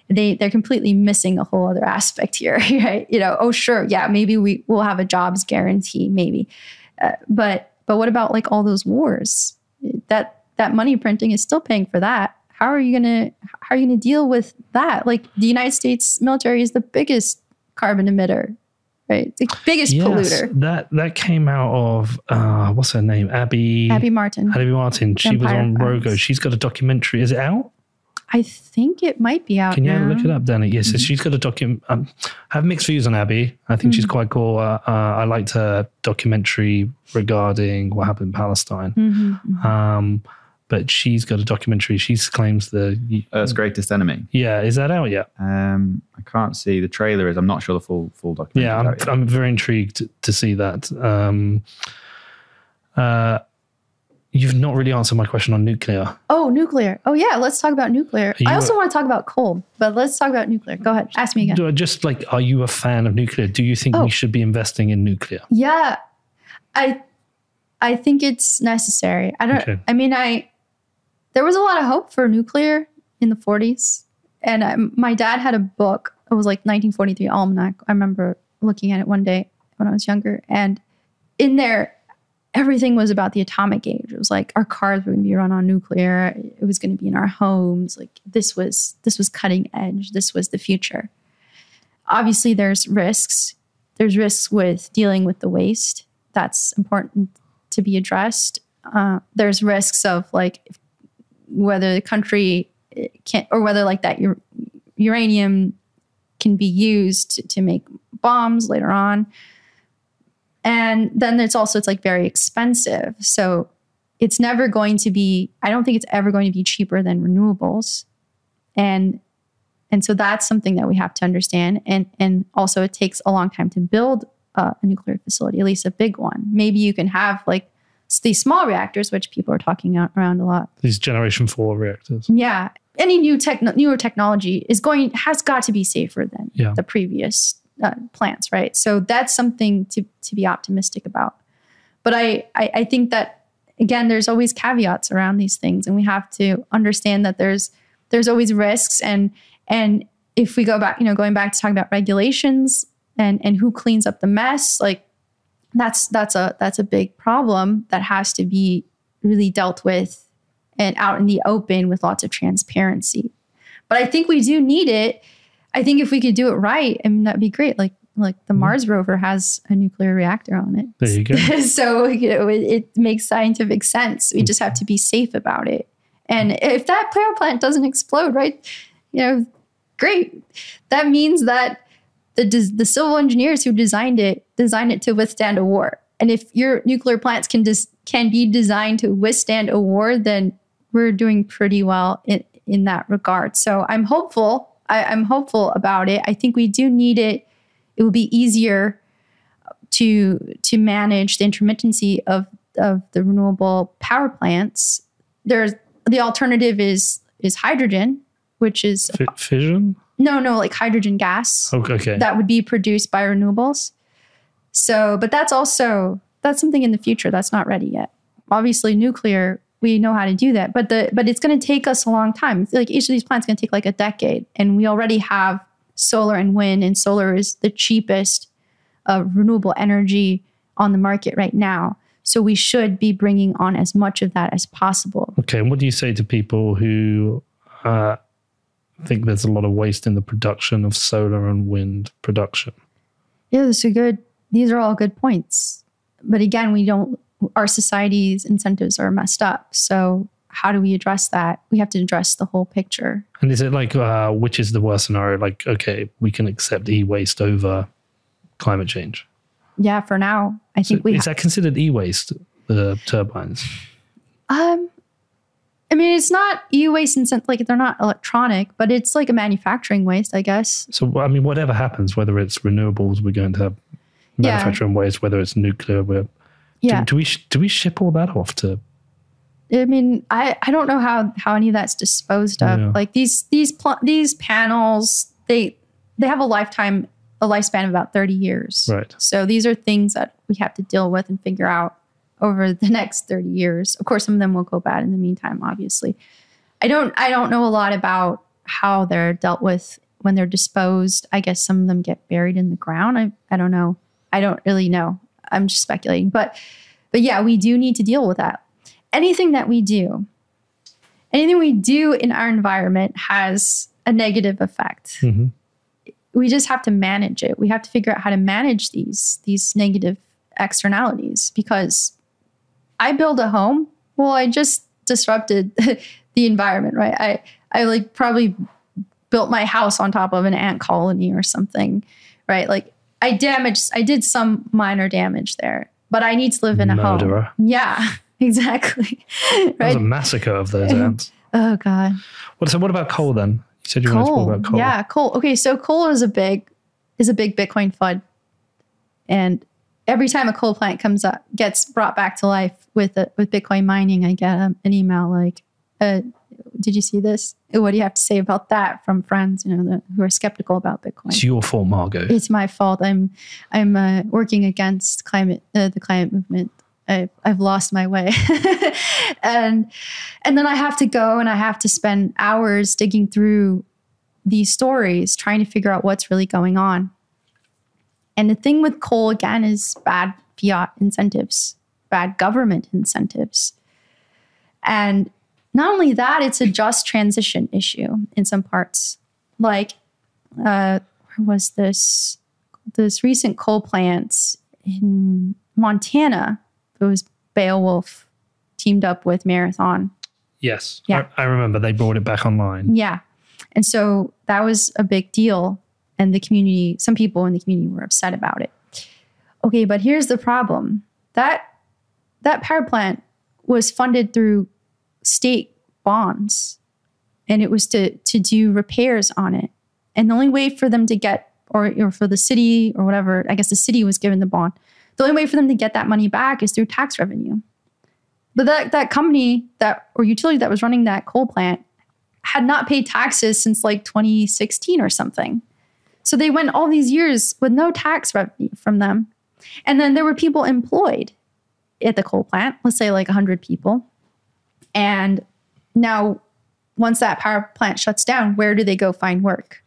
They they're completely missing a whole other aspect here right you know oh sure yeah maybe we will have a jobs guarantee maybe uh, but but what about like all those wars that that money printing is still paying for that how are you gonna how are you gonna deal with that? Like the United States military is the biggest carbon emitter, right? The biggest yes, polluter. That that came out of uh, what's her name? Abby Abby Martin. Abby Martin. She was on Rogan. She's got a documentary. Is it out? I think it might be out. Can you now. look it up, Danny? Yes, mm-hmm. so she's got a document. Um, I have mixed views on Abby. I think mm-hmm. she's quite cool. Uh, uh, I liked her documentary regarding what happened in Palestine. Mm-hmm. mm-hmm. Um, but she's got a documentary. She claims the Earth's Greatest Enemy. Yeah, is that out yet? Um, I can't see the trailer. Is I'm not sure the full full documentary. Yeah, I'm, I'm very intrigued to, to see that. Um, uh, you've not really answered my question on nuclear. Oh, nuclear. Oh yeah, let's talk about nuclear. I also a, want to talk about coal, but let's talk about nuclear. Go ahead, ask me again. Just like, are you a fan of nuclear? Do you think oh. we should be investing in nuclear? Yeah, I I think it's necessary. I don't. Okay. I mean, I there was a lot of hope for nuclear in the 40s. And I, my dad had a book. It was like 1943 Almanac. I remember looking at it one day when I was younger. And in there, everything was about the atomic age. It was like our cars were going to be run on nuclear. It was going to be in our homes. Like this was this was cutting edge. This was the future. Obviously, there's risks. There's risks with dealing with the waste. That's important to be addressed. Uh, there's risks of like whether the country can or whether like that ur- uranium can be used to, to make bombs later on and then it's also it's like very expensive so it's never going to be i don't think it's ever going to be cheaper than renewables and And so that's something that we have to understand. And and also it takes a long time to build uh, a nuclear facility, at least a big one. Maybe you can have like these small reactors, which people are talking around a lot. These generation four reactors. Yeah, any new tech, newer technology is going has got to be safer than Yeah. the previous uh, plants, right? So that's something to to be optimistic about. But I, I I think that again, there's always caveats around these things, and we have to understand that there's there's always risks, and and if we go back, you know, going back to talking about regulations and and who cleans up the mess, like that's that's a that's a big problem that has to be really dealt with and out in the open with lots of transparency. But I think we do need it. I think if we could do it right, I mean that'd be great. Like like the Mars rover has a nuclear reactor on it. There you go. so you know it, it makes scientific sense. We just have to be safe about it. And if that power plant doesn't explode, right? You know, great. That means that the des- the civil engineers who designed it designed it to withstand a war. And if your nuclear plants can dis- can be designed to withstand a war, then we're doing pretty well in, in that regard. So I'm hopeful. I, I'm hopeful about it. I think we do need it. It will be easier to to manage the intermittency of of the renewable power plants. There's the alternative is is hydrogen, which is F- fission. no no like hydrogen gas Okay. okay. that would be produced by renewables. So, but that's also that's something in the future that's not ready yet. Obviously, nuclear we know how to do that, but the but it's going to take us a long time. Like each of these plants going to take like a decade, and we already have solar and wind, and solar is the cheapest uh, renewable energy on the market right now. So we should be bringing on as much of that as possible. Okay, and what do you say to people who uh, think there's a lot of waste in the production of solar and wind production? Yeah, those are good. These are all good points. But again, we don't, our society's incentives are messed up. So, how do we address that? We have to address the whole picture. And is it like uh, which is the worst scenario? Like, okay, we can accept e-waste over climate change. Yeah, for now, I So think we is that considered e-waste? The turbines. Um, I mean, it's not e-waste in sense like they're not electronic, but it's like a manufacturing waste, I guess. So I mean, whatever happens, whether it's renewables, we're going to have Yeah. manufacturing waste. Whether it's nuclear, we're, Yeah. do, do we do we ship all that off to? I mean, I, I don't know how how any of that's disposed of. Yeah. Like these these pl- these panels, they they have a lifetime a lifespan of about 30 years. Right. So these are things that we have to deal with and figure out over the next 30 years. Of course, some of them will go bad in the meantime, obviously. I don't I don't know a lot about how they're dealt with when they're disposed. I guess some of them get buried in the ground. I, I don't know. I don't really know. I'm just speculating. But but yeah, we do need to deal with that. Anything that we do, anything we do in our environment has a negative effect Mhm. we just have to manage it. We have to figure out how to manage these these negative externalities because I build a home. Well, I just disrupted the environment, right? I I like probably built my house on top of an ant colony or something, right? Like I damaged I did some minor damage there, but I need to live in a Murderer. home. Yeah, exactly. That was a massacre of those ants. Oh god. What, so what about coal then? You said you wanted to talk about coal. Yeah, coal. Okay, so coal is a big is a big Bitcoin FUD. And every time a coal plant comes up, gets brought back to life with a, with Bitcoin mining, I get um, an email like, uh, "Did you see this? What do you have to say about that?" From friends, you know, the, who are skeptical about Bitcoin. It's your fault, Margot. It's my fault. I'm I'm uh, working against climate uh, the climate movement. I, I've lost my way, and and then I have to go and I have to spend hours digging through these stories, trying to figure out what's really going on. And the thing with coal again is bad fiat incentives, bad government incentives, and not only that, it's a just transition issue in some parts. Like, uh, where was this? This recent coal plant in Montana. It was Beowulf teamed up with Marathon. Yes. Yeah. I, I remember they brought it back online. Yeah. And so that was a big deal. And the community, some people in the community were upset about it. Okay, but here's the problem. That that power plant was funded through state bonds. And it was to to do repairs on it. And the only way for them to get, or, or for the city or whatever, I guess the city was given the bond. The only way for them to get that money back is through tax revenue. But that, that company that or utility that was running that coal plant had not paid taxes since like 2016 or something. So they went all these years with no tax revenue from them. And then there were people employed at the coal plant, let's say like 100 people. And now once that power plant shuts down, where do they go find work?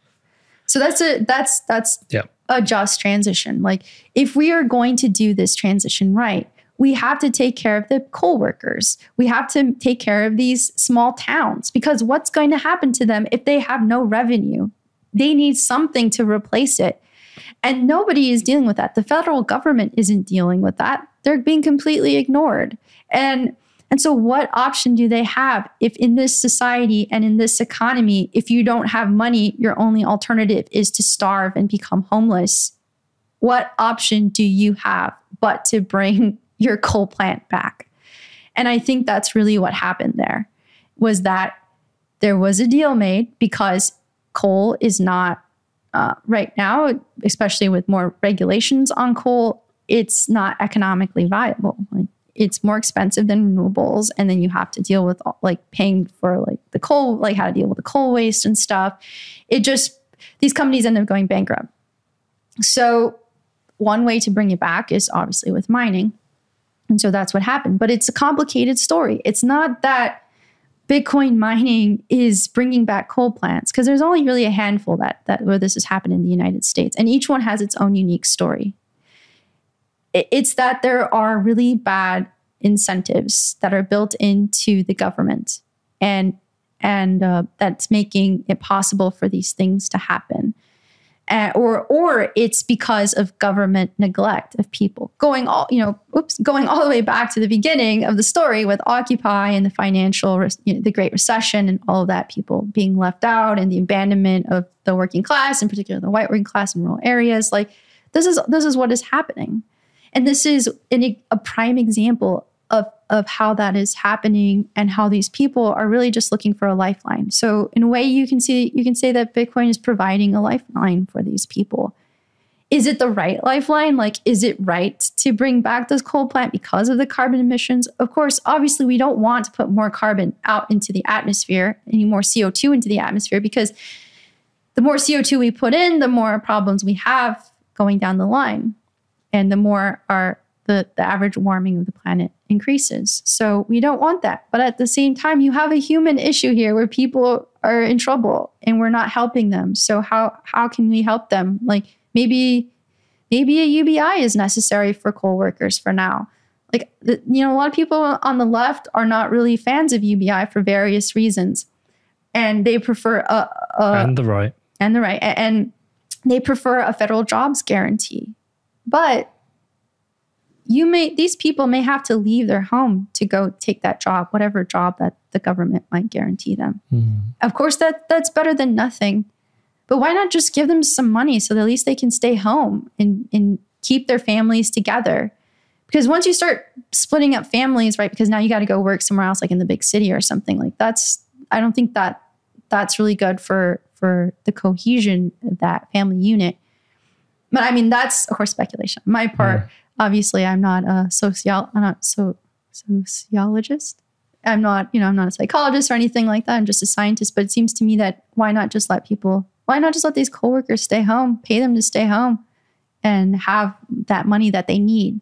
So that's a that's that's Yeah. a just transition. Like if we are going to do this transition right, we have to take care of the coal workers. We have to take care of these small towns because what's going to happen to them if they have no revenue? They need something to replace it. And nobody is dealing with that. The federal government isn't dealing with that. They're being completely ignored. And and so what option do they have if in this society and in this economy if you don't have money your only alternative is to starve and become homeless? What option do you have but to bring your coal plant back? And I think that's really what happened there was that there was a deal made because coal is not uh, right now, especially with more regulations on coal, it's not economically viable. Like it's more expensive than renewables, and then you have to deal with like paying for like the coal, like how to deal with the coal waste and stuff. It just these companies end up going bankrupt. So one way to bring it back is obviously with mining. And so that's what happened. But it's a complicated story. It's not that Bitcoin mining is bringing back coal plants because there's only really a handful that that where this has happened in the United States, and each one has its own unique story. It- It's that there are really bad incentives that are built into the government, and and uh, that's making it possible for these things to happen. Uh, or or it's because of government neglect of people going all you know oops going all the way back to the beginning of the story with occupy and the financial you know, the great recession and all of that people being left out and the abandonment of the working class in particular the white working class in rural areas. Like this is this is what is happening and this is an, a prime example of, of how that is happening and how these people are really just looking for a lifeline. So in a way you can see you can say that Bitcoin is providing a lifeline for these people. Is it the right lifeline? Like is it right to bring back this coal plant because of the carbon emissions? Of course, obviously we don't want to put more carbon out into the atmosphere, any more CO2 into the atmosphere because the more CO2 we put in, the more problems we have going down the line and the more our the, the average warming of the planet increases. So we don't want that. But at the same time, you have a human issue here where people are in trouble and we're not helping them. So how how can we help them? Like maybe maybe a UBI is necessary for coal workers for now. Like the, you know, a lot of people on the left are not really fans of UBI for various reasons, and they prefer a, a and the right. and the right and they prefer a federal jobs guarantee but you may these people may have to leave their home to go take that job whatever job that the government might guarantee them. Hmm. Of course that that's better than nothing. But why not just give them some money so that at least they can stay home and and keep their families together? Because once you start splitting up families right because now you got to go work somewhere else like in the big city or something like that's i don't think that that's really good for for the cohesion of that family unit but i mean that's of course speculation. My part obviously i'm not a social i'm not so sociologist. I'm not you know i'm not a psychologist or anything like that. I'm just a scientist. But it seems to me that why not just let people why not just let these coworkers stay home pay them to stay home and have that money that they need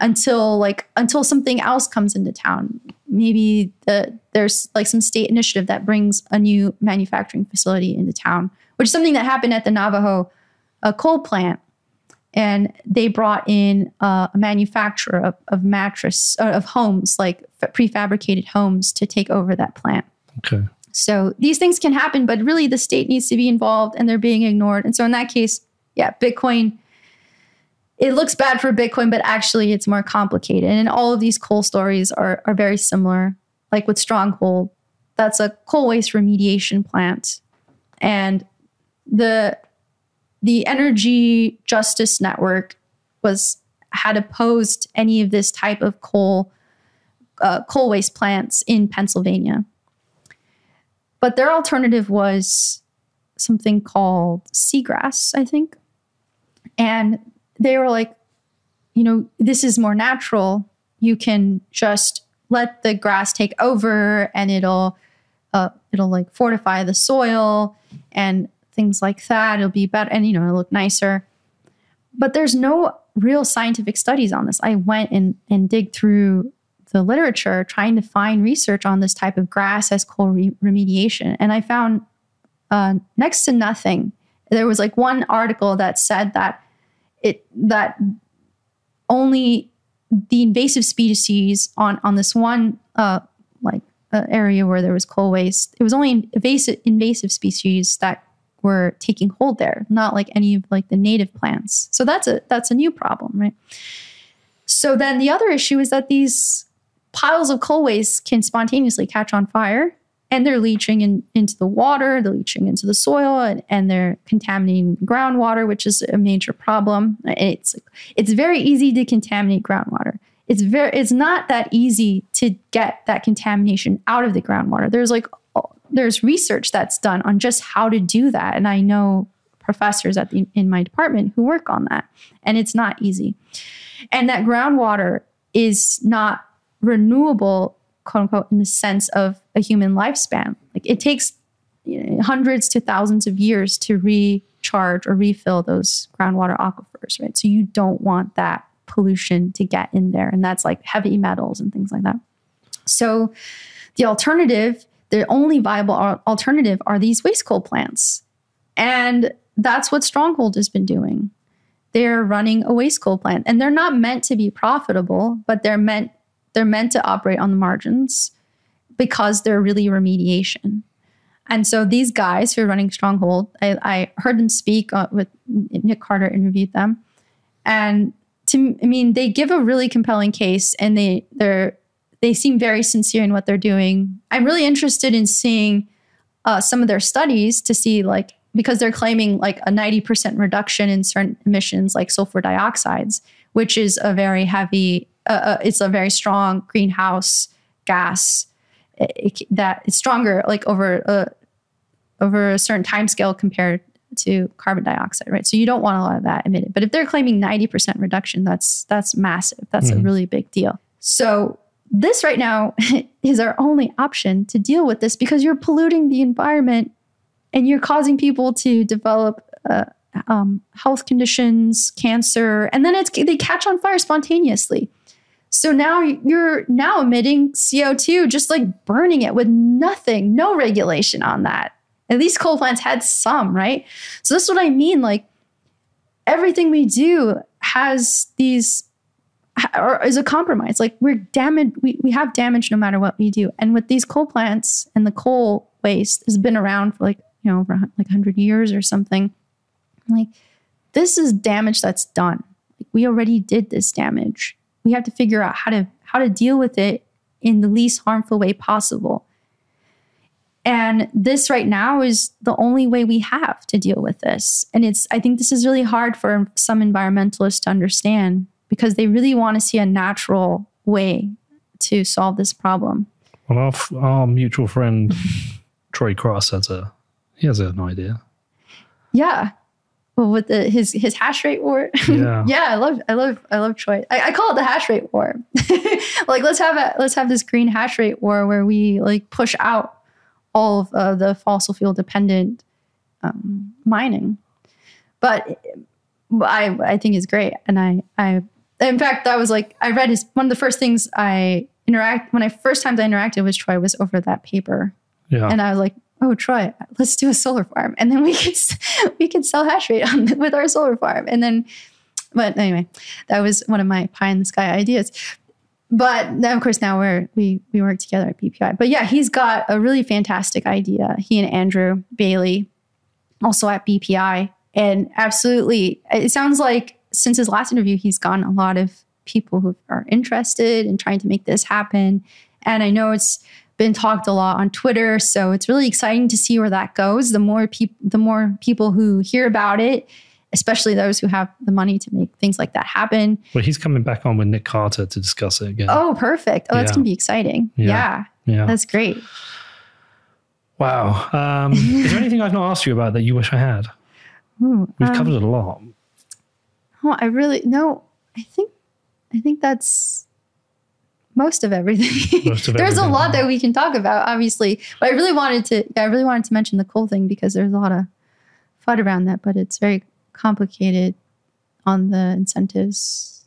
until like until something else comes into town. Maybe the, there's like some state initiative that brings a new manufacturing facility into town which is something that happened at the navajo uh, coal plant and they brought in uh, a manufacturer of, of mattress uh, of homes like f- prefabricated homes to take over that plant Okay. so these things can happen, but really the state needs to be involved and they're being ignored. And so in that case, yeah, Bitcoin, it looks bad for Bitcoin, but actually it's more complicated. And all of these coal stories are, are very similar. Like with Stronghold, that's a coal waste remediation plant. And the the Energy Justice Network was had opposed any of this type of coal uh, coal waste plants in Pennsylvania but their alternative was something called seagrass, I think. And they were like, you know, this is more natural. You can just let the grass take over and it'll uh, it'll like fortify the soil and things like that. It'll be better and you know, it'll look nicer. But there's no real scientific studies on this. I went and and dig through the literature trying to find research on this type of grass as coal re- remediation and I found uh, next to nothing. There was like one article that said that it that only the invasive species on on this one uh, like uh, area where there was coal waste. It was only invasive invasive species that were taking hold there, not like any of like the native plants. So that's a that's a new problem, right? So then the other issue is that these piles of coal waste can spontaneously catch on fire and they're leaching in, into the water, they're leaching into the soil, and, and they're contaminating groundwater, which is a major problem. It's it's very easy to contaminate groundwater. It's very it's not that easy to get that contamination out of the groundwater. There's like there's research that's done on just how to do that, and I know professors at the in my department who work on that, and it's not easy. And that groundwater is not renewable quote unquote in the sense of a human lifespan. Like it takes hundreds to thousands of years to recharge or refill those groundwater aquifers, right? So you don't want that pollution to get in there. And that's like heavy metals and things like that. So the alternative, the only viable alternative are these waste coal plants. And that's what Stronghold has been doing. They're running a waste coal plant and they're not meant to be profitable, but they're meant they're meant to operate on the margins because they're really remediation. And so these guys who are running Stronghold, I, I heard them speak uh, with Nick Carter interviewed them, and to I mean they give a really compelling case, and they they're they seem very sincere in what they're doing. I'm really interested in seeing uh, some of their studies to see like because they're claiming like a 90% reduction in certain emissions like sulfur dioxides, which is a very heavy uh, uh, it's a very strong greenhouse gas it, it, that is stronger like over a over a certain time scale compared to carbon dioxide right so you don't want a lot of that emitted but if they're claiming 90% reduction that's that's massive that's mm-hmm. a really big deal so this right now is our only option to deal with this because you're polluting the environment and you're causing people to develop uh, um, health conditions, cancer, and then it's they catch on fire spontaneously. So now you're now emitting CO2, just like burning it with nothing, no regulation on that. At least coal plants had some, right? So this is what I mean. Like everything we do has these or is a compromise. Like we're damaged, we, we have damage no matter what we do. And with these coal plants and the coal waste has been around for like, you know, over like 100 years or something. Like this is damage that's done. Like we already did this damage we have to figure out how to how to deal with it in the least harmful way possible. And this right now is the only way we have to deal with this. And it's I think this is really hard for some environmentalists to understand because they really want to see a natural way to solve this problem. Well, our, our mutual friend Troy Cross has a he has an idea. Yeah, well, with the his his hash rate war. Yeah. yeah, I love I love I love Troy. I, I call it the hash rate war. like let's have a let's have this green hash rate war where we like push out all of uh, the fossil fuel dependent um, mining. But I I think is great, and I I in fact that was like I read his one of the first things I interact when I first times I interacted with Troy was over that paper. Yeah. And I was like, oh Troy, let's do a solar farm, and then we could we could sell hash rate on, with our solar farm, and then. But anyway, that was one of my pie in the sky ideas. But then, of course, now we're we we work together at BPI. But yeah, he's got a really fantastic idea. He and Andrew Bailey, also at BPI, and absolutely, it sounds like since his last interview, he's gotten a lot of people who are interested in trying to make this happen. And I know it's been talked a lot on Twitter. So it's really exciting to see where that goes. The more people, the more people who hear about it, especially those who have the money to make things like that happen. Well, he's coming back on with Nick Carter to discuss it again. Oh, perfect. Oh, that's yeah. gonna be exciting. Yeah. yeah. yeah. That's great. Wow. Um, is there anything I've not asked you about that you wish I had? Ooh, We've um, covered a lot. Oh, I really no. I think I think that's most of everything. Most of there's a lot that we can talk about, obviously. But I really wanted to. Yeah, I really wanted to mention the coal thing because there's a lot of FUD around that, but it's very complicated on the incentives.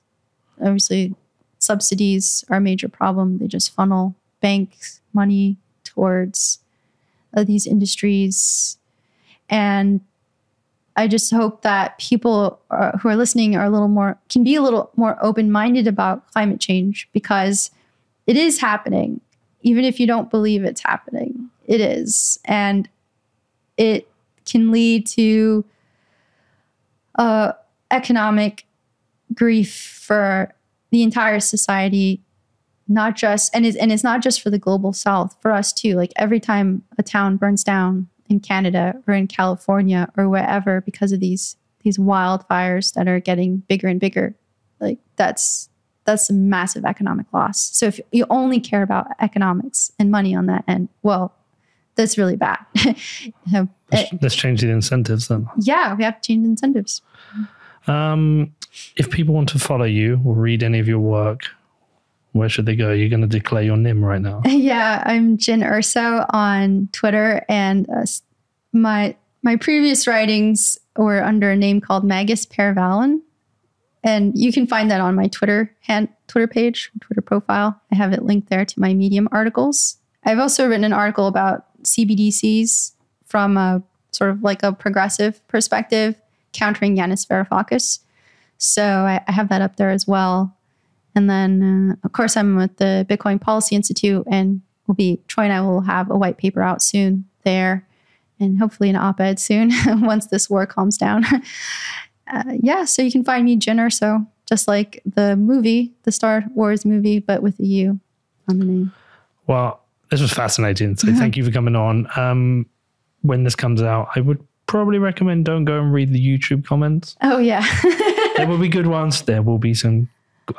Obviously, subsidies are a major problem. They just funnel banks money towards uh, these industries, and I just hope that people uh, who are listening are a little more can be a little more open minded about climate change because it is happening, even if you don't believe it's happening. It is, and it can lead to uh, economic grief for the entire society not just and it's, and it's not just for the global south for us too like every time a town burns down in canada or in california or wherever because of these these wildfires that are getting bigger and bigger. Like that's that's a massive economic loss. So if you only care about economics and money on that end well that's really bad. You know, Let's, it- let's change the incentives then. yeah we have to change incentives. Um, if people want to follow you or read any of your work, where should they go? You're going to declare your nym right now. Yeah, I'm Jyn Urso on Twitter, and uh, my my previous writings were under a name called Magus Paravalon, and you can find that on my Twitter hand Twitter page, Twitter profile. I have it linked there to my Medium articles. I've also written an article about CBDCs from a sort of like a progressive perspective, countering Yanis Varoufakis. So I, I have that up there as well. And then, uh, of course, I'm with the Bitcoin Policy Institute, and we'll be Troy and I will have a white paper out soon there, and hopefully an op-ed soon once this war calms down. uh, yeah, so you can find me Jen so, just like the movie, the Star Wars movie, but with a U on the name. Well, this was fascinating. So thank you for coming on. Um, when this comes out, I would probably recommend don't go and read the YouTube comments. Oh yeah, There will be good ones. There will be some.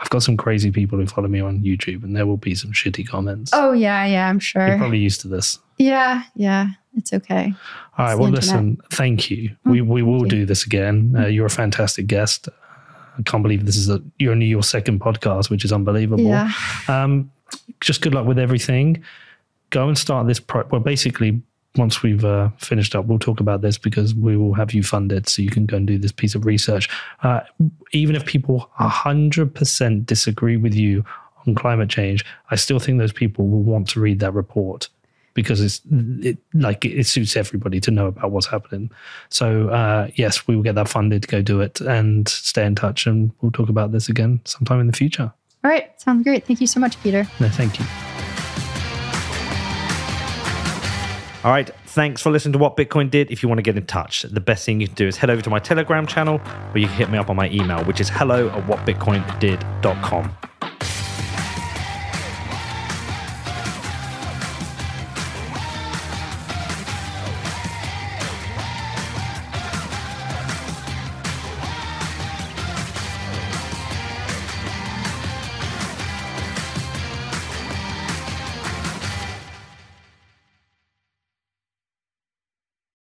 I've got some crazy people who follow me on YouTube, and there will be some shitty comments. oh yeah, yeah. I'm sure. You're probably used to this. Yeah, yeah. It's okay. All right. It's Well, listen. Thank you. We we will do this again. Uh, you're a fantastic guest. I can't believe this is a, you're only your second podcast, which is unbelievable. Yeah. Um, just good luck with everything. Go and start this. Pro- well, basically, once we've uh, finished up, we'll talk about this because we will have you funded so you can go and do this piece of research. Uh, even if people 100% disagree with you on climate change, I still think those people will want to read that report because it's it, like it suits everybody to know about what's happening. So uh, yes, we will get that funded. Go do it and stay in touch, and we'll talk about this again sometime in the future. All right. Sounds great. Thank you so much, Peter. No, thank you. All right, thanks for listening to What Bitcoin Did. If you want to get in touch, the best thing you can do is head over to my Telegram channel or you can hit me up on my email, which is hello at whatbitcoindid.com.